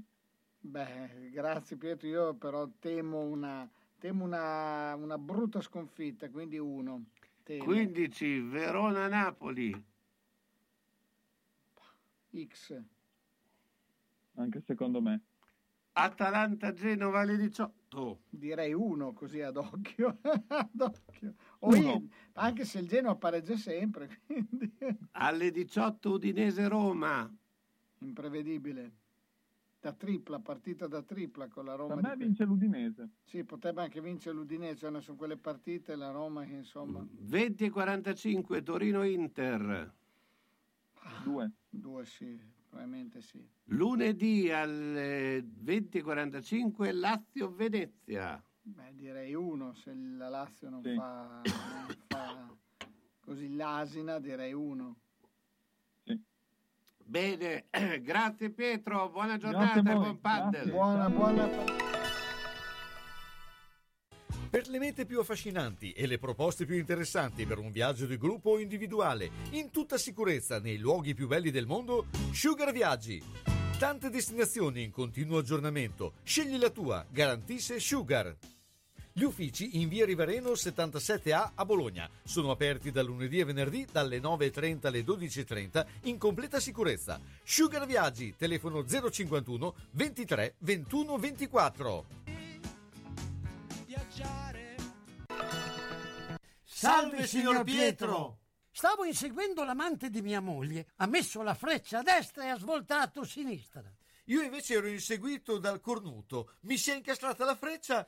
Beh, grazie Pietro, io però temo una, temo una, una brutta sconfitta, quindi uno. Temo. 15 Verona-Napoli. X. Anche secondo me. Atalanta-Genova alle 18. Direi uno così ad occhio. [LAUGHS] ad occhio. Io- anche se il Genoa pareggia sempre, [LAUGHS] quindi Alle 18 Udinese-Roma. imprevedibile. Da tripla, partita da tripla con la Roma. Per me di vince l'Udinese. Sì, potrebbe anche vincere l'Udinese, sono quelle partite la Roma che insomma 20 e 45 Torino-Inter. Due. due sì, probabilmente sì. Lunedì alle 20 e 45 Lazio-Venezia. Beh, direi uno, se la Lazio non, Sì. fa, non fa così l'asina, direi uno. Bene, [CLEARS THROAT] grazie Pietro, buona giornata e buon paddle. Buona, buona. Per le mete più affascinanti e le proposte più interessanti per un viaggio di gruppo o individuale, in tutta sicurezza nei luoghi più belli del mondo, Sugar Viaggi. Tante destinazioni in continuo aggiornamento. Scegli la tua, garantisce Sugar. Gli uffici in via Rivareno 77A a Bologna sono aperti da lunedì e venerdì dalle 9.30 alle 12.30 in completa sicurezza. Sugar Viaggi, telefono 051 23 21 24. Salve signor Pietro! Stavo inseguendo l'amante di mia moglie, ha messo la freccia a destra e ha svoltato a sinistra. Io invece ero inseguito dal cornuto, mi si è incastrata la freccia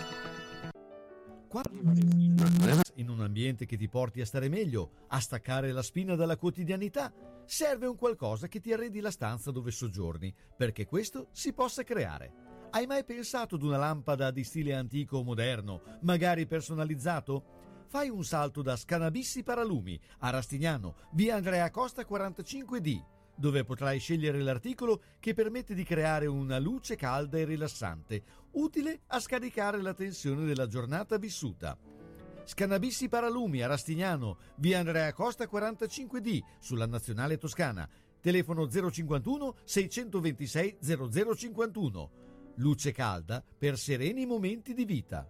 In un ambiente che ti porti a stare meglio, a staccare la spina dalla quotidianità, serve un qualcosa che ti arredi la stanza dove soggiorni, perché questo si possa creare. Hai mai pensato ad una lampada di stile antico o moderno, magari personalizzato? Fai un salto da Scanabissi Paralumi a Rastignano, via Andrea Costa 45D, dove potrai scegliere l'articolo che permette di creare una luce calda e rilassante, utile a scaricare la tensione della giornata vissuta. Scanabissi Paralumi a Rastignano, via Andrea Costa 45D, sulla Nazionale Toscana. Telefono 051 626 0051. Luce calda per sereni momenti di vita.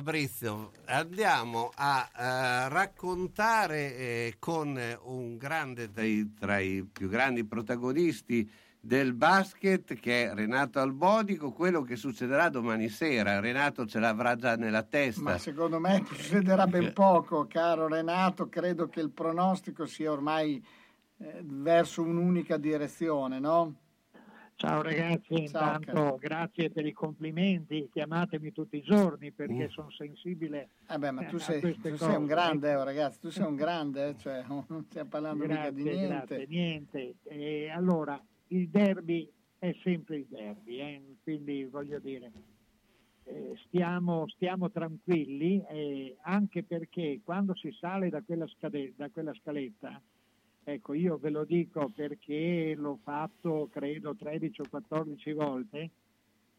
Fabrizio, andiamo a eh, raccontare eh, con un grande dei- tra i più grandi protagonisti del basket che è Renato Albodico, quello che succederà domani sera. Renato ce l'avrà già nella testa. Ma secondo me succederà ben poco, caro Renato. Credo che il pronostico sia ormai eh, verso un'unica direzione, no? Ciao ragazzi, Ciao, intanto caro. grazie per i complimenti, chiamatemi tutti i giorni perché sono sensibile Eh beh, ma tu a sei, tu sei un grande, oh, ragazzi, tu sei un [LAUGHS] grande, eh, cioè, [LAUGHS] non stiamo parlando mica di Grazie, niente. grazie, niente. E allora, il derby è sempre il derby, eh, quindi voglio dire, eh, stiamo, stiamo tranquilli, eh, anche perché quando si sale da quella, scade- da quella scaletta, ecco, io ve lo dico perché l'ho fatto credo 13 o 14 volte,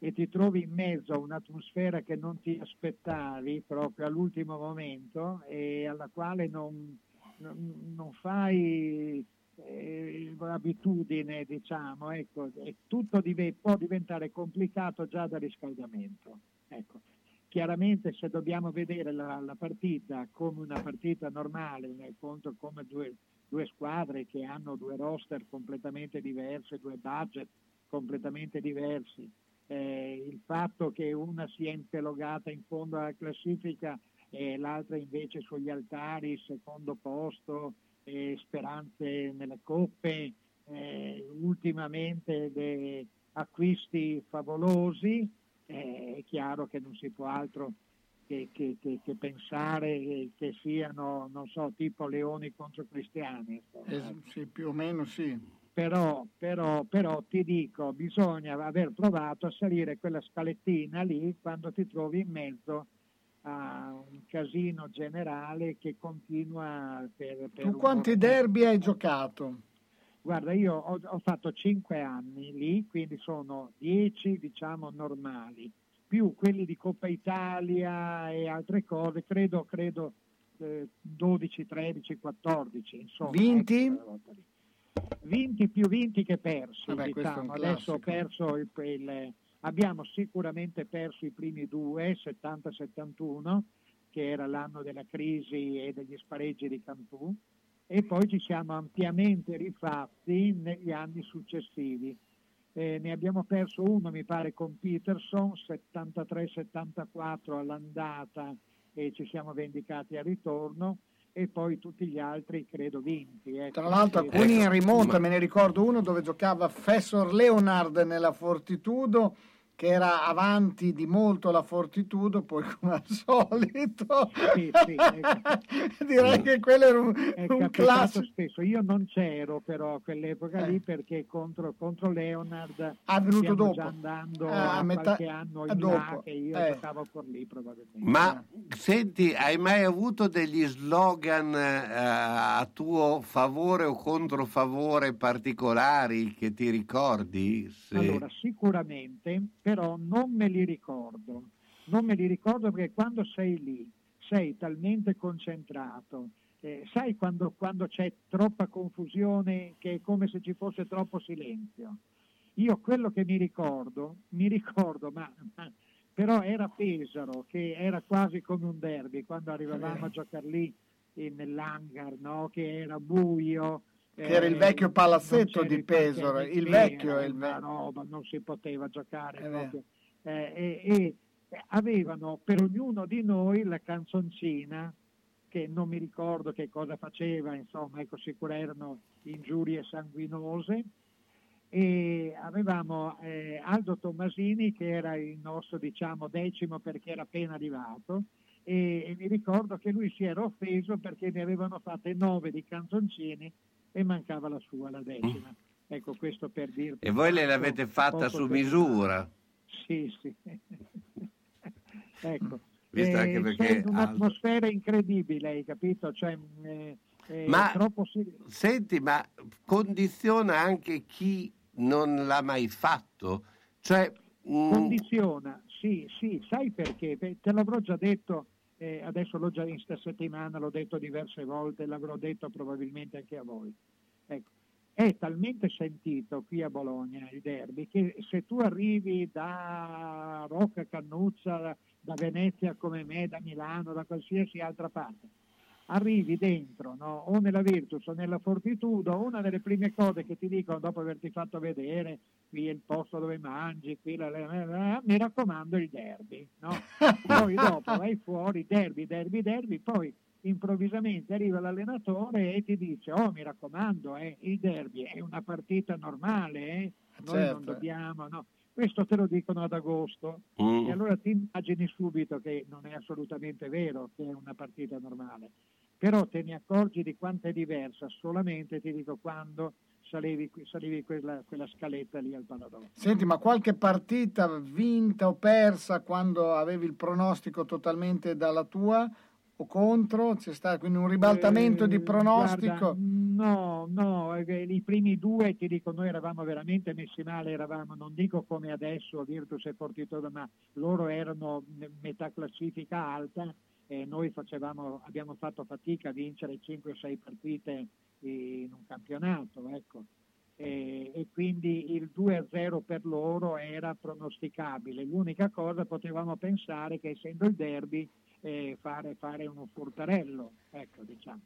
e ti trovi in mezzo a un'atmosfera che non ti aspettavi proprio all'ultimo momento e alla quale non, non- non fai eh, abitudine, diciamo, ecco, e tutto dive- può diventare complicato già da riscaldamento. Ecco. Chiaramente se dobbiamo vedere la, la partita come una partita normale, nel conto come due, due squadre che hanno due roster completamente diversi, due budget completamente diversi, eh, il fatto che una sia impelogata in fondo alla classifica e l'altra invece sugli altari, secondo posto, eh, speranze nelle coppe, eh, ultimamente de- acquisti favolosi, eh, è chiaro che non si può altro che, che- che- che pensare che siano, non so, tipo leoni contro cristiani. Es- sì, più o meno sì. Però, però, però ti dico, bisogna aver provato a salire quella scalettina lì quando ti trovi in mezzo a un casino generale che continua per... per Tu quanti derby hai giocato? Guarda, io ho, ho fatto cinque anni lì, quindi sono dieci, diciamo, normali, più quelli di Coppa Italia e altre cose, credo, credo eh, 12, 13, 14, insomma. Vinti? ecco. Vinti più vinti che persi, Vabbè, diciamo. Adesso perso il, il- abbiamo sicuramente perso i primi due, 70-71, che era l'anno della crisi e degli spareggi di Cantù, e poi ci siamo ampiamente rifatti negli anni successivi. Eh, ne abbiamo perso uno, mi pare, con Peterson, 73-74 all'andata e ci siamo vendicati al ritorno e poi tutti gli altri credo vinti. ecco. Tra l'altro alcuni ecco. in rimonta, me ne ricordo uno dove giocava Fessor Leonard nella Fortitudo che era avanti di molto la Fortitudo, poi come al [LAUGHS] solito Sì, sì, ecco. direi che quello era un, È un classico. spesso. Io non c'ero però a quell'epoca Eh. lì perché contro, contro Leonard Ah, è venuto dopo. già andando Ah, a a metà- qualche anno in dopo. là che io Eh. giocavo por lì probabilmente. Ma senti, hai mai avuto degli slogan eh, a tuo favore o contro favore particolari che ti ricordi? Se- Allora, sicuramente, però non me li ricordo. Non me li ricordo perché quando sei lì, sei talmente concentrato. eh, sai quando, quando c'è troppa confusione che è come se ci fosse troppo silenzio. Io quello che mi ricordo, mi ricordo, ma, ma- però era Pesaro, che era quasi come un derby, quando arrivavamo a giocare lì eh, nell'hangar, no? che era buio. Che era il eh, vecchio palazzetto di Pesaro, il vecchio era il vecchio. roba, non si poteva giocare proprio. Eh, e, e avevano per ognuno di noi la canzoncina che non mi ricordo che cosa faceva, insomma, ecco, sicuro erano ingiurie sanguinose. E avevamo eh, Aldo Tommasini che era il nostro diciamo decimo perché era appena arrivato e, e mi ricordo che lui si era offeso perché ne avevano fatte nove di canzoncini e mancava la sua, la decima. Ecco questo per dirti. E voi le l'avete fatta su misura? Sì, sì. [LAUGHS] ecco. Visto anche Eh, perché c'è Aldo- un'atmosfera incredibile, hai capito? Cioè, mh, eh, eh, Ma- troppo Senti, ma condiziona anche chi non l'ha mai fatto? Cioè, mm, condiziona, sì, sì, sai perché? Te l'avrò già detto, eh, adesso l'ho già in sta settimana, l'ho detto diverse volte, l'avrò detto probabilmente anche a voi. Ecco, è talmente sentito qui a Bologna il derby che se tu arrivi da Rocca Cannuzza, da Venezia come me, da Milano, da qualsiasi altra parte, arrivi dentro, no? o nella Virtus o nella Fortitudo, una delle prime cose che ti dicono dopo averti fatto vedere, qui è il posto dove mangi, qui la, la- la- la- mi raccomando il derby, no? [LAUGHS] poi dopo vai fuori, derby, derby, derby, poi improvvisamente arriva l'allenatore e ti dice, oh mi raccomando, eh, il derby è una partita normale, eh? noi Certo. non dobbiamo, no? Questo te lo dicono ad agosto Mm. e allora ti immagini subito che non è assolutamente vero che è una partita normale, però te ne accorgi di quanto è diversa solamente, ti dico, quando salivi, salivi quella, quella scaletta lì al Paladò. Senti, ma qualche partita vinta o persa quando avevi il pronostico totalmente dalla tua o contro? C'è stato quindi un ribaltamento di Eh, pronostico? guarda, no, no, eh, i primi due ti dico, noi eravamo veramente messi male, eravamo, non dico come adesso Virtus e Fortitudo, ma loro erano me- metà classifica alta e noi facevamo, abbiamo fatto fatica a vincere 5 o 6 partite in un campionato, ecco. E, e quindi il 2-0 per loro era pronosticabile. L'unica cosa potevamo pensare che essendo il derby eh, fare, fare uno furtarello, ecco diciamo.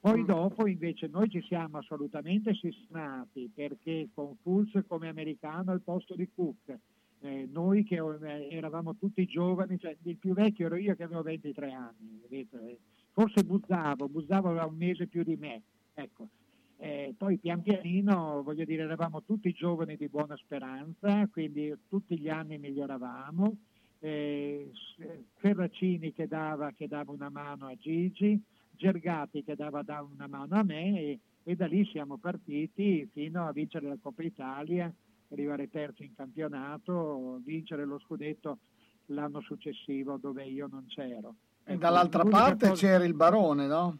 Poi dopo invece noi ci siamo assolutamente sistemati perché con Fulz come americano al posto di Cook, eh, noi che eh, eravamo tutti giovani, cioè il più vecchio ero io che avevo 23 anni, vedete? forse buzzavo, buzzavo aveva un mese più di me, ecco. Eh, poi pian pianino, voglio dire, eravamo tutti giovani di buona speranza, quindi tutti gli anni miglioravamo. Eh, Ferracini che dava, che dava una mano a Gigi, Gergati che dava, dava una mano a me e, e da lì siamo partiti fino a vincere la Coppa Italia, arrivare terzi in campionato, vincere lo scudetto l'anno successivo dove io non c'ero. E Ecco, dall'altra parte cosa- c'era il barone, no?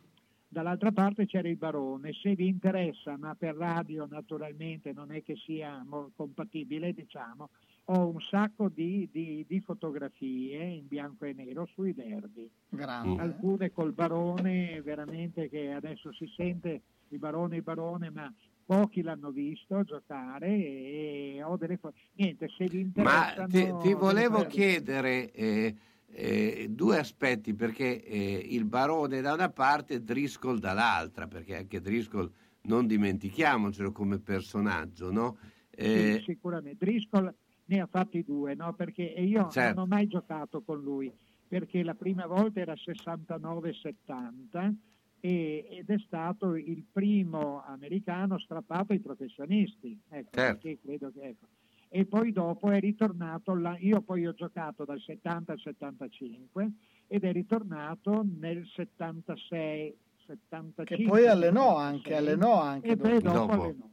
Dall'altra parte c'era il barone, se vi interessa, ma per radio naturalmente non è che sia compatibile, diciamo, ho un sacco di, di- di fotografie in bianco e nero sui derby. Grande. Alcune col barone, veramente che adesso si sente il barone, il barone, ma pochi l'hanno visto giocare e ho delle foto. Niente, se vi Ma interessano... ti, ti volevo chiedere eh, eh, due aspetti, perché eh, il barone da una parte e Driscoll dall'altra, perché anche Driscoll non dimentichiamocelo come personaggio, no? Eh, Sì, sicuramente. Driscoll ne ha fatti due, no? Perché e io Certo. non ho mai giocato con lui, perché la prima volta era 69-70 e- ed è stato il primo americano strappato ai professionisti. Ecco, Certo. perché credo che, ecco. e poi dopo è ritornato, là, io poi ho giocato dal 70 al 75 ed è ritornato nel 76, 75. Che poi allenò anche, 76, allenò anche E dopo. dopo Dopo. allenò.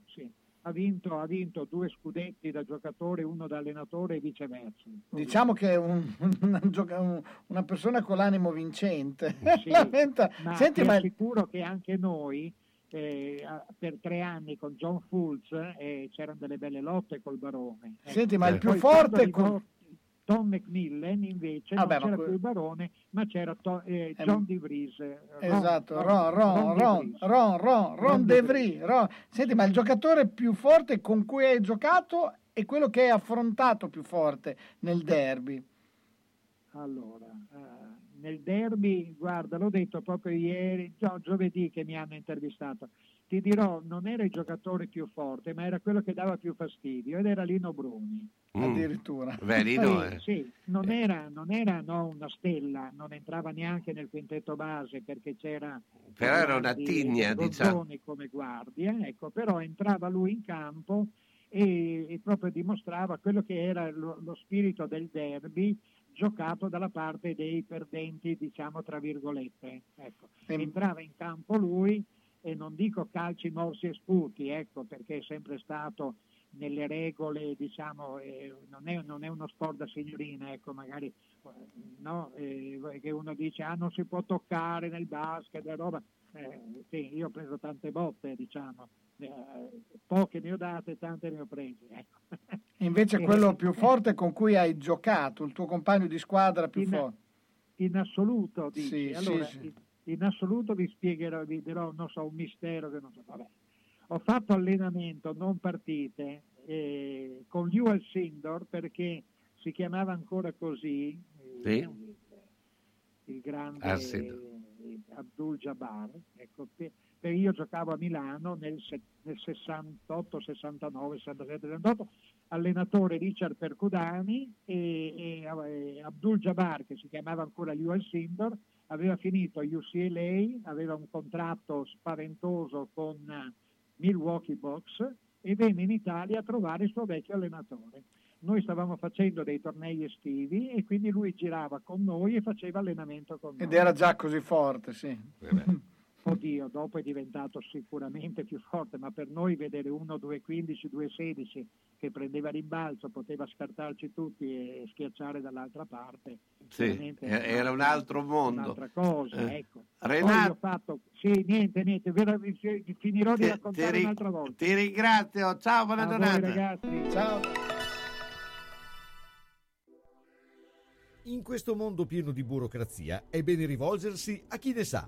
Ha vinto, ha vinto due scudetti da giocatore, uno da allenatore e viceversa. Diciamo che è un- [LAUGHS] una, un- una persona con l'animo vincente. Sì, [LAUGHS] ma Senti, ti ma assicuro che anche noi eh, per tre anni con John Fultz eh, c'erano delle belle lotte col Barone. Senti, ma il più Poi forte con- Tom McMillan invece Vabbè, non ma c'era que- più il Barone, ma c'era To- eh, Eh, John De Vries. Esatto, Ron, Ron, Ron. Ron, Ron, Ron De Vries. Ron. Senti, ma il giocatore più forte con cui hai giocato è quello che hai affrontato più forte nel derby. Allora, eh, nel derby, guarda, l'ho detto proprio ieri, gio- giovedì che mi hanno intervistato, ti dirò, non era il giocatore più forte, ma era quello che dava più fastidio ed era Lino Bruni. Mm. Addirittura. Beh, Lino, Sì, eh. sì, non era, non era no, una stella, non entrava neanche nel quintetto base perché c'era Però era una tigna, Gozzoni diciamo. come guardia, ecco, però entrava lui in campo e, e proprio dimostrava quello che era lo, lo spirito del derby giocato dalla parte dei perdenti, diciamo tra virgolette. Ecco. Entrava in campo lui e non dico calci morsi e sputi, ecco, perché è sempre stato nelle regole, diciamo, eh, non, è, non è uno sport da signorina, ecco, magari eh, no, eh, che uno dice ah non si può toccare nel basket, e roba. Eh, sì, io ho preso tante botte, diciamo, eh, poche ne ho date, tante ne ho prese. Ecco. Invece [LAUGHS] Eh, quello più forte con cui hai giocato, il tuo compagno di squadra più In- forte. In assoluto, dici. Sì, allora, sì, sì. In, assoluto vi spiegherò, vi dirò, non so, un mistero che non so. Vabbè. Ho fatto allenamento, non partite, eh, con gli UL Sindor perché si chiamava ancora così Sì. il, il grande Sindor. eh, Abdul Jabbar. Ecco, pe- per- io giocavo a Milano nel, nel 68, 69, 67, 68, allenatore Richard Percudani e, e, eh, Abdul Jabbar, che si chiamava ancora UL Sindor, aveva finito a UCLA, aveva un contratto spaventoso con eh, Milwaukee Bucks e venne in Italia a trovare il suo vecchio allenatore. Noi stavamo facendo dei tornei estivi e quindi lui girava con noi e faceva allenamento con noi. Ed era già così forte, sì. [LAUGHS] Oddio, dopo è diventato sicuramente più forte, ma per noi vedere uno 2.15, 2.16 che prendeva rimbalzo, poteva scartarci tutti e schiacciare dall'altra parte. Sì, era un altro mondo. Un'altra cosa, Eh. ecco. Renato- ho fatto, sì, niente, niente, finirò di raccontare ti un'altra volta. Ti ringrazio, ciao, buona A voi, giornata. ragazzi. Ciao. In questo mondo pieno di burocrazia è bene rivolgersi a chi ne sa.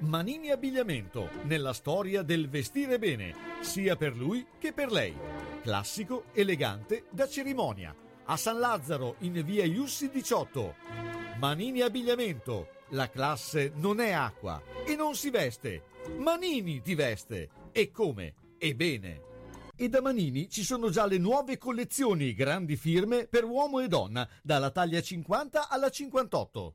Manini Abbigliamento, nella storia del vestire bene, sia per lui che per lei. Classico, elegante, da cerimonia. A San Lazzaro, in via Iussi 18. Manini Abbigliamento, la classe non è acqua e non si veste. Manini ti veste. E come? E bene. E da Manini ci sono già le nuove collezioni grandi firme per uomo e donna, dalla taglia 50 alla 58.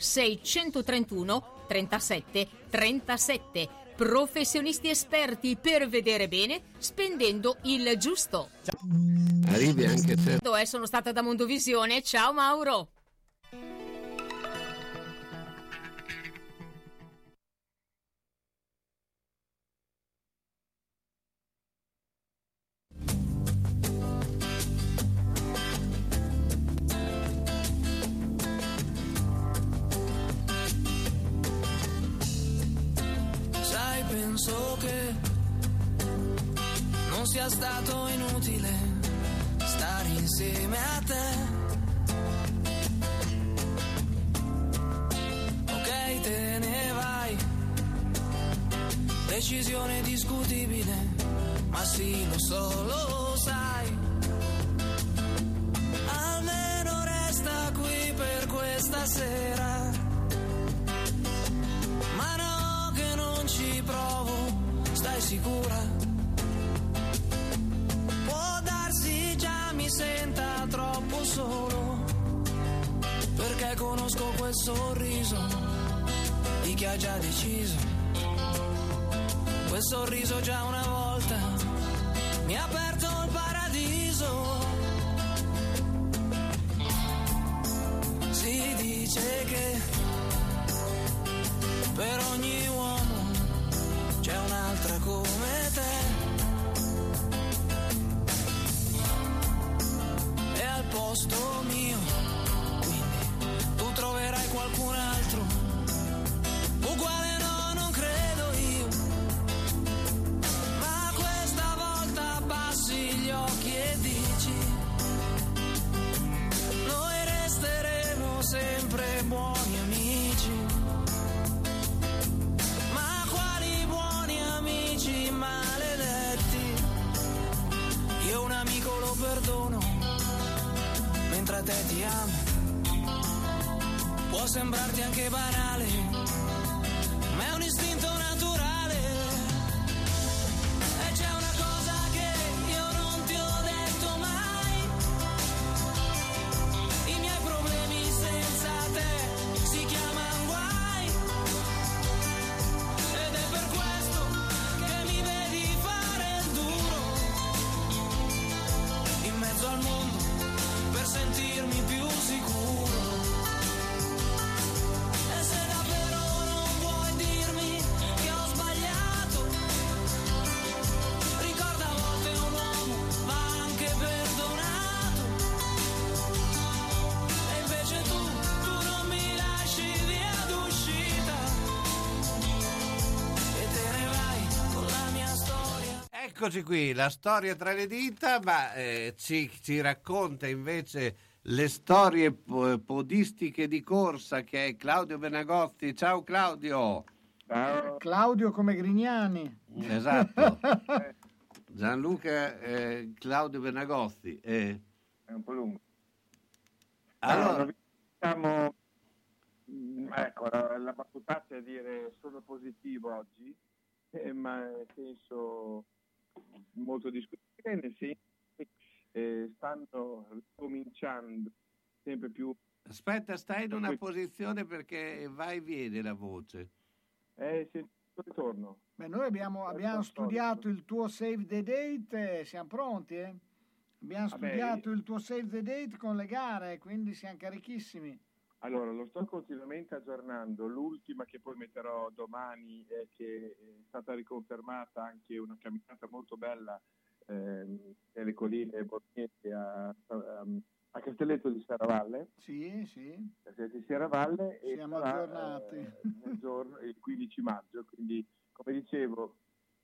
631 37 37. Professionisti esperti per vedere bene spendendo il giusto. Arrivi anche te. Eh, sono stata da Mondovisione. Ciao Mauro. Penso che non sia stato inutile stare insieme a te. Ok, te ne vai. Decisione discutibile, ma sì, lo so, lo sai. Almeno resta qui per questa sera. Non ci provo, stai sicura? Può darsi già mi senta troppo solo, perché conosco quel sorriso di chi ha già deciso. Quel sorriso già una volta mi ha aperto il paradiso. Si dice che per ogni uomo c'è un'altra come te. E al posto mio, quindi tu troverai qualcun altro. Uguale no, perdono, mentre a te ti amo. Può sembrarti anche banale, Eccoci qui, la storia tra le dita, ma eh, ci, ci racconta invece le storie po- podistiche di corsa che è Claudio Benagotti. Ciao Claudio! Claudio come Grignani. Esatto. [LAUGHS] Gianluca eh, Claudio Benagotti. eh. È un po' lungo. Allora, diciamo, mm, ecco, la, la battutaccia è dire sono positivo oggi, eh, ma nel senso molto discutibile, nel senso che eh, stanno ricominciando sempre più... aspetta, stai in una posizione perché va e viene la voce. Eh, senti, ritorno. Beh, noi abbiamo, abbiamo studiato il tuo save the date, siamo pronti, eh? Abbiamo Vabbè, studiato il tuo save the date con le gare, quindi siamo carichissimi. Allora, lo sto continuamente aggiornando. L'ultima che poi metterò domani è che è stata riconfermata anche una camminata molto bella ehm, nelle colline borghesi a, a, a Castelletto di Serravalle. Sì, sì. Castelletto di Serravalle Siamo sarà, aggiornati. eh, giorno, il 15 maggio. Quindi, come dicevo,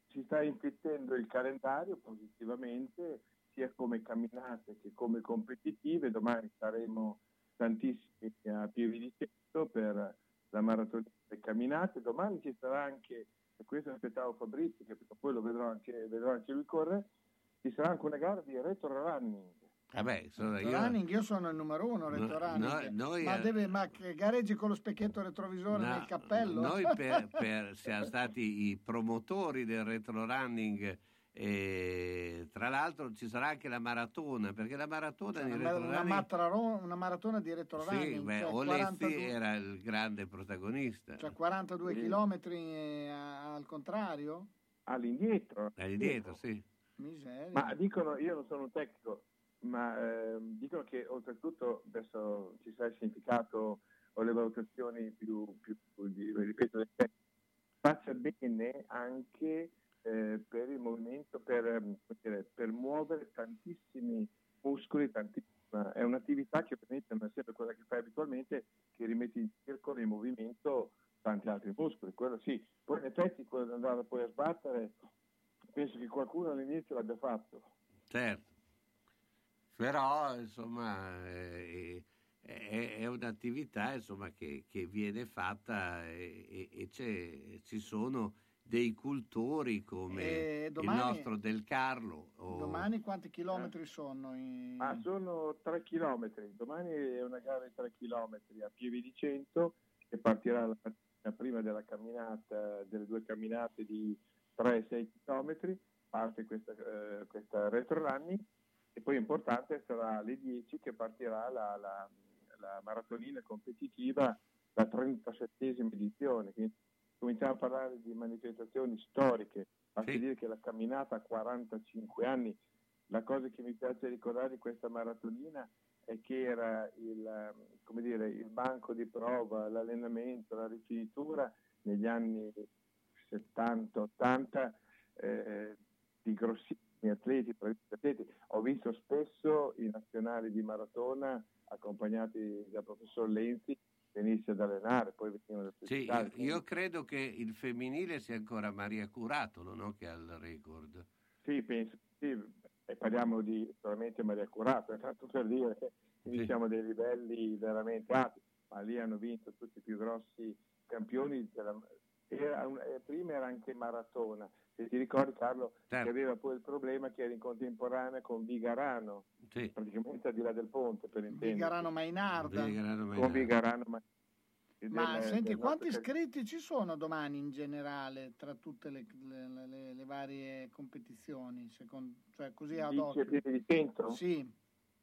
si sta infittendo il calendario positivamente, sia come camminate che come competitive. Domani saremo tantissimi a Pieve di Cento per la maratona delle camminate. Domani ci sarà anche, e questo aspettavo Fabrizio, che poi lo vedrò anche, vedrò anche lui correre, ci sarà anche una gara di retro running. Vabbè, insomma, Retro io- running, io sono il numero uno retro No, running. no, noi, ma, eh, deve, ma che gareggi con lo specchietto retrovisore No, nel cappello? Noi per, [LAUGHS] per- siamo stati i promotori del retro running e tra l'altro ci sarà anche la maratona, perché la maratona di una, retro una matraro- una maratona di retro sì, running, beh, cioè, Olezzi 42 era il grande protagonista. cioè 42 Sì. chilometri eh, al contrario? All'indietro. All'indietro, sì. Miseria. Ma dicono, io non sono un tecnico, ma ehm, dicono che oltretutto, adesso ci sarà il significato o le valutazioni più, più di, ripeto, faccia bene anche eh, per il movimento, per, ehm, dire, per muovere tantissimi muscoli, tantissima, è un'attività che ovviamente non è sempre quella che fai abitualmente, che rimetti in circolo in movimento tanti altri muscoli, quello sì. Poi in effetti quello di andare poi a sbattere, penso che qualcuno all'inizio l'abbia fatto. Certo. Però, insomma, eh, è, è un'attività insomma, che, che viene fatta e, e- ci sono dei cultori come E il domani- nostro Del Carlo. o- Domani quanti chilometri sono? in- Ma sono 3 chilometri, domani è una gara di 3 chilometri a Pieve di Cento che partirà la mattina prima della camminata, delle due camminate di 3-6 chilometri, parte questa, eh, questa retro running e poi importante sarà alle 10 che partirà la, la- la maratonina competitiva, la 37esima edizione, quindi cominciamo a parlare di manifestazioni storiche, basti dire che la camminata ha 45 anni, la cosa che mi piace ricordare di questa maratonina è che era il, come dire, il banco di prova, l'allenamento, la rifinitura negli anni 70-80 eh, di grossissimi atleti, atleti. Ho visto spesso i nazionali di maratona accompagnati dal professor Lenzi venisse ad allenare, poi venivano da Sì, io, io credo che il femminile sia ancora Maria Curato, no? che ha il record. Sì, penso, sì, e parliamo di solamente Maria Curato, è tanto per dire che quindi siamo a dei livelli veramente alti, ma lì hanno vinto tutti i più grossi campioni. Della, era eh, prima era anche maratona, se ti ricordi Carlo, Certo. che aveva poi il problema che era in contemporanea con Vigarano, Sì. praticamente al di là del ponte per intendere. Vigarano Mainarda. Con Vigarano Ma- Ma senti, quanti iscritti ci sono domani in generale tra tutte le, le- le- le varie competizioni? Secondo, cioè così ad occhio? a Pieve di Cento? Sì.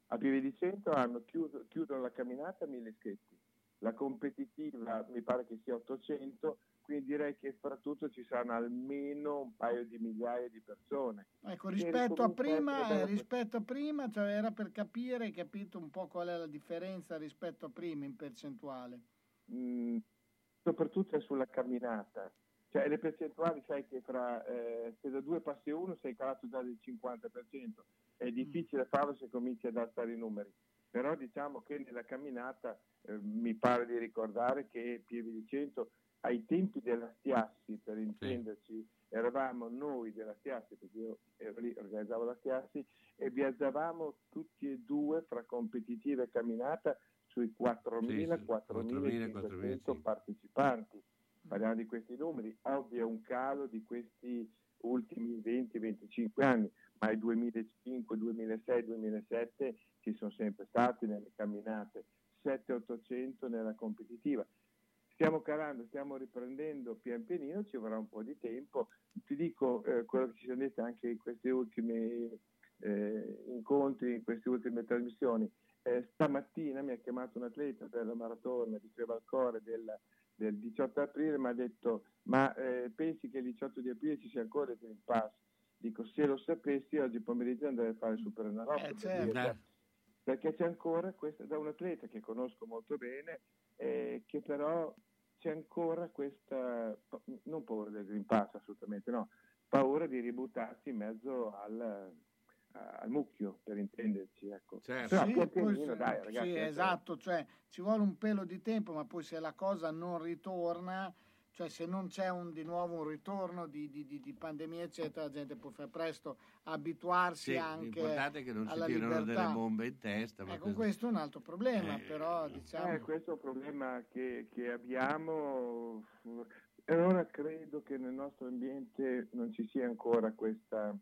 A Pieve di Cento hanno chiuso, chiudono la camminata a 1000 iscritti. La competitiva mi pare che sia 800, quindi direi che fra tutto ci saranno almeno un paio di migliaia di persone. Ecco, rispetto a prima, eh, rispetto a prima, cioè era per capire, hai capito un po' qual è la differenza rispetto a prima in percentuale. Mm, soprattutto è sulla camminata. Cioè le percentuali sai che fra eh, se da due passi a uno sei calato già del 50%, è difficile farlo se cominci ad alzare i numeri, però diciamo che nella camminata eh, mi pare di ricordare che Pieve di Cento ai tempi della Stiassi, per intenderci, eravamo noi della Stiassi, perché io ero lì, organizzavo la Stiassi, e viaggiavamo tutti e due fra competitiva e camminata sui 4.000, Sì, sì, 4.500 partecipanti. Parliamo di questi numeri, ovvio è un calo di questi ultimi 20-25 anni, ma il 2005, 2006, 2007 ci sono sempre stati nelle camminate, 7-800 nella competitiva. Stiamo calando, stiamo riprendendo pian pianino, ci vorrà un po' di tempo. Ti dico eh, quello che ci siamo detti anche in questi ultimi eh, incontri, in queste ultime trasmissioni. Eh, stamattina mi ha chiamato un atleta per la maratona di Crevalcore del, del 18 aprile, mi ha detto ma eh, pensi che il 18 di aprile ci sia ancora il Green Pass? Dico se lo sapessi oggi pomeriggio andrei a fare il Super Enalotto. Eh, certo. dire, perché c'è ancora questa da un atleta che conosco molto bene eh, che però c'è ancora questa non paura del Green Pass assolutamente no paura di ributtarsi in mezzo al, al mucchio per intenderci ecco però Sì, poi se- dai ragazzi sì, ecco. esatto, cioè ci vuole un pelo di tempo, ma poi se la cosa non ritorna, cioè se non c'è un, di nuovo un ritorno di, di, di, di pandemia eccetera la gente può fare presto abituarsi Sì, anche l'importante è che non si alla tirano libertà. delle bombe in testa. ma Ecco, questo- questo è un altro problema, Eh, però diciamo... Eh, questo è un problema che, che abbiamo e ora credo che nel nostro ambiente non ci sia ancora questa,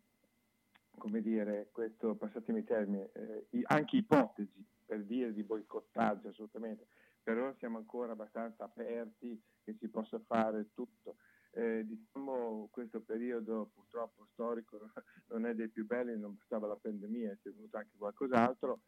come dire, questo, passatemi i termini, eh, anche ipotesi per dire di boicottaggio assolutamente, per ora siamo ancora abbastanza aperti che si possa fare tutto. Eh, diciamo questo periodo purtroppo storico [LAUGHS] non è dei più belli, non bastava la pandemia, è venuto anche qualcos'altro,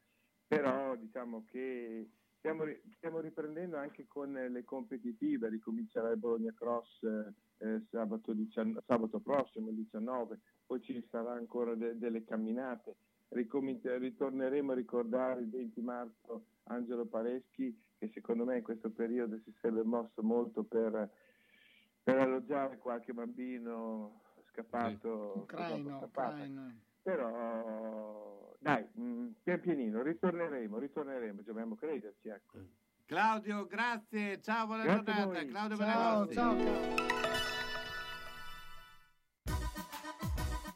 però diciamo che stiamo, stiamo riprendendo anche con le competitive, ricomincerà il Bologna Cross eh, eh, sabato, 19 sabato prossimo, il 19, poi ci sarà ancora de- delle camminate, ritorneremo a ricordare il 20 marzo Angelo Pareschi che secondo me in questo periodo si sarebbe mosso molto per, per alloggiare qualche bambino scappato, Ucraino, ucraino. Però dai, mm, pian pianino, ritorneremo, ritorneremo, dobbiamo crederci. Ecco. Claudio, grazie, ciao, buona Grazie giornata. Claudio Ciao, Benegosti. ciao,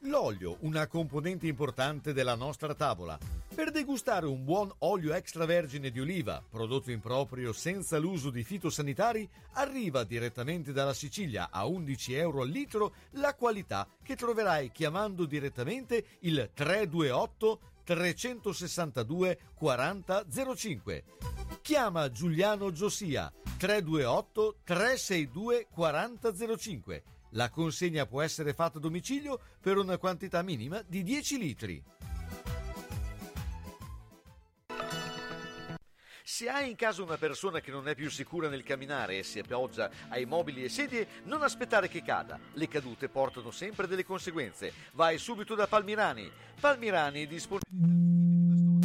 L'olio, una componente importante della nostra tavola. Per degustare un buon olio extravergine di oliva, prodotto in proprio senza l'uso di fitosanitari, arriva direttamente dalla Sicilia a 11 euro al litro la qualità che troverai chiamando direttamente il 328 362 4005. Chiama Giuliano Giosia 328 362 4005. La consegna può essere fatta a domicilio per una quantità minima di 10 litri. Se hai in casa una persona che non è più sicura nel camminare e si appoggia ai mobili e sedie, non aspettare che cada. Le cadute portano sempre delle conseguenze. Vai subito da Palmirani. Palmirani dispone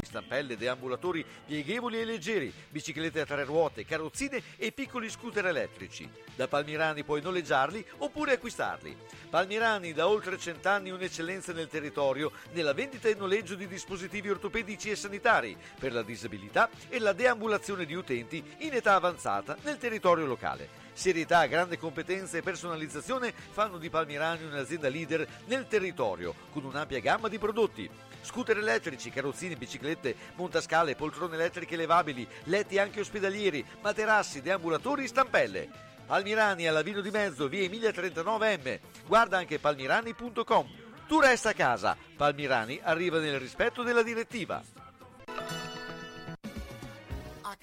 stampelle, deambulatori pieghevoli e leggeri, biciclette a tre ruote, carrozzine e piccoli scooter elettrici. Da Palmirani puoi noleggiarli oppure acquistarli. Palmirani da oltre cent'anni un'eccellenza nel territorio nella vendita e noleggio di dispositivi ortopedici e sanitari per la disabilità e la deambulazione di utenti in età avanzata nel territorio locale. Serietà, grande competenza e personalizzazione fanno di Palmirani un'azienda leader nel territorio, con un'ampia gamma di prodotti. Scooter elettrici, carrozzine, biciclette, montascale, poltrone elettriche levabili, letti anche ospedalieri, materassi, deambulatori, stampelle. Palmirani alla Vino di Mezzo, via Emilia 39M. Guarda anche palmirani.com. Tu resta a casa. Palmirani arriva nel rispetto della direttiva.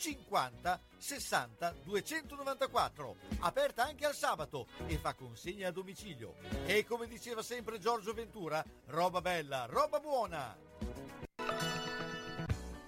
50 60 294. Aperta anche al sabato e fa consegna a domicilio. E come diceva sempre Giorgio Ventura, roba bella, roba buona.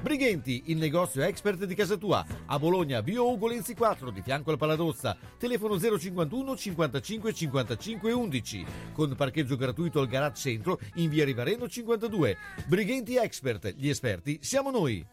Brighenti, il negozio expert di casa tua, a Bologna, via Ugolenzi 4, di fianco al Paladozza, telefono 051 55 55 11, con parcheggio gratuito al garage centro in via Rivareno 52. Brighenti Expert, gli esperti siamo noi.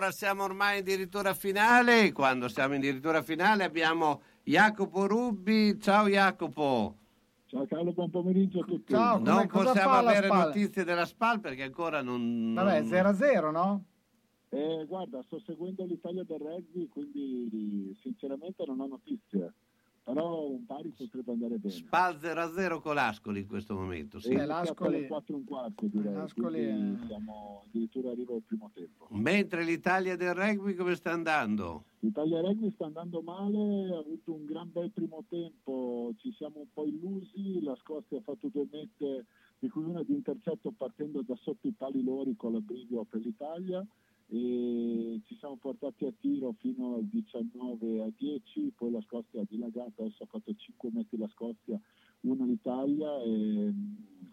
Ora siamo ormai addirittura finale. Quando siamo addirittura finale abbiamo Jacopo Rubbi. Ciao Jacopo. Ciao Carlo, buon pomeriggio a tutti. Ciao, non possiamo avere Spal? notizie della SPAL perché ancora non... Vabbè, non- 0-0, no? Eh, guarda, sto seguendo l'Italia del rugby, quindi sinceramente non ho notizie. Però un pari potrebbe andare bene. SPAL 0-0 con l'Ascoli in questo momento. Sì. E l'Ascoli 4 un quarto direi, L'Ascoli quindi siamo addirittura arriva al primo tempo. Mentre l'Italia del rugby come sta andando? L'Italia Rugby sta andando male, ha avuto un gran bel primo tempo, ci siamo un po' illusi, la Scozia ha fatto due mette, di cui una di intercetto partendo da sotto i pali lori con l'abbrivio per l'Italia e ci siamo portati a tiro fino al 19 a 10, poi la Scozia ha dilagato, adesso ha fatto 5 metri la Scozia, uno l'Italia e,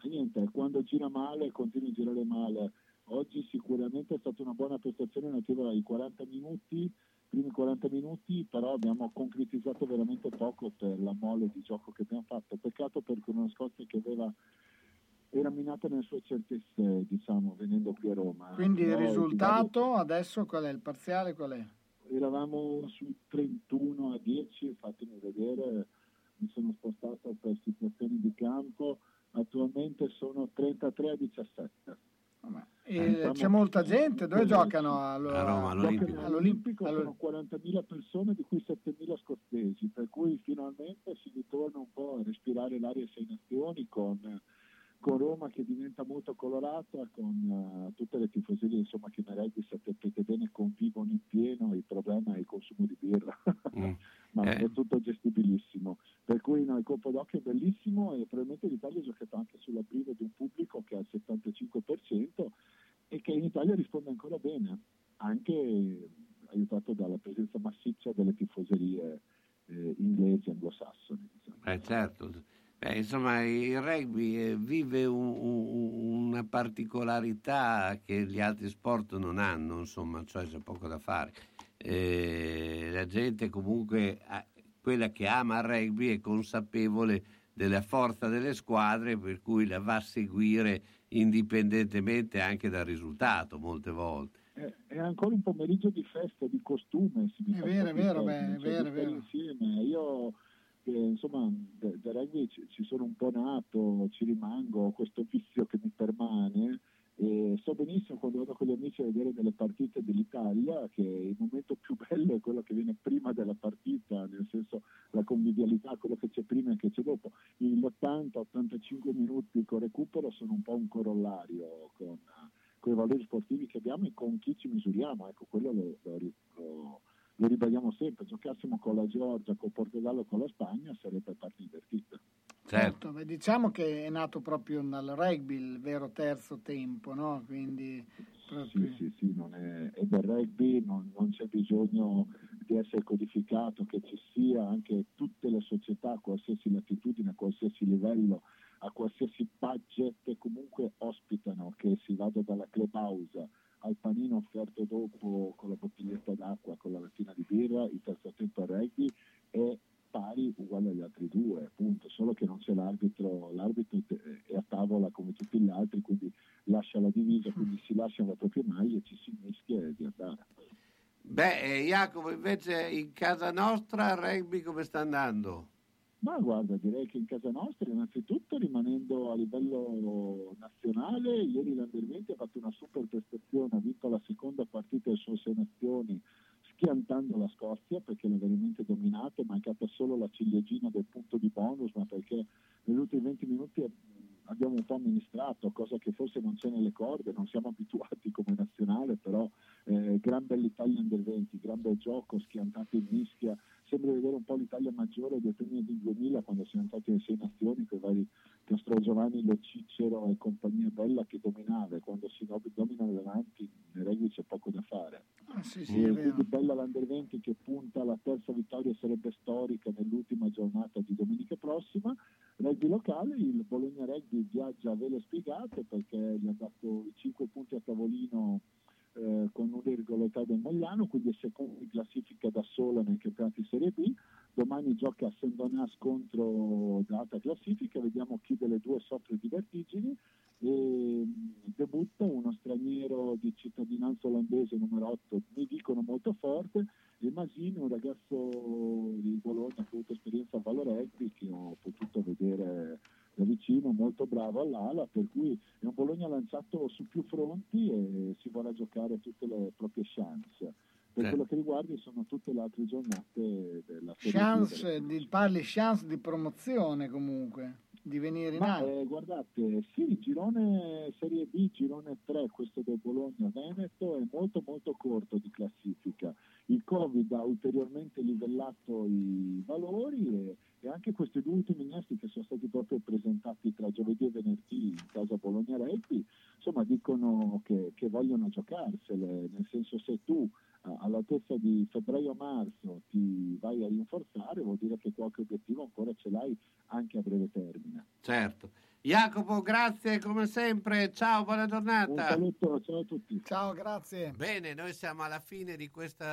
e niente, quando gira male continua a girare male. Oggi sicuramente è stata una buona prestazione nativa ai 40 minuti, primi 40 minuti, però abbiamo concretizzato veramente poco per la mole di gioco che abbiamo fatto. Peccato perché una Scozia che aveva era minata nelle sue certezze, diciamo, venendo qui a Roma. Quindi il risultato adesso qual è? Il parziale qual è? Eravamo su 31 a 10, fatemi vedere, mi sono spostato per situazioni di campo, attualmente sono 33 a 17. E Eh, c'è siamo- molta gente, dove giocano? Allo- A Roma, all'Olimpico. all'Olimpico sono 40.000 persone, di cui 7.000 scozzesi, per cui finalmente si ritorna un po' a respirare l'aria sei nazioni con, con Roma che diventa molto colorata, con eh, tutte le tifoserie insomma, che nel rugby sapete bene convivono in pieno, il problema è il consumo di birra. [LAUGHS] Ma Eh. è tutto gestibilissimo. Per cui no, il colpo d'occhio è bellissimo e probabilmente l'Italia ha giocato anche sull'aprile di un pubblico che ha il 75% e che in Italia risponde ancora bene, anche aiutato dalla presenza massiccia delle tifoserie eh, inglesi e anglosassoni. diciamo. Eh, certo. Beh, insomma, il rugby eh, vive un- un- una particolarità che gli altri sport non hanno, insomma, cioè c'è poco da fare. Eh, la gente comunque, ha- quella che ama il rugby è consapevole della forza delle squadre, per cui la va a seguire indipendentemente anche dal risultato molte volte. È, ancora un pomeriggio di festa, di costume. Se mi È vero, è capire, vero, beh, è vero, è vero. Insieme. Io, che, insomma, del rugby ci, ci sono un po' nato, ci rimango, ho questo vizio che mi permane. E so benissimo quando vado con gli amici a vedere delle partite dell'Italia che il momento più bello è quello che viene prima della partita, nel senso la convivialità, quello che c'è prima e che c'è dopo. Gli 80-85 minuti con recupero sono un po' un corollario con, con i valori sportivi che abbiamo e con chi ci misuriamo. Ecco, quello lo, lo, lo- lo ribadiamo sempre. Giocassimo con la Georgia, con il Portogallo, con la Spagna sarebbe parte divertita. Certo, beh, diciamo che è nato proprio dal rugby il vero terzo tempo, no? Quindi proprio- Sì, sì, sì, non è, è del rugby, non, non c'è bisogno di essere codificato, che ci sia anche tutte le società, a qualsiasi latitudine, a qualsiasi livello, a qualsiasi budget, comunque ospitano, che si vada dalla clubhouse al panino offerto dopo con la bottiglietta d'acqua, con la lattina di birra, il terzo tempo al rugby è pari uguale agli altri due, appunto, solo che non c'è l'arbitro, l'arbitro è a tavola come tutti gli altri, quindi lascia la divisa, quindi si lasciano le proprie maglie, ci si mischia di andare. Beh, eh, Jacopo, invece in casa nostra il rugby come sta andando? Ma guarda, direi che in casa nostra, innanzitutto rimanendo a livello nazionale, ieri 20 ha fatto una super prestazione, ha vinto la seconda partita delle sue sei nazioni, schiantando la Scozia perché l'ha veramente dominata, è mancata solo la ciliegina del punto di bonus, ma perché negli ultimi 20 minuti abbiamo un po' amministrato, cosa che forse non c'è nelle corde, non siamo abituati come nazionale, però eh, gran bell'Italia Under 20, gran bel gioco, schiantato in mischia, sembra vedere un po' l'Italia maggiore del primi del 2000 quando siamo entrati nelle sei nazioni con i vari Castro Giovanni, Lo Cicero e compagnia bella che dominava e quando si do- dominano davanti nei rugby c'è poco da fare. Ah, sì, E sì, vero. quindi bella l'Under 20 che punta alla terza vittoria sarebbe storica nell'ultima giornata di domenica prossima. Rugby locale, il Bologna Rugby viaggia a vele spiegate perché gli ha dato i 5 punti a tavolino eh, con un regolarità del Mogliano, quindi è secondo in classifica da sola nei campionati Serie B. Domani gioca a Saint Donat contro l'alta classifica, vediamo chi delle due soffre di vertigini e mh, debutta uno straniero di cittadinanza olandese numero 8, mi dicono molto forte, e Masini, un ragazzo di Bologna che ha avuto esperienza a Valo Rugby che ho potuto vedere da vicino, molto bravo all'ala, per cui è un Bologna lanciato su più fronti giocare tutte le proprie chance. Per Sì. quello che riguarda sono tutte le altre giornate della Chance, di, parli chance di promozione comunque, di venire in Ma alto. eh, guardate, sì, girone Serie B, girone 3, questo del Bologna Veneto è molto molto corto di classifica. Il Covid ha ulteriormente livellato i valori e, e anche questi due ultimi innesti che sono stati proprio presentati tra giovedì e venerdì in casa Bologna Rugby, insomma dicono che, che vogliono giocarsele, nel senso se tu eh, all'altezza di febbraio-marzo ti vai a rinforzare vuol dire che qualche obiettivo ancora ce l'hai anche a breve termine. Certo. Jacopo, grazie come sempre. Ciao, buona Un giornata. saluto, ciao a tutti. Ciao, grazie. Bene, noi siamo alla fine di questo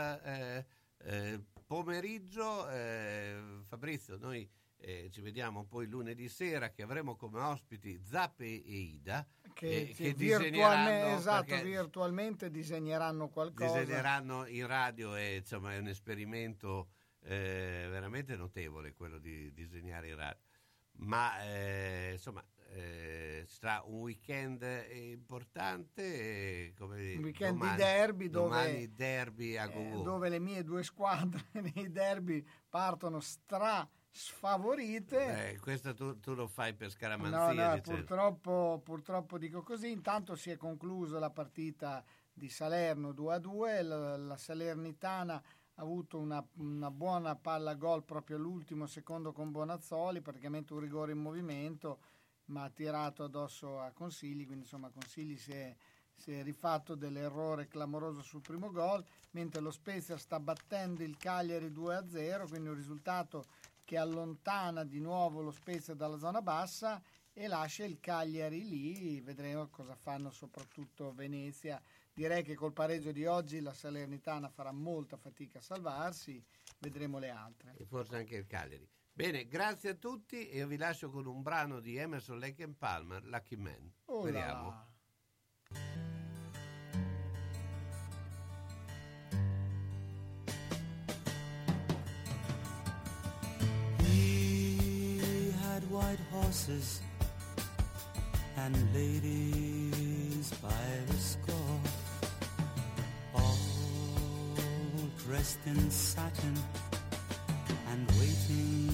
pomeriggio. Eh, Fabrizio, noi eh, ci vediamo poi lunedì sera che avremo come ospiti Zappe e Ida Che, sì, che virtualmente, disegneranno, esatto, virtualmente disegneranno qualcosa. disegneranno in radio e insomma è un esperimento eh, veramente notevole quello di disegnare in radio. Ma eh, insomma eh, sarà un weekend importante, come Un weekend domani, di derby dove, derby eh, dove le mie due squadre [LAUGHS] nei derby partono stra sfavorite. Eh, questo tu, tu lo fai per No, scaramanzia. no, dicendo. purtroppo, purtroppo dico così. Intanto si è conclusa la partita di Salerno 2 a 2. La, la Salernitana ha avuto una, una buona palla gol proprio all'ultimo secondo con Bonazzoli, praticamente un rigore in movimento, ma ha tirato addosso a Consigli. Quindi insomma, Consigli si è, si è rifatto dell'errore clamoroso sul primo gol, mentre lo Spezia sta battendo il Cagliari 2 a 0, quindi un risultato che allontana di nuovo lo Spezia dalla zona bassa e lascia il Cagliari lì, vedremo cosa fanno soprattutto Venezia. Direi che col pareggio di oggi la Salernitana farà molta fatica a salvarsi, vedremo le altre. E forse anche il Cagliari. Bene, grazie a tutti e io vi lascio con un brano di Emerson Lake and Palmer, Lucky Man. Oh Vediamo. White horses and ladies by the score, all dressed in satin and waiting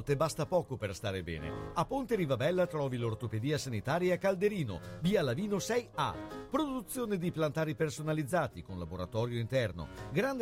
Volte basta poco per stare bene. A Ponte Rivabella trovi l'ortopedia sanitaria Calderino, via Lavino 6A. Produzione di plantari personalizzati con laboratorio interno. Grande